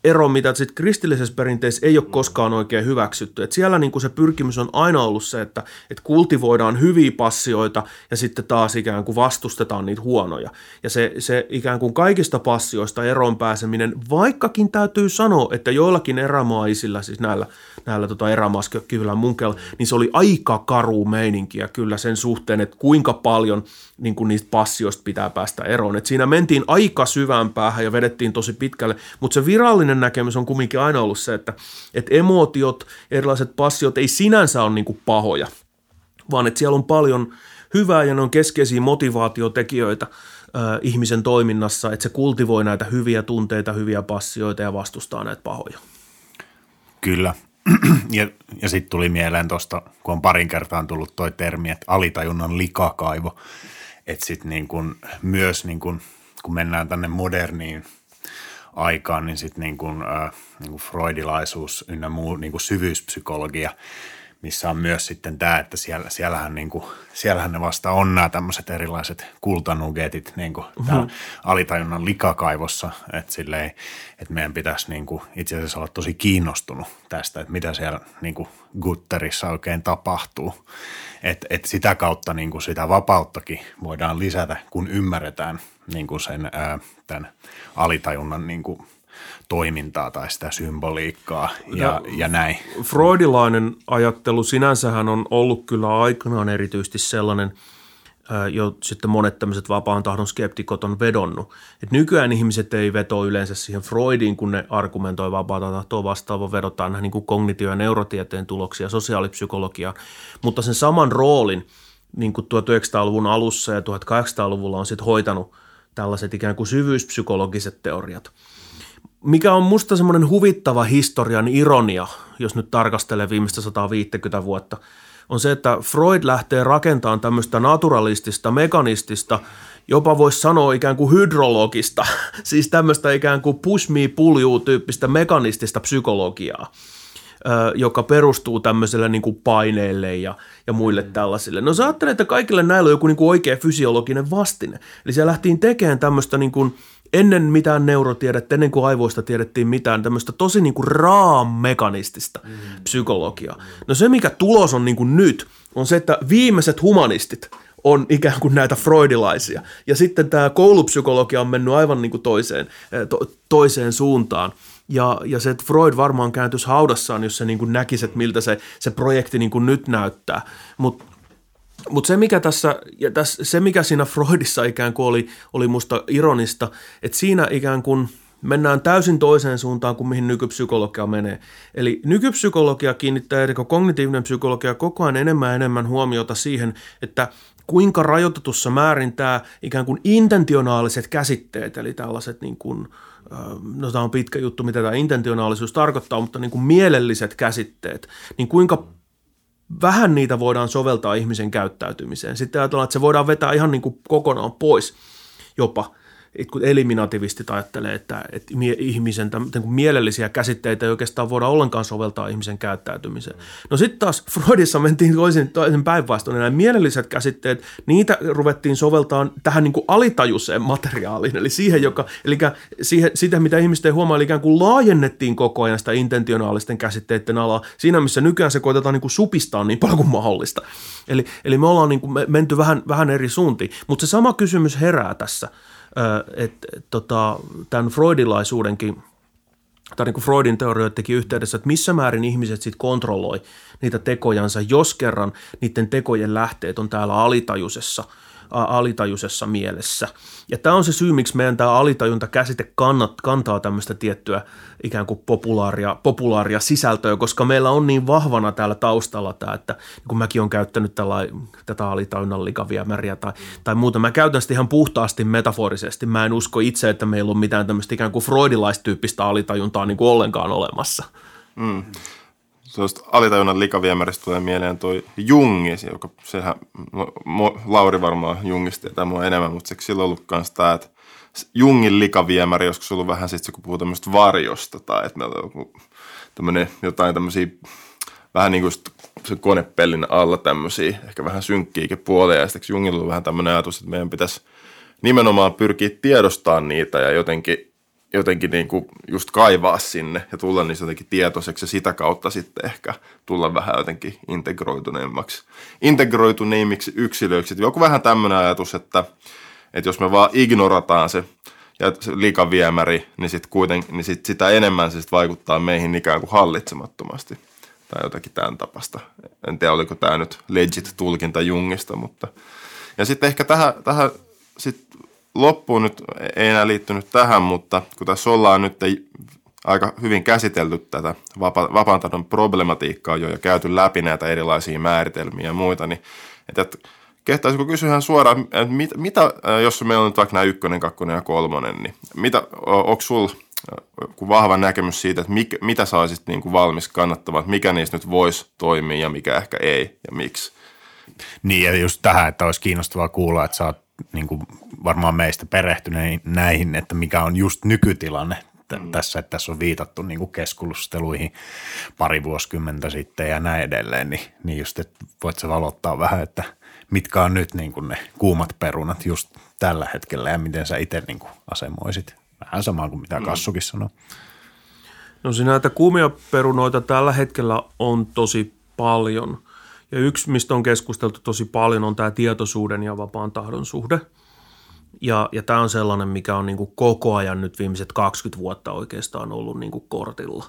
ero, mitä sit kristillisessä perinteessä ei ole koskaan oikein hyväksytty. Et siellä niin se pyrkimys on aina ollut se, että et kultivoidaan hyviä passioita ja sitten taas ikään kuin vastustetaan niitä huonoja. Ja se, se ikään kuin kaikista passioista eroon pääseminen, vaikkakin täytyy sanoa, että joillakin erämaisilla, siis näillä, näillä tota erämaskivillä munkella, niin se oli aika karu meininkiä kyllä sen suhteen, että kuinka paljon niin kuin niistä passioista pitää päästä eroon. Et siinä mentiin aika syvään päähän ja vedettiin tosi pitkälle, mutta se virallinen näkemys on kumminkin aina ollut se, että, että emootiot, erilaiset passiot ei sinänsä ole niin kuin pahoja, vaan että siellä on paljon hyvää ja ne on keskeisiä motivaatiotekijöitä ihmisen toiminnassa, että se kultivoi näitä hyviä tunteita, hyviä passioita ja vastustaa näitä pahoja. Kyllä. Ja, ja sitten tuli mieleen tuosta, kun on parin kertaan tullut toi termi, että alitajunnan likakaivo, että sitten niin kun myös niin kun, kun mennään tänne moderniin aikaan, niin sitten niin kun, äh, niin kun freudilaisuus ynnä muu niin kun syvyyspsykologia – missä on myös sitten tämä, että siellä, siellähän, niin kuin, siellähän ne vasta on nämä tämmöiset erilaiset kultanugetit niin kuin mm-hmm. alitajunnan likakaivossa, että, silleen, että meidän pitäisi niin kuin, itse asiassa olla tosi kiinnostunut tästä, että mitä siellä niin kuin Gutterissa oikein tapahtuu. Että et sitä kautta niin kuin sitä vapauttakin voidaan lisätä, kun ymmärretään niin kuin sen ää, tämän alitajunnan niin kuin toimintaa tai sitä symboliikkaa ja, ja, ja näin. Freudilainen ajattelu sinänsähän on ollut kyllä aikanaan erityisesti sellainen, jo sitten monet tämmöiset vapaan tahdon skeptikot on vedonnut. Et nykyään ihmiset ei veto yleensä siihen Freudiin, kun ne argumentoi vapaata tahtoa vastaava vedotaan näihin niin kognitio- ja neurotieteen tuloksia, sosiaalipsykologiaa, mutta sen saman roolin niin kuin 1900-luvun alussa ja 1800-luvulla on sitten hoitanut tällaiset ikään kuin syvyyspsykologiset teoriat – mikä on musta semmoinen huvittava historian ironia, jos nyt tarkastelee viimeistä 150 vuotta, on se, että Freud lähtee rakentamaan tämmöistä naturalistista, mekanistista, jopa voisi sanoa ikään kuin hydrologista, siis tämmöistä ikään kuin push me pull you tyyppistä mekanistista psykologiaa joka perustuu tämmöiselle niin kuin paineille ja, ja muille mm. tällaisille. No sä ajattelet, että kaikille näillä on joku niin kuin oikea fysiologinen vastine. Eli siellä lähtiin tekemään tämmöistä niin kuin – ennen mitään neurotiedettä, ennen kuin aivoista tiedettiin mitään, tämmöistä tosi niin kuin raammekanistista mm. psykologiaa. No se, mikä tulos on niin kuin nyt, on se, että viimeiset humanistit on ikään kuin näitä freudilaisia. Ja sitten tämä koulupsykologia on mennyt aivan niin kuin toiseen, eh, to, toiseen suuntaan. Ja, ja se, että Freud varmaan kääntyisi haudassaan, jos se niin kuin näkisi, että miltä se, se projekti niin kuin nyt näyttää. Mutta mutta se, mikä tässä, ja tässä, se mikä siinä Freudissa ikään kuin oli, oli musta ironista, että siinä ikään kuin mennään täysin toiseen suuntaan kuin mihin nykypsykologia menee. Eli nykypsykologia kiinnittää, eli kognitiivinen psykologia koko ajan enemmän ja enemmän huomiota siihen, että kuinka rajoitetussa määrin tämä ikään kuin intentionaaliset käsitteet, eli tällaiset niin kuin, no tämä on pitkä juttu, mitä tämä intentionaalisuus tarkoittaa, mutta niin kuin mielelliset käsitteet, niin kuinka vähän niitä voidaan soveltaa ihmisen käyttäytymiseen. Sitten ajatellaan, että se voidaan vetää ihan niin kuin kokonaan pois jopa – kun eliminativistit ajattelee, että, että ihmisen niin mielellisiä käsitteitä ei oikeastaan voida ollenkaan soveltaa ihmisen käyttäytymiseen. No sitten taas Freudissa mentiin toisen, toisen päinvastoin. Nämä mielelliset käsitteet, niitä ruvettiin soveltaa tähän niin kuin alitajuiseen materiaaliin, eli siihen, joka, eli siihen, sitä, mitä ihmiset ei huomaa, eli ikään kuin laajennettiin koko ajan sitä intentionaalisten käsitteiden alaa, siinä missä nykyään se koitetaan niin kuin supistaa niin paljon kuin mahdollista. Eli, eli me ollaan niin kuin menty vähän, vähän eri suuntiin, mutta se sama kysymys herää tässä – että tota, tämän freudilaisuudenkin tai niin kuin Freudin teorioidenkin yhteydessä, että missä määrin ihmiset sitten kontrolloi niitä tekojansa, jos kerran niiden tekojen lähteet on täällä alitajuisessa – alitajuisessa mielessä. Ja tämä on se syy, miksi meidän tämä alitajunta käsite kannat, kantaa tämmöistä tiettyä ikään kuin populaaria, populaaria sisältöä, koska meillä on niin vahvana täällä taustalla tämä, että niin kun mäkin olen käyttänyt tällä, tätä alitajunnan märiä tai, tai muuta, mä käytän sitä ihan puhtaasti metaforisesti. Mä en usko itse, että meillä on mitään tämmöistä ikään kuin freudilaistyyppistä alitajuntaa niin kuin ollenkaan olemassa. Mm tuosta alitajunnan likaviemäristä tulee mieleen toi Jungi, joka sehän, Lauri varmaan Jungista tietää mua enemmän, mutta sekin silloin ollut kanssa tämä, että Jungin likaviemäri, joskus ollut vähän sitten, kun puhuu tämmöistä varjosta tai että meillä on joku, tämmöinen, jotain tämmöisiä vähän niin kuin se konepellin alla tämmöisiä, ehkä vähän synkkiäkin puolia, ja sitten Jungilla on vähän tämmöinen ajatus, että meidän pitäisi nimenomaan pyrkiä tiedostamaan niitä ja jotenkin jotenkin niin kuin just kaivaa sinne ja tulla niistä jotenkin tietoiseksi ja sitä kautta sitten ehkä tulla vähän jotenkin integroituneemmaksi, integroituneimmiksi yksilöiksi. Joku vähän tämmöinen ajatus, että, että jos me vaan ignorataan se ja se liikaviemäri, niin, sit kuiten, niin sit sitä enemmän se sit vaikuttaa meihin ikään kuin hallitsemattomasti tai jotakin tämän tapasta. En tiedä, oliko tämä nyt legit tulkinta Jungista, mutta ja sitten ehkä tähän, tähän sit loppuun nyt ei enää liittynyt tähän, mutta kun tässä ollaan nyt aika hyvin käsitelty tätä vapa- vapaan tahdon problematiikkaa jo ja käyty läpi näitä erilaisia määritelmiä ja muita, niin että, kehtaisiko kysyä suoraan, että mit, mitä, jos meillä on nyt vaikka nämä ykkönen, kakkonen ja kolmonen, niin mitä, onko sulla vahva näkemys siitä, että mikä, mitä sä olisit niin kuin valmis kannattamaan, että mikä niistä nyt voisi toimia ja mikä ehkä ei ja miksi? Niin ja just tähän, että olisi kiinnostavaa kuulla, että sä oot niin kuin varmaan meistä perehtynein näihin, että mikä on just nykytilanne mm. tässä, että tässä on viitattu niin kuin keskusteluihin pari vuosikymmentä sitten ja näin edelleen, niin, niin just, että voit sä valottaa vähän, että mitkä on nyt niin kuin ne kuumat perunat just tällä hetkellä ja miten sä itse niin kuin asemoisit. Vähän samaa kuin mitä mm. Kassukin sanoi. No siinä näitä kuumia perunoita tällä hetkellä on tosi paljon – ja yksi, mistä on keskusteltu tosi paljon, on tämä tietoisuuden ja vapaan tahdon suhde. Ja, ja tämä on sellainen, mikä on niin kuin koko ajan nyt viimeiset 20 vuotta oikeastaan ollut niin kuin kortilla.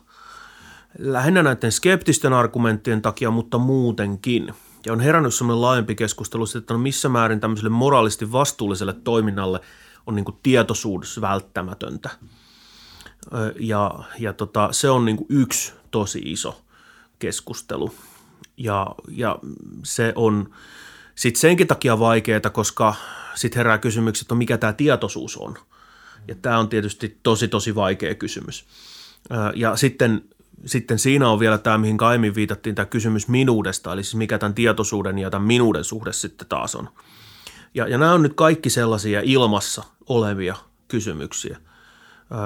Lähinnä näiden skeptisten argumenttien takia, mutta muutenkin. Ja on herännyt sellainen laajempi keskustelu, että no missä määrin tämmöiselle moraalisti vastuulliselle toiminnalle on niin kuin tietoisuus välttämätöntä. Ja, ja tota, se on niin kuin yksi tosi iso keskustelu. Ja, ja se on sitten senkin takia vaikeaa, koska sitten herää kysymykset, että no mikä tämä tietoisuus on. Ja tämä on tietysti tosi, tosi vaikea kysymys. Ja sitten, sitten siinä on vielä tämä, mihin aiemmin viitattiin, tämä kysymys minuudesta, eli siis mikä tämän tietoisuuden ja tämän minuuden suhde sitten taas on. Ja, ja nämä on nyt kaikki sellaisia ilmassa olevia kysymyksiä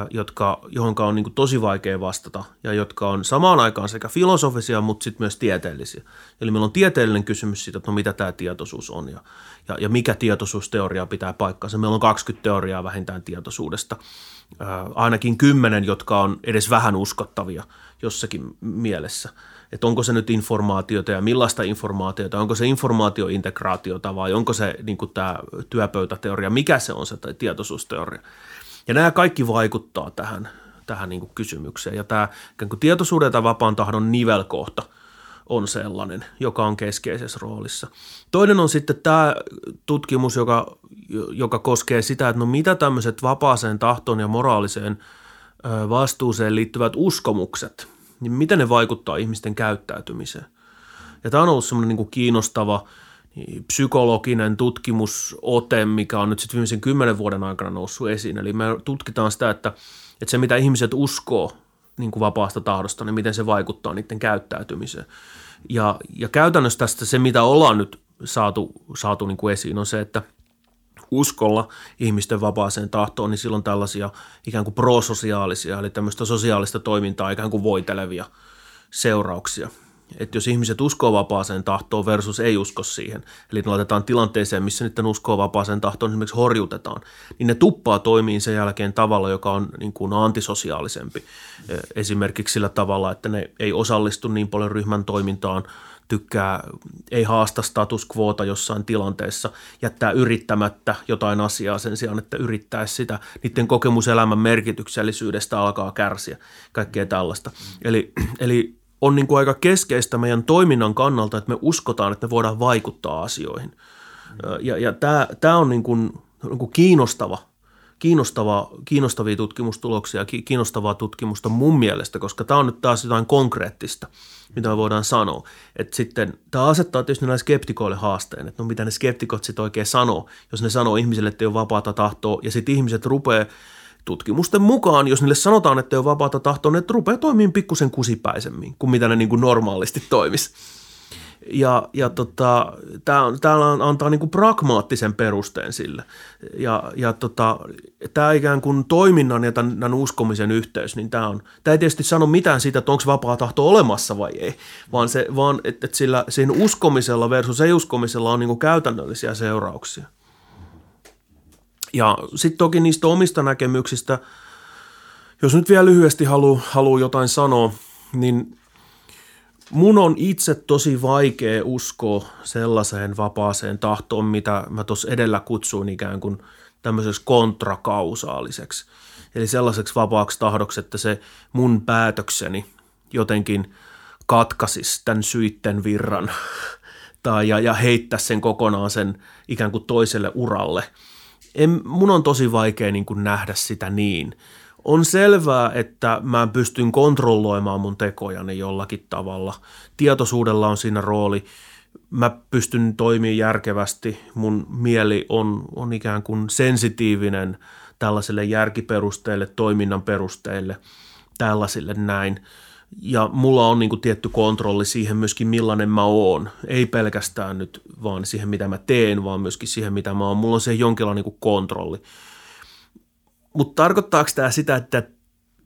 jotka, johon on niin tosi vaikea vastata ja jotka on samaan aikaan sekä filosofisia, mutta sitten myös tieteellisiä. Eli meillä on tieteellinen kysymys siitä, että no mitä tämä tietoisuus on ja, ja, ja mikä tietoisuusteoria pitää paikkaansa. Meillä on 20 teoriaa vähintään tietoisuudesta, ainakin kymmenen, jotka on edes vähän uskottavia jossakin mielessä. Että onko se nyt informaatiota ja millaista informaatiota, onko se informaatiointegraatiota vai onko se niin tämä työpöytäteoria, mikä se on se tietoisuusteoria. Ja nämä kaikki vaikuttaa tähän, tähän niin kuin kysymykseen. Ja tämä kuin tietoisuuden tai vapaan tahdon nivelkohta on sellainen, joka on keskeisessä roolissa. Toinen on sitten tämä tutkimus, joka, joka koskee sitä, että no mitä tämmöiset vapaaseen tahtoon ja moraaliseen vastuuseen liittyvät uskomukset, niin miten ne vaikuttaa ihmisten käyttäytymiseen. Ja tämä on ollut semmoinen niin kiinnostava psykologinen tutkimusote, mikä on nyt sitten viimeisen kymmenen vuoden aikana noussut esiin. Eli me tutkitaan sitä, että, että se mitä ihmiset uskoo niin kuin vapaasta tahdosta, niin miten se vaikuttaa niiden käyttäytymiseen. Ja, ja käytännössä tästä se, mitä ollaan nyt saatu, saatu niin kuin esiin, on se, että uskolla ihmisten vapaaseen tahtoon, niin silloin tällaisia ikään kuin prososiaalisia, eli tämmöistä sosiaalista toimintaa ikään kuin voitelevia seurauksia – että jos ihmiset uskoo vapaaseen tahtoon versus ei usko siihen, eli ne laitetaan tilanteeseen, missä niiden uskoo vapaaseen tahtoon, esimerkiksi horjutetaan, niin ne tuppaa toimiin sen jälkeen tavalla, joka on niin kuin antisosiaalisempi. Esimerkiksi sillä tavalla, että ne ei osallistu niin paljon ryhmän toimintaan, tykkää, ei haasta status quota jossain tilanteessa, jättää yrittämättä jotain asiaa sen sijaan, että yrittäisi sitä. Niiden kokemuselämän merkityksellisyydestä alkaa kärsiä, kaikkea tällaista. Eli, eli on niin kuin aika keskeistä meidän toiminnan kannalta, että me uskotaan, että me voidaan vaikuttaa asioihin. Ja, ja tämä, tämä on niin kuin, niin kuin kiinnostava, kiinnostava, kiinnostavia tutkimustuloksia, kiinnostavaa tutkimusta mun mielestä, koska tämä on nyt taas jotain konkreettista, mitä me voidaan sanoa. Että sitten tämä asettaa tietysti näille skeptikoille haasteen, että no mitä ne skeptikot sitten oikein sanoo, jos ne sanoo ihmisille, että ei ole vapaata tahtoa, ja sitten ihmiset rupeaa tutkimusten mukaan, jos niille sanotaan, että ole vapaata tahtoa, ne rupeaa toimimaan pikkusen kusipäisemmin kuin mitä ne niin kuin normaalisti toimisi. Ja, ja tota, tämä antaa niin kuin pragmaattisen perusteen sille. Ja, ja tota, tämä ikään kuin toiminnan ja tämän, uskomisen yhteys, niin tämä on, tämä ei tietysti sano mitään siitä, että onko vapaa tahto olemassa vai ei, vaan, vaan että, että sillä, siinä uskomisella versus ei-uskomisella on niin kuin käytännöllisiä seurauksia. Ja sitten toki niistä omista näkemyksistä, jos nyt vielä lyhyesti haluaa halu jotain sanoa, niin mun on itse tosi vaikea uskoa sellaiseen vapaaseen tahtoon, mitä mä tuossa edellä kutsuin ikään kuin tämmöiseksi kontrakausaaliseksi. Eli sellaiseksi vapaaksi tahdoksi, että se mun päätökseni jotenkin katkaisisi tämän syitten virran tai ja, ja heittäisi sen kokonaan sen ikään kuin toiselle uralle – en, mun on tosi vaikea niin kuin nähdä sitä niin. On selvää, että mä pystyn kontrolloimaan mun tekojani jollakin tavalla. Tietoisuudella on siinä rooli. Mä pystyn toimimaan järkevästi. Mun mieli on, on ikään kuin sensitiivinen tällaiselle järkiperusteille, toiminnan perusteille, tällaisille näin – ja mulla on niin kuin tietty kontrolli siihen myöskin millainen mä oon. Ei pelkästään nyt vaan siihen mitä mä teen, vaan myöskin siihen mitä mä oon. Mulla on se jonkinlainen niin kontrolli. Mutta tarkoittaako tämä sitä, että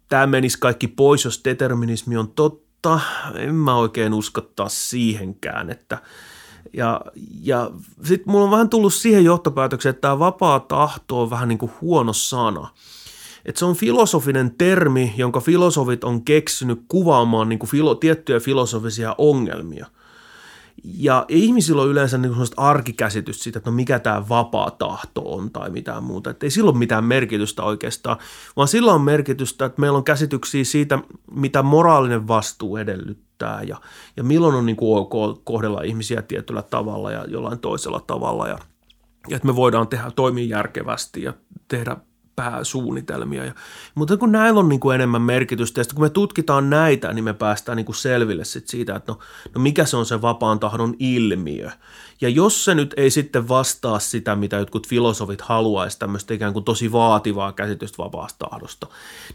tämä menisi kaikki pois, jos determinismi on totta? En mä oikein uskottaa siihenkään, että ja, ja sitten mulla on vähän tullut siihen johtopäätökseen, että tämä vapaa tahto on vähän niin kuin huono sana – että se on filosofinen termi, jonka filosofit on keksinyt kuvaamaan niin kuin filo, tiettyjä filosofisia ongelmia. Ja ihmisillä on yleensä niin arkikäsitys siitä, että no mikä tämä vapaa tahto on tai mitään muuta. Että ei sillä ole mitään merkitystä oikeastaan, vaan sillä on merkitystä, että meillä on käsityksiä siitä, mitä moraalinen vastuu edellyttää ja, ja milloin on niin kuin ok kohdella ihmisiä tietyllä tavalla ja jollain toisella tavalla. Ja, ja että me voidaan tehdä, toimia järkevästi ja tehdä pääsuunnitelmia. Ja, mutta kun näillä on niin kuin enemmän merkitystä, ja kun me tutkitaan näitä, niin me päästään niin kuin selville sit siitä, että no, no mikä se on se vapaan tahdon ilmiö. Ja jos se nyt ei sitten vastaa sitä, mitä jotkut filosofit haluaisi, tämmöistä ikään kuin tosi vaativaa käsitystä vapaasta tahdosta,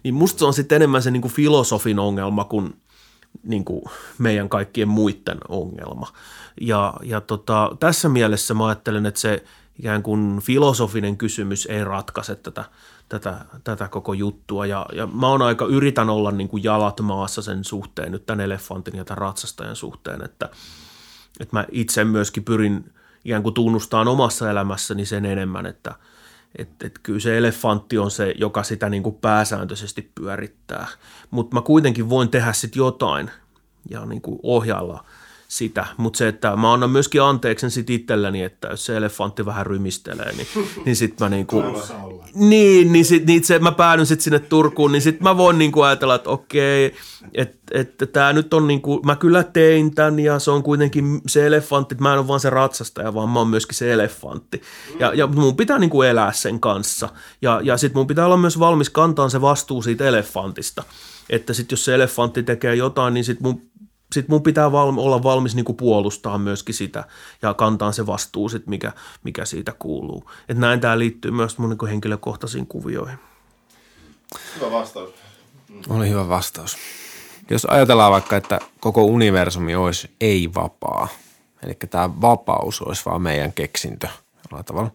niin musta se on sitten enemmän se niin kuin filosofin ongelma kuin, niin kuin meidän kaikkien muiden ongelma. Ja, ja tota, tässä mielessä mä ajattelen, että se ikään kuin filosofinen kysymys ei ratkaise tätä, tätä, tätä koko juttua. Ja, ja mä oon aika, yritän olla niin kuin jalat maassa sen suhteen, nyt tämän elefantin ja tämän ratsastajan suhteen, että, että mä itse myöskin pyrin ikään kuin tunnustamaan omassa elämässäni sen enemmän, että että et kyllä se elefantti on se, joka sitä niin kuin pääsääntöisesti pyörittää. Mutta mä kuitenkin voin tehdä sitten jotain ja niin kuin ohjailla – sitä, mutta se, että mä annan myöskin anteeksi sit itselläni, että jos se elefantti vähän rymistelee, niin, niin sitten mä niinku, niin, niin, sit, niin se, mä päädyn sitten sinne Turkuun, niin sitten mä voin niinku ajatella, että okei, että että tämä nyt on niinku, mä kyllä tein tämän ja se on kuitenkin se elefantti, että mä en ole vaan se ratsastaja, vaan mä oon myöskin se elefantti. Ja, ja mun pitää niinku elää sen kanssa ja, ja sitten mun pitää olla myös valmis kantaa se vastuu siitä elefantista. Että sitten jos se elefantti tekee jotain, niin sitten mun sit mun pitää val, olla valmis niin puolustaa myöskin sitä ja kantaa se vastuu, sit, mikä, mikä siitä kuuluu. Et näin tämä liittyy myös mun niin henkilökohtaisiin kuvioihin. Hyvä vastaus. Oli hyvä vastaus. Jos ajatellaan vaikka, että koko universumi olisi ei-vapaa, eli tämä vapaus olisi vaan meidän keksintö jollain tavalla,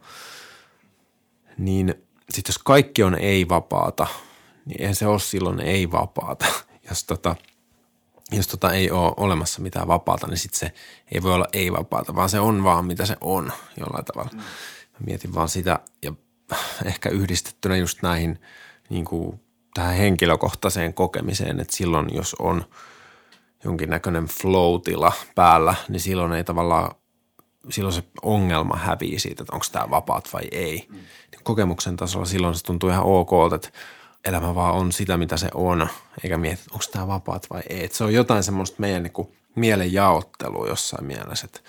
niin sitten jos kaikki on ei-vapaata, niin eihän se ole silloin ei-vapaata. Jos, tota, jos tota ei ole olemassa mitään vapaata, niin sitten se ei voi olla ei-vapaata, vaan se on vaan mitä se on jollain tavalla. Mm. Mä mietin vaan sitä ja ehkä yhdistettynä just näihin niin kuin tähän henkilökohtaiseen kokemiseen, että silloin jos on jonkinnäköinen flow-tila päällä, niin silloin ei tavallaan, silloin se ongelma hävii siitä, että onko tämä vapaat vai ei. Mm. Kokemuksen tasolla silloin se tuntuu ihan ok, että elämä vaan on sitä, mitä se on, eikä mieti, onko tämä vapaat vai ei. Että se on jotain semmoista meidän niin kuin mielen jaottelua jossain mielessä. Että,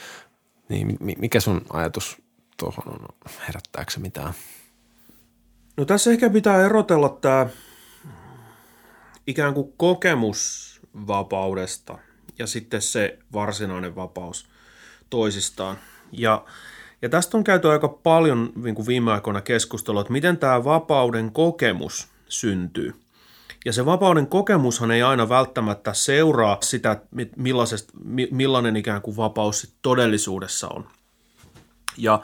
niin mikä sun ajatus tuohon on, herättääkö se mitään? No tässä ehkä pitää erotella tämä ikään kuin kokemus vapaudesta ja sitten se varsinainen vapaus toisistaan. Ja, ja tästä on käyty aika paljon niin kuin viime aikoina keskustelua, että miten tämä vapauden kokemus syntyy. Ja se vapauden kokemushan ei aina välttämättä seuraa sitä, millainen ikään kuin vapaus todellisuudessa on. Ja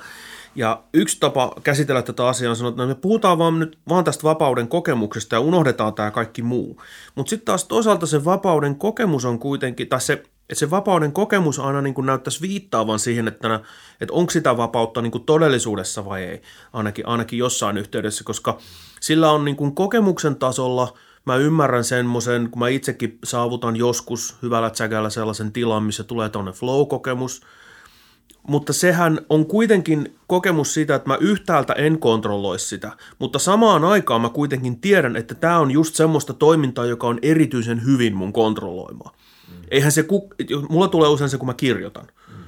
ja yksi tapa käsitellä tätä asiaa on sanoa, että no me puhutaan vaan nyt vaan tästä vapauden kokemuksesta ja unohdetaan tämä kaikki muu. Mutta sitten taas toisaalta se vapauden kokemus on kuitenkin, tai se, että se vapauden kokemus aina niin kuin näyttäisi viittaavan siihen, että, että onko sitä vapautta niin kuin todellisuudessa vai ei, ainakin, ainakin jossain yhteydessä, koska sillä on niin kuin kokemuksen tasolla – mä ymmärrän semmoisen, kun mä itsekin saavutan joskus hyvällä tsäkällä sellaisen tilan, missä tulee tuonne flow-kokemus, mutta sehän on kuitenkin kokemus siitä, että mä yhtäältä en kontrolloi sitä, mutta samaan aikaan mä kuitenkin tiedän, että tämä on just semmoista toimintaa, joka on erityisen hyvin mun kontrolloimaa. Mm. Eihän se, mulla tulee usein se, kun mä kirjoitan, mm.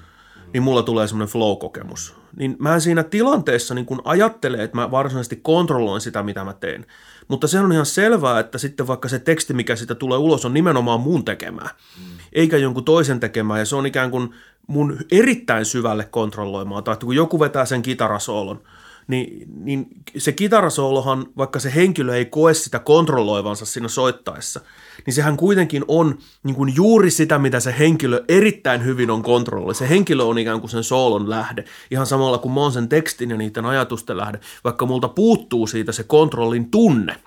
Niin mulla tulee semmoinen flow-kokemus. Niin mä siinä tilanteessa niin kun ajattelen, että mä varsinaisesti kontrolloin sitä, mitä mä teen. Mutta se on ihan selvää, että sitten vaikka se teksti, mikä sitä tulee ulos, on nimenomaan mun tekemää, mm. eikä jonkun toisen tekemää. Ja se on ikään kuin mun erittäin syvälle kontrolloimaan. Tai että kun joku vetää sen kitarasoolon, niin, niin se kitarasoolohan, vaikka se henkilö ei koe sitä kontrolloivansa siinä soittaessa, niin sehän kuitenkin on niin kuin juuri sitä, mitä se henkilö erittäin hyvin on kontrolloilla. Se henkilö on ikään kuin sen soolon lähde, ihan samalla kuin mä oon sen tekstin ja niiden ajatusten lähde, vaikka multa puuttuu siitä se kontrollin tunne –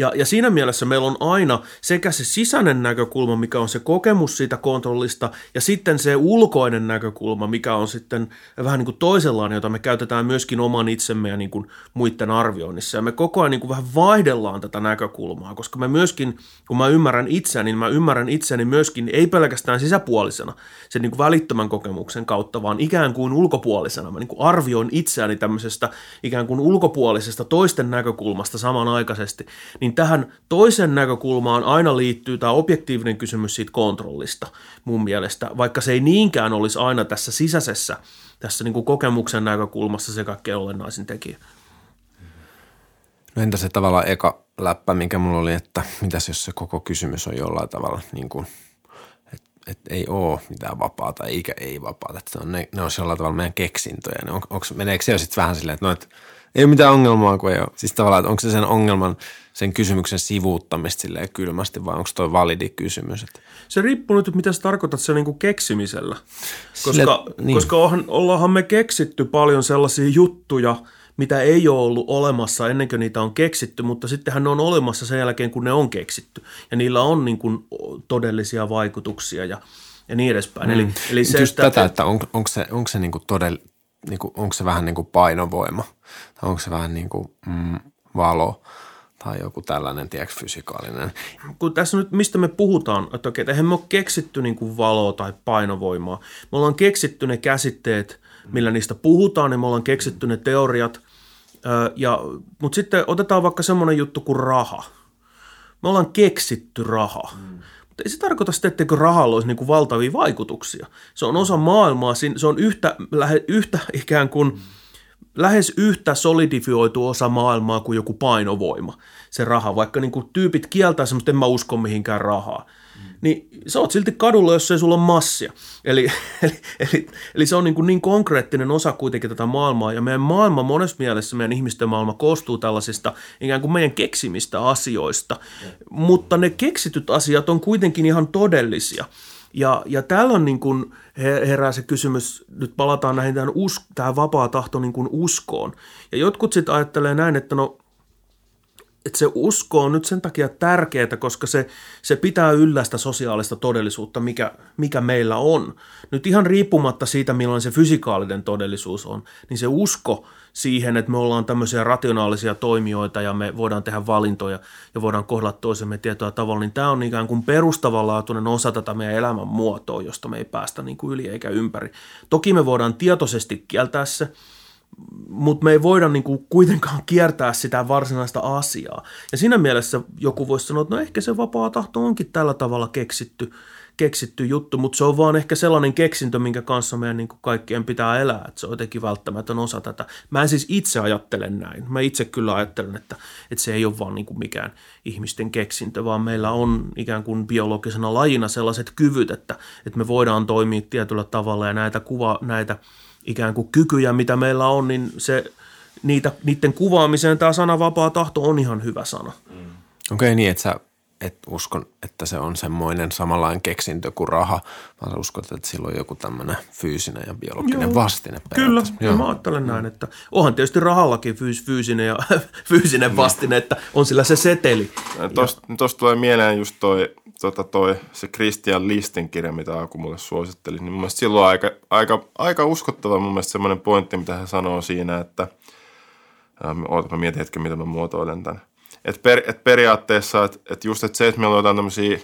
ja, ja siinä mielessä meillä on aina sekä se sisäinen näkökulma, mikä on se kokemus siitä kontrollista, ja sitten se ulkoinen näkökulma, mikä on sitten vähän niin kuin toisenlainen, jota me käytetään myöskin oman itsemme ja niin kuin muiden arvioinnissa. Ja me koko ajan niin kuin vähän vaihdellaan tätä näkökulmaa, koska me myöskin, kun mä ymmärrän itseäni, niin mä ymmärrän itseäni myöskin ei pelkästään sisäpuolisena, sen niin kuin välittömän kokemuksen kautta, vaan ikään kuin ulkopuolisena. Mä niin kuin arvioin itseäni tämmöisestä ikään kuin ulkopuolisesta toisten näkökulmasta samanaikaisesti, niin niin tähän toisen näkökulmaan aina liittyy tämä objektiivinen kysymys siitä kontrollista mun mielestä, vaikka se ei niinkään olisi aina tässä sisäisessä, tässä niin kuin kokemuksen näkökulmassa se kaikkein olennaisin tekijä. No entä se tavallaan eka läppä, mikä mulla oli, että mitäs jos se koko kysymys on jollain tavalla niin kuin, että et ei ole mitään vapaata eikä ei vapaata, että on, ne, ne on jollain tavalla meidän keksintöjä. Ne on, onko, meneekö se jo sitten vähän silleen, että no, et, ei ole mitään ongelmaa, kun ei ole. Siis tavallaan, että onko se sen ongelman – sen kysymyksen sivuuttamista silleen kylmästi vai onko toi validi kysymys? Että... Se riippuu nyt, mitä sä tarkoitat sen niin keksimisellä. Koska, Sille, niin. koska on, ollaanhan me keksitty paljon sellaisia juttuja, mitä ei ole ollut olemassa ennen kuin niitä on keksitty, mutta sittenhän ne on olemassa sen jälkeen, kun ne on keksitty. Ja niillä on niin kuin todellisia vaikutuksia ja, ja niin edespäin. Mm. Eli, eli se, Just että, tätä, että on, onko se, onko se, niin kuin todell, niin kuin, onko se vähän niin kuin painovoima tai onko se vähän niin kuin mm, valo – tai joku tällainen, tiedätkö, fysikaalinen. Kun tässä nyt, mistä me puhutaan, että okei, eihän me ole keksitty niin kuin valoa tai painovoimaa. Me ollaan keksitty ne käsitteet, millä niistä puhutaan, ja me ollaan keksitty ne teoriat. Ja, mutta sitten otetaan vaikka semmoinen juttu kuin raha. Me ollaan keksitty raha. Mm. Mutta ei se tarkoita sitä, etteikö rahalla olisi niin kuin valtavia vaikutuksia. Se on osa maailmaa, se on yhtä, yhtä ikään kuin – lähes yhtä solidifioitu osa maailmaa kuin joku painovoima, se raha. Vaikka niin kuin tyypit kieltää semmoista, en mä usko mihinkään rahaa. Mm. niin sä oot silti kadulla, jos ei sulla ole massia. Eli, eli, eli, eli se on niin, kuin niin konkreettinen osa kuitenkin tätä maailmaa, ja meidän maailma monessa mielessä, meidän ihmisten maailma koostuu tällaisista ikään kuin meidän keksimistä asioista, mutta ne keksityt asiat on kuitenkin ihan todellisia. Ja, ja täällä on niin kuin herää se kysymys, nyt palataan näihin tähän, us, tähän vapaa tahto niin kuin uskoon. Ja jotkut sitten ajattelee näin, että no että se usko on nyt sen takia tärkeää, koska se, se pitää yllä sitä sosiaalista todellisuutta, mikä, mikä meillä on. Nyt ihan riippumatta siitä, millainen se fysikaalinen todellisuus on, niin se usko siihen, että me ollaan tämmöisiä rationaalisia toimijoita ja me voidaan tehdä valintoja ja voidaan kohdella toisemme tietoa tavalla, niin tämä on ikään kuin perustavanlaatuinen osa tätä meidän elämän muotoa, josta me ei päästä niin kuin yli eikä ympäri. Toki me voidaan tietoisesti kieltää se, mutta me ei voida niin kuin kuitenkaan kiertää sitä varsinaista asiaa. Ja siinä mielessä joku voisi sanoa, että no ehkä se vapaa tahto onkin tällä tavalla keksitty, keksitty juttu, mutta se on vaan ehkä sellainen keksintö, minkä kanssa meidän niin kuin kaikkien pitää elää, että se on jotenkin välttämätön osa tätä. Mä en siis itse ajattele näin. Mä itse kyllä ajattelen, että, että se ei ole vaan niin kuin mikään ihmisten keksintö, vaan meillä on ikään kuin biologisena lajina sellaiset kyvyt, että, että me voidaan toimia tietyllä tavalla ja näitä, kuva, näitä – ikään kuin kykyjä, mitä meillä on, niin se, niitä, niiden kuvaamiseen tämä sana vapaa tahto on ihan hyvä sana. Mm. Okei, okay, niin että sä et uskon, että se on semmoinen samanlainen keksintö kuin raha, vaan sä uskot, että sillä on joku tämmöinen fyysinen ja biologinen Joo. vastine. Kyllä, Joo. mä ajattelen näin, että onhan tietysti rahallakin fyys, fyysinen ja fyysinen vastine, että on sillä se seteli. Tuosta tulee mieleen just toi, tota toi, se Christian Listin kirja, mitä Aku mulle suositteli, niin mun mielestä silloin aika, aika, aika uskottava mun mielestä semmoinen pointti, mitä hän sanoo siinä, että oota, mä mietin hetken, mitä mä muotoilen tämän et per, et periaatteessa, että et just et se, että meillä on jotain tämmöisiä,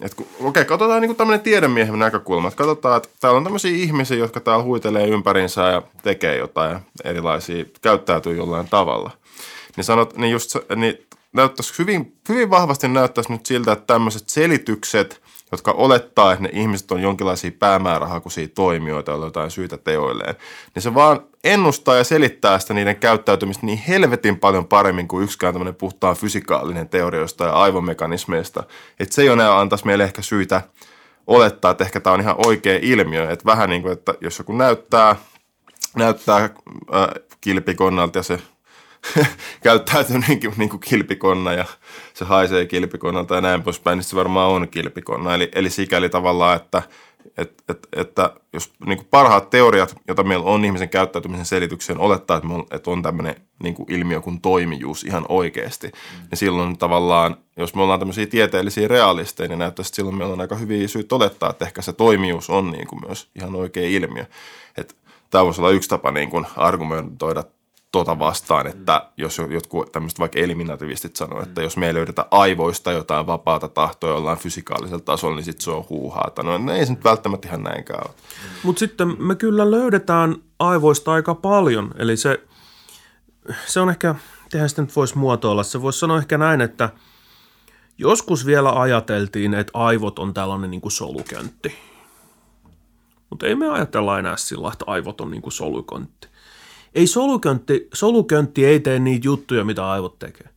että okei, okay, katsotaan niin tämmöinen tiedemiehen näkökulma. Että katsotaan, että täällä on tämmöisiä ihmisiä, jotka täällä huitelee ympärinsä ja tekee jotain erilaisia, käyttäytyy jollain tavalla. Niin sanot, niin just niin näyttäisi hyvin, hyvin vahvasti näyttäisi nyt siltä, että tämmöiset selitykset – jotka olettaa, että ne ihmiset on jonkinlaisia päämäärähakuisia toimijoita, joilla jotain syytä teoilleen, niin se vaan ennustaa ja selittää sitä niiden käyttäytymistä niin helvetin paljon paremmin kuin yksikään tämmöinen puhtaan fysikaalinen teorioista ja aivomekanismeista. Että se jo enää antaisi meille ehkä syytä olettaa, että ehkä tämä on ihan oikea ilmiö. Että vähän niin kuin, että jos joku näyttää, näyttää äh, kilpikonnalta ja se käyttäytyy niin kuin, niin kuin kilpikonna ja se haisee kilpikonnalta ja näin poispäin, niin se varmaan on kilpikonna. Eli, eli sikäli tavallaan, että, että, että, että jos niin kuin parhaat teoriat, joita meillä on ihmisen käyttäytymisen selitykseen, olettaa, että, on, että on tämmöinen niin kuin ilmiö kuin toimijuus ihan oikeasti, mm. niin silloin tavallaan, jos me ollaan tämmöisiä tieteellisiä realisteja, niin näyttäisi, että silloin meillä on aika hyviä syyt olettaa, että ehkä se toimijuus on niin kuin myös ihan oikea ilmiö. Että tämä voisi olla yksi tapa niin kuin argumentoida tuota vastaan, että jos jotkut tämmöiset vaikka eliminativistit sanoo, että jos me ei löydetä aivoista jotain vapaata tahtoa jollain fysikaalisella tasolla, niin sitten se on huuhaata. No, no ei se nyt välttämättä ihan näinkään ole. Mutta sitten me kyllä löydetään aivoista aika paljon, eli se, se on ehkä, tehän sitä nyt voisi muotoilla, se voisi sanoa ehkä näin, että joskus vielä ajateltiin, että aivot on tällainen niin kuin soluköntti. Mutta ei me ajatella enää sillä, että aivot on niin kuin soluköntti ei soluköntti, soluköntti ei tee niitä juttuja, mitä aivot tekee.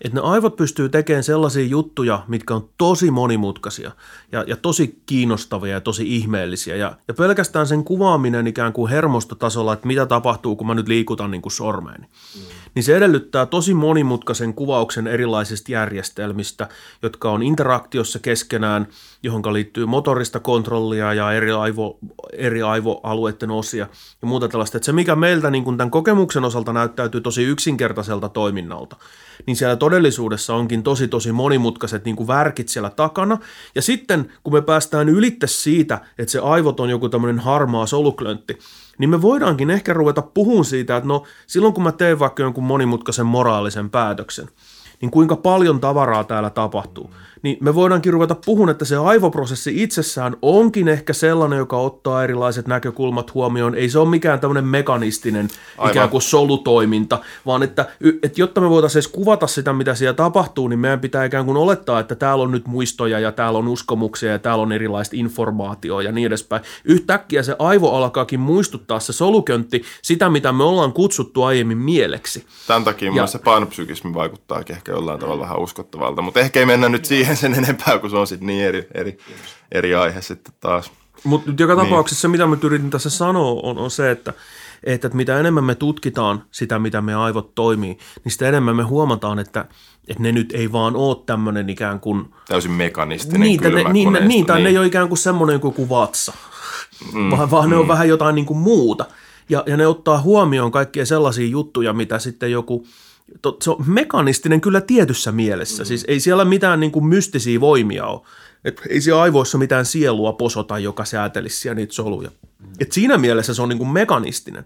Että ne aivot pystyy tekemään sellaisia juttuja, mitkä on tosi monimutkaisia ja, ja tosi kiinnostavia ja tosi ihmeellisiä. Ja, ja pelkästään sen kuvaaminen ikään kuin hermostotasolla, että mitä tapahtuu, kun mä nyt liikutan niin kuin sormeeni. Mm. Niin se edellyttää tosi monimutkaisen kuvauksen erilaisista järjestelmistä, jotka on interaktiossa keskenään, johon liittyy motorista kontrollia ja eri, aivo, eri aivoalueiden osia ja muuta tällaista. Että se, mikä meiltä niin kuin tämän kokemuksen osalta näyttäytyy tosi yksinkertaiselta toiminnalta, niin siellä todellisuudessa onkin tosi tosi monimutkaiset niin kuin värkit siellä takana. Ja sitten kun me päästään ylitte siitä, että se aivot on joku tämmöinen harmaa soluklöntti, niin me voidaankin ehkä ruveta puhumaan siitä, että no silloin kun mä teen vaikka jonkun monimutkaisen moraalisen päätöksen, niin kuinka paljon tavaraa täällä tapahtuu niin me voidaankin ruveta puhun, että se aivoprosessi itsessään onkin ehkä sellainen, joka ottaa erilaiset näkökulmat huomioon. Ei se ole mikään tämmöinen mekanistinen Aivan. ikään kuin solutoiminta, vaan että, että jotta me voitaisiin edes kuvata sitä, mitä siellä tapahtuu, niin meidän pitää ikään kuin olettaa, että täällä on nyt muistoja ja täällä on uskomuksia ja täällä on erilaista informaatiota ja niin edespäin. Yhtäkkiä se aivo alkaakin muistuttaa se soluköntti sitä, mitä me ollaan kutsuttu aiemmin mieleksi. Tämän takia ja, se painopsykismi vaikuttaa ehkä ehkä jollain tavalla vähän uskottavalta. Mutta ehkä ei mennä nyt siihen sen enempää, kun se on sitten niin eri, eri, eri aihe sitten taas. Mutta joka niin. tapauksessa se, mitä mä yritin tässä sanoa, on, on se, että, että, mitä enemmän me tutkitaan sitä, mitä me aivot toimii, niin sitä enemmän me huomataan, että, että ne nyt ei vaan ole tämmöinen ikään kuin... Täysin mekanistinen niin, kylmä ne, niin, koneisto, niin, tai niin. ne ei ole ikään kuin semmoinen kuin vatsa, mm, vaan, vaan mm. ne on mm. vähän jotain niin kuin muuta. Ja, ja ne ottaa huomioon kaikkia sellaisia juttuja, mitä sitten joku se on mekanistinen kyllä tietyssä mielessä. Mm. Siis ei siellä mitään niin kuin mystisiä voimia ole. Et ei siellä aivoissa mitään sielua posota, joka säätelisi siellä niitä soluja. Mm. Et siinä mielessä se on niin kuin mekanistinen.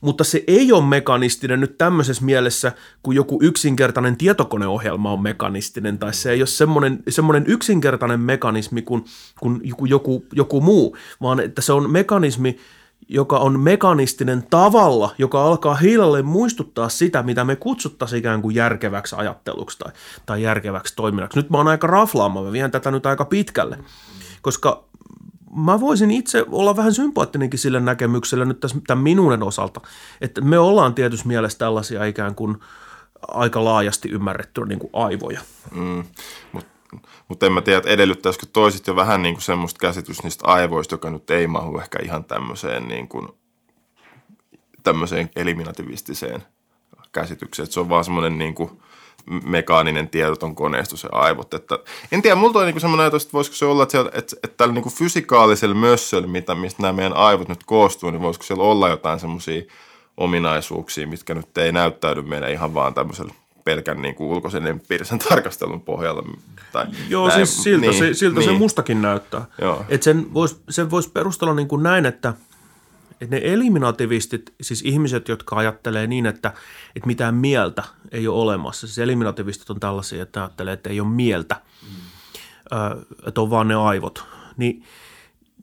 Mutta se ei ole mekanistinen nyt tämmöisessä mielessä, kun joku yksinkertainen tietokoneohjelma on mekanistinen, tai se ei ole semmoinen, semmoinen yksinkertainen mekanismi kuin, kuin joku, joku, joku muu, vaan että se on mekanismi, joka on mekanistinen tavalla, joka alkaa hiljalleen muistuttaa sitä, mitä me kutsuttaisiin ikään kuin järkeväksi ajatteluksi tai, tai järkeväksi toiminnaksi. Nyt mä oon aika raflaama, mä vien tätä nyt aika pitkälle, koska mä voisin itse olla vähän sympaattinenkin sille näkemykselle nyt tässä tämän minuuden osalta, että me ollaan tietysti mielessä tällaisia ikään kuin aika laajasti ymmärrettyä niin kuin aivoja. Mm, mutta mutta en mä tiedä, että edellyttäisikö toiset jo vähän niin kuin semmoista käsitystä niistä aivoista, joka nyt ei mahu ehkä ihan tämmöiseen, niin kuin, tämmöiseen eliminativistiseen käsitykseen. Että se on vaan semmoinen niin kuin mekaaninen tiedoton koneisto se aivot. Että, en tiedä, mulla on niin semmoinen ajatus, että voisiko se olla, että, siellä, että, että tällä niin kuin fysikaalisella mössöllä, mitä, mistä nämä meidän aivot nyt koostuu, niin voisiko siellä olla jotain semmoisia ominaisuuksia, mitkä nyt ei näyttäydy meidän ihan vaan tämmöisellä pelkän niin kuin ulkoisen empiirisen tarkastelun pohjalla. Tai Joo, näin, siis siltä, niin, se, siltä niin. se mustakin näyttää. Joo. Et sen voisi sen vois perustella niin kuin näin, että, että ne eliminativistit, siis ihmiset, jotka ajattelee niin, että, että mitään mieltä ei ole olemassa. Siis eliminativistit on tällaisia, että ajattelee, että ei ole mieltä, mm. että on vaan ne aivot. Niin,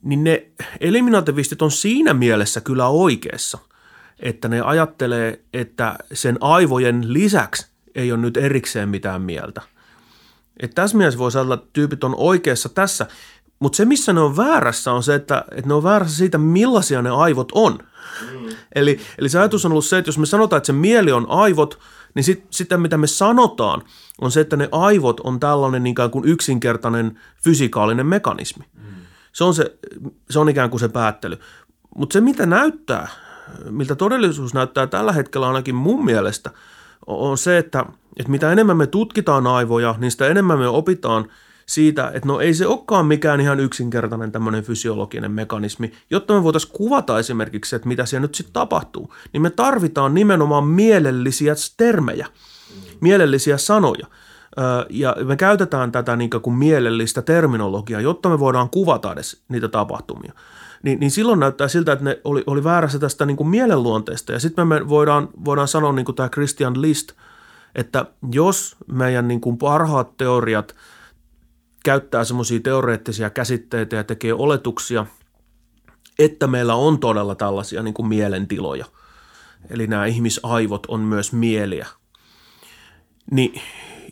niin ne eliminativistit on siinä mielessä kyllä oikeassa, että ne ajattelee, että sen aivojen lisäksi ei ole nyt erikseen mitään mieltä. Et tässä mielessä voisi olla, että tyypit on oikeassa tässä, mutta se, missä ne on väärässä, on se, että, että ne on väärässä siitä, millaisia ne aivot on. Mm. Eli, eli se ajatus on ollut se, että jos me sanotaan, että se mieli on aivot, niin sit, sitä, mitä me sanotaan, on se, että ne aivot on tällainen ikään kuin yksinkertainen fysikaalinen mekanismi. Mm. Se, on se, se on ikään kuin se päättely. Mutta se, mitä näyttää, miltä todellisuus näyttää tällä hetkellä ainakin mun mielestä – on se, että, että mitä enemmän me tutkitaan aivoja, niin sitä enemmän me opitaan siitä, että no ei se olekaan mikään ihan yksinkertainen tämmöinen fysiologinen mekanismi. Jotta me voitaisiin kuvata esimerkiksi, että mitä siellä nyt sitten tapahtuu, niin me tarvitaan nimenomaan mielellisiä termejä, mielellisiä sanoja. Ja me käytetään tätä niin kuin mielellistä terminologiaa, jotta me voidaan kuvata edes niitä tapahtumia niin, niin silloin näyttää siltä, että ne oli, oli väärässä tästä niin kuin mielenluonteesta. Ja sitten me voidaan, voidaan sanoa, niin kuin tämä Christian List, että jos meidän niin kuin parhaat teoriat käyttää semmoisia teoreettisia käsitteitä ja tekee oletuksia, että meillä on todella tällaisia niin kuin mielentiloja, eli nämä ihmisaivot on myös mieliä, niin,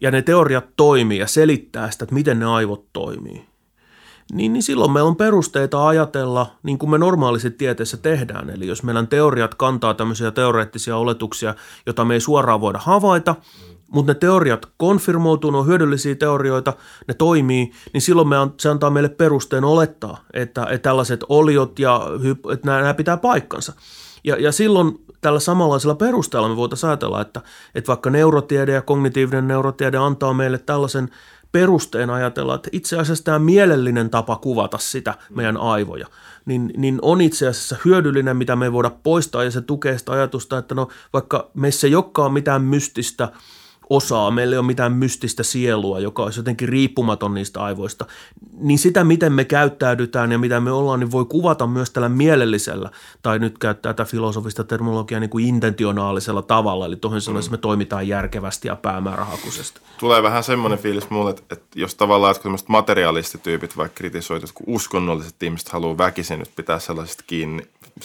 ja ne teoriat toimii ja selittää sitä, että miten ne aivot toimii, niin, niin silloin meillä on perusteita ajatella niin kuin me normaalisesti tieteessä tehdään. Eli jos meidän teoriat kantaa tämmöisiä teoreettisia oletuksia, joita me ei suoraan voida havaita, mutta ne teoriat konfirmoituu, ne on hyödyllisiä teorioita, ne toimii, niin silloin me, se antaa meille perusteen olettaa, että, että tällaiset oliot ja että nämä, nämä pitää paikkansa. Ja, ja silloin tällä samanlaisella perusteella me voitaisiin ajatella, että, että vaikka neurotiede ja kognitiivinen neurotiede antaa meille tällaisen perusteen ajatella, että itse asiassa tämä mielellinen tapa kuvata sitä meidän aivoja, niin, niin on itse asiassa hyödyllinen, mitä me ei voida poistaa, ja se tukee sitä ajatusta, että no vaikka meissä ei olekaan mitään mystistä – osaa, meillä ei ole mitään mystistä sielua, joka olisi jotenkin riippumaton niistä aivoista, niin sitä, miten me käyttäydytään ja mitä me ollaan, niin voi kuvata myös tällä mielellisellä, tai nyt käyttää tätä filosofista terminologiaa niin kuin intentionaalisella tavalla, eli toisin sanoen mm. me toimitaan järkevästi ja päämäärähakuisesti. Tulee vähän semmoinen fiilis mulle, että, että jos tavallaan että materialistityypit vaikka kritisoivat, että kun uskonnolliset ihmiset haluaa väkisin nyt pitää sellaisesta kiinni,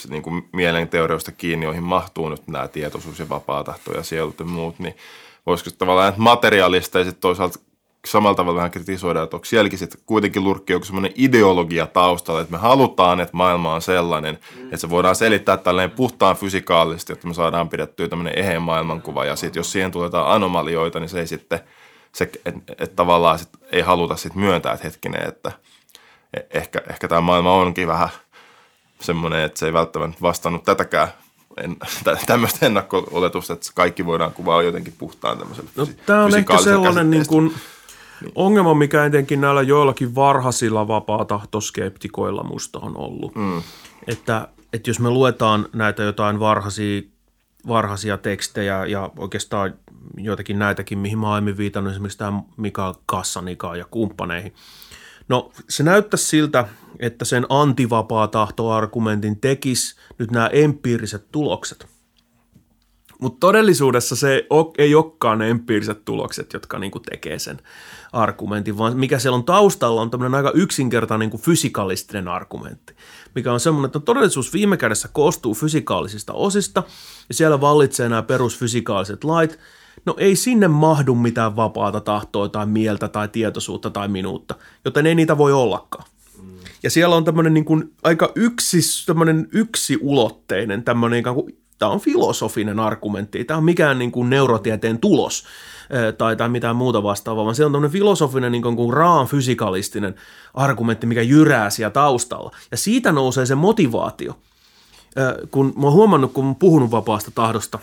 niin kuin mielenteorioista kiinni, joihin mahtuu nyt nämä tietoisuus ja vapaa tahto ja sielut ja muut, niin – voisiko tavallaan että materialista ja sitten toisaalta samalla tavalla vähän kritisoida, että onko sielläkin sitten kuitenkin lurkki joku semmoinen ideologia taustalla, että me halutaan, että maailma on sellainen, että se voidaan selittää tälleen puhtaan fysikaalisesti, että me saadaan pidettyä tämmöinen eheä maailmankuva, ja sitten jos siihen tulee jotain anomalioita, niin se ei sitten, se, että et tavallaan sit ei haluta sitten myöntää, että hetkinen, että e- ehkä, ehkä tämä maailma onkin vähän semmoinen, että se ei välttämättä vastannut tätäkään en, tämmöistä ennakko-oletusta, että kaikki voidaan kuvaa jotenkin puhtaan tämmöisellä no, Tämä on ehkä sellainen niin kuin, niin. ongelma, mikä etenkin näillä joillakin varhaisilla vapaatahtoskeptikoilla musta on ollut. Mm. Että, että jos me luetaan näitä jotain varhaisia, varhaisia tekstejä ja oikeastaan joitakin näitäkin, mihin mä aiemmin viitannut, esimerkiksi tämä Mikael Kassanika ja kumppaneihin – No se näyttäisi siltä, että sen antivapaa tahtoargumentin tekisi nyt nämä empiiriset tulokset. Mutta todellisuudessa se ei olekaan ne empiiriset tulokset, jotka niinku tekee sen argumentin, vaan mikä siellä on taustalla on tämmöinen aika yksinkertainen niinku fysikalistinen argumentti, mikä on semmoinen, että todellisuus viime kädessä koostuu fysikaalisista osista ja siellä vallitsee nämä perusfysikaaliset lait – No ei sinne mahdu mitään vapaata tahtoa tai mieltä tai tietoisuutta tai minuutta, joten ei niitä voi ollakaan. Ja siellä on tämmöinen niin kuin aika yksi, tämmöinen yksiulotteinen, tämmöinen ikään kuin, tämä on filosofinen argumentti, tämä on mikään niin kuin neurotieteen tulos tai, tai mitään muuta vastaavaa, vaan se on tämmöinen filosofinen niin kuin raan fysikalistinen argumentti, mikä jyrää siellä taustalla. Ja siitä nousee se motivaatio. Kun mä oon huomannut, kun mä oon puhunut vapaasta tahdosta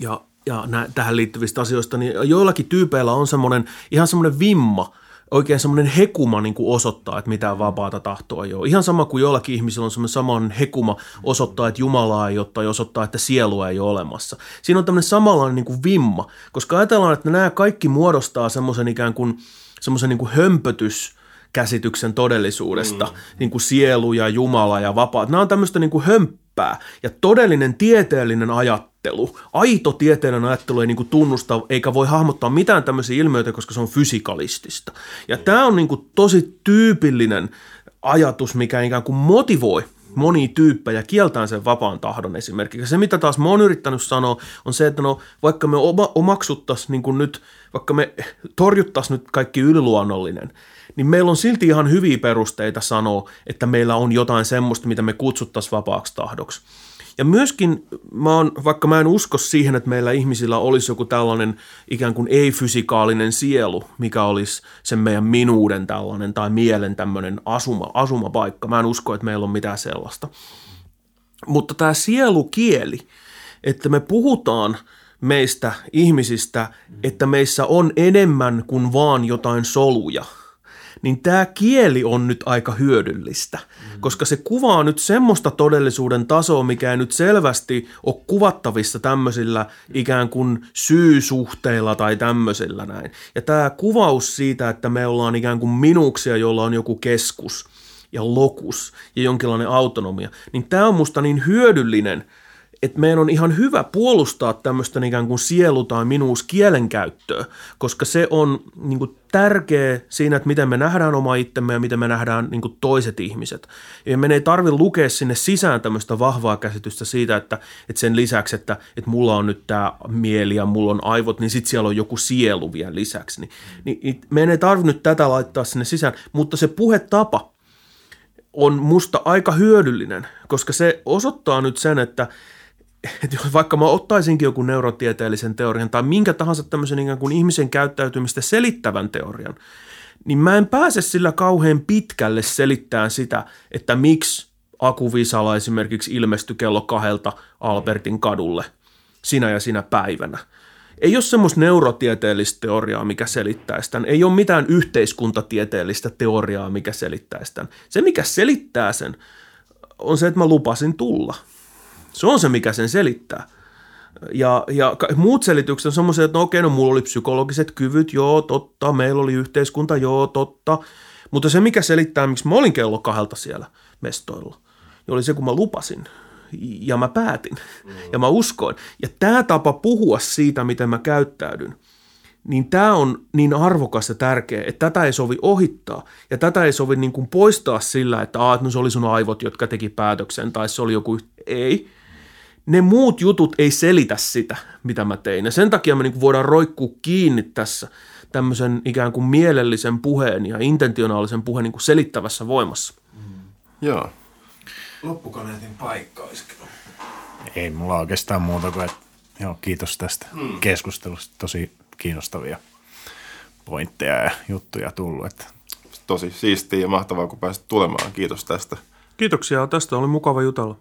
ja ja nä- tähän liittyvistä asioista, niin joillakin tyypeillä on semmoinen ihan semmoinen vimma, oikein semmoinen hekuma niin kuin osoittaa, että mitään vapaata tahtoa ei ole. Ihan sama kuin joillakin ihmisillä on semmoinen saman hekuma osoittaa, että Jumalaa ei ole tai osoittaa, että sielua ei ole olemassa. Siinä on tämmöinen samanlainen niin kuin vimma, koska ajatellaan, että nämä kaikki muodostaa semmoisen ikään kuin semmoisen niin kuin hömpötys, käsityksen todellisuudesta, mm. niin kuin sielu ja Jumala ja vapaa. Nämä on tämmöistä niin kuin hömppää ja todellinen tieteellinen ajattelu, aito tieteellinen ajattelu ei niin kuin tunnusta eikä voi hahmottaa mitään tämmöisiä ilmiöitä, koska se on fysikalistista. Ja mm. tämä on niin kuin tosi tyypillinen ajatus, mikä ikään kuin motivoi monia tyyppejä kieltään sen vapaan tahdon esimerkiksi. Se, mitä taas mä oon yrittänyt sanoa, on se, että no, vaikka me omaksuttaisiin niin nyt, vaikka me torjuttaisiin nyt kaikki yliluonnollinen, niin meillä on silti ihan hyviä perusteita sanoa, että meillä on jotain semmoista, mitä me kutsuttaisiin vapaaksi tahdoksi. Ja myöskin, mä oon, vaikka mä en usko siihen, että meillä ihmisillä olisi joku tällainen ikään kuin ei-fysikaalinen sielu, mikä olisi sen meidän minuuden tällainen tai mielen tämmöinen asuma, asumapaikka. Mä en usko, että meillä on mitään sellaista. Mutta tämä sielukieli, että me puhutaan meistä ihmisistä, että meissä on enemmän kuin vaan jotain soluja – niin tämä kieli on nyt aika hyödyllistä, mm. koska se kuvaa nyt semmoista todellisuuden tasoa, mikä ei nyt selvästi ole kuvattavissa tämmöisillä ikään kuin syysuhteilla tai tämmöisillä näin. Ja tämä kuvaus siitä, että me ollaan ikään kuin minuksia, jolla on joku keskus ja lokus ja jonkinlainen autonomia, niin tämä on musta niin hyödyllinen – että meidän on ihan hyvä puolustaa tämmöistä ikään kuin sielu- tai minuus kielenkäyttöä, koska se on niin kuin, tärkeä siinä, että miten me nähdään oma itsemme ja miten me nähdään niin kuin, toiset ihmiset. Ja meidän ei tarvitse lukea sinne sisään tämmöistä vahvaa käsitystä siitä, että, että sen lisäksi, että, että mulla on nyt tämä mieli ja mulla on aivot, niin sitten siellä on joku sielu vielä lisäksi. Niin, niin, niin meidän ei tarvitse nyt tätä laittaa sinne sisään, mutta se puhetapa on musta aika hyödyllinen, koska se osoittaa nyt sen, että – että vaikka mä ottaisinkin joku neurotieteellisen teorian tai minkä tahansa tämmöisen ikään kuin ihmisen käyttäytymistä selittävän teorian, niin mä en pääse sillä kauhean pitkälle selittämään sitä, että miksi Aku Visala esimerkiksi ilmestyi kello kahdelta Albertin kadulle sinä ja sinä päivänä. Ei ole semmoista neurotieteellistä teoriaa, mikä selittäisi tämän. Ei ole mitään yhteiskuntatieteellistä teoriaa, mikä selittäisi tämän. Se, mikä selittää sen, on se, että mä lupasin tulla – se on se, mikä sen selittää. Ja, ja muut selitykset on semmoisia, että no okei, no mulla oli psykologiset kyvyt, joo, totta, meillä oli yhteiskunta, joo, totta. Mutta se, mikä selittää, miksi mä olin kello kahdelta siellä mestoilla, niin oli se, kun mä lupasin ja mä päätin mm. ja mä uskoin. Ja tämä tapa puhua siitä, miten mä käyttäydyn, niin tämä on niin arvokas ja tärkeä, että tätä ei sovi ohittaa. Ja tätä ei sovi niin kuin poistaa sillä, että, Aa, no se oli sun aivot, jotka teki päätöksen, tai se oli joku... Ei, ne muut jutut ei selitä sitä, mitä mä tein. Ja sen takia me niin voidaan roikkua kiinni tässä tämmöisen ikään kuin mielellisen puheen ja intentionaalisen puheen niin kuin selittävässä voimassa. Joo. Loppukaneetin paikka olisiko? Ei mulla oikeastaan muuta kuin, että joo, kiitos tästä hmm. keskustelusta. Tosi kiinnostavia pointteja ja juttuja tullut. Että. Tosi siistiä ja mahtavaa, kun pääsit tulemaan. Kiitos tästä. Kiitoksia. Tästä oli mukava jutella.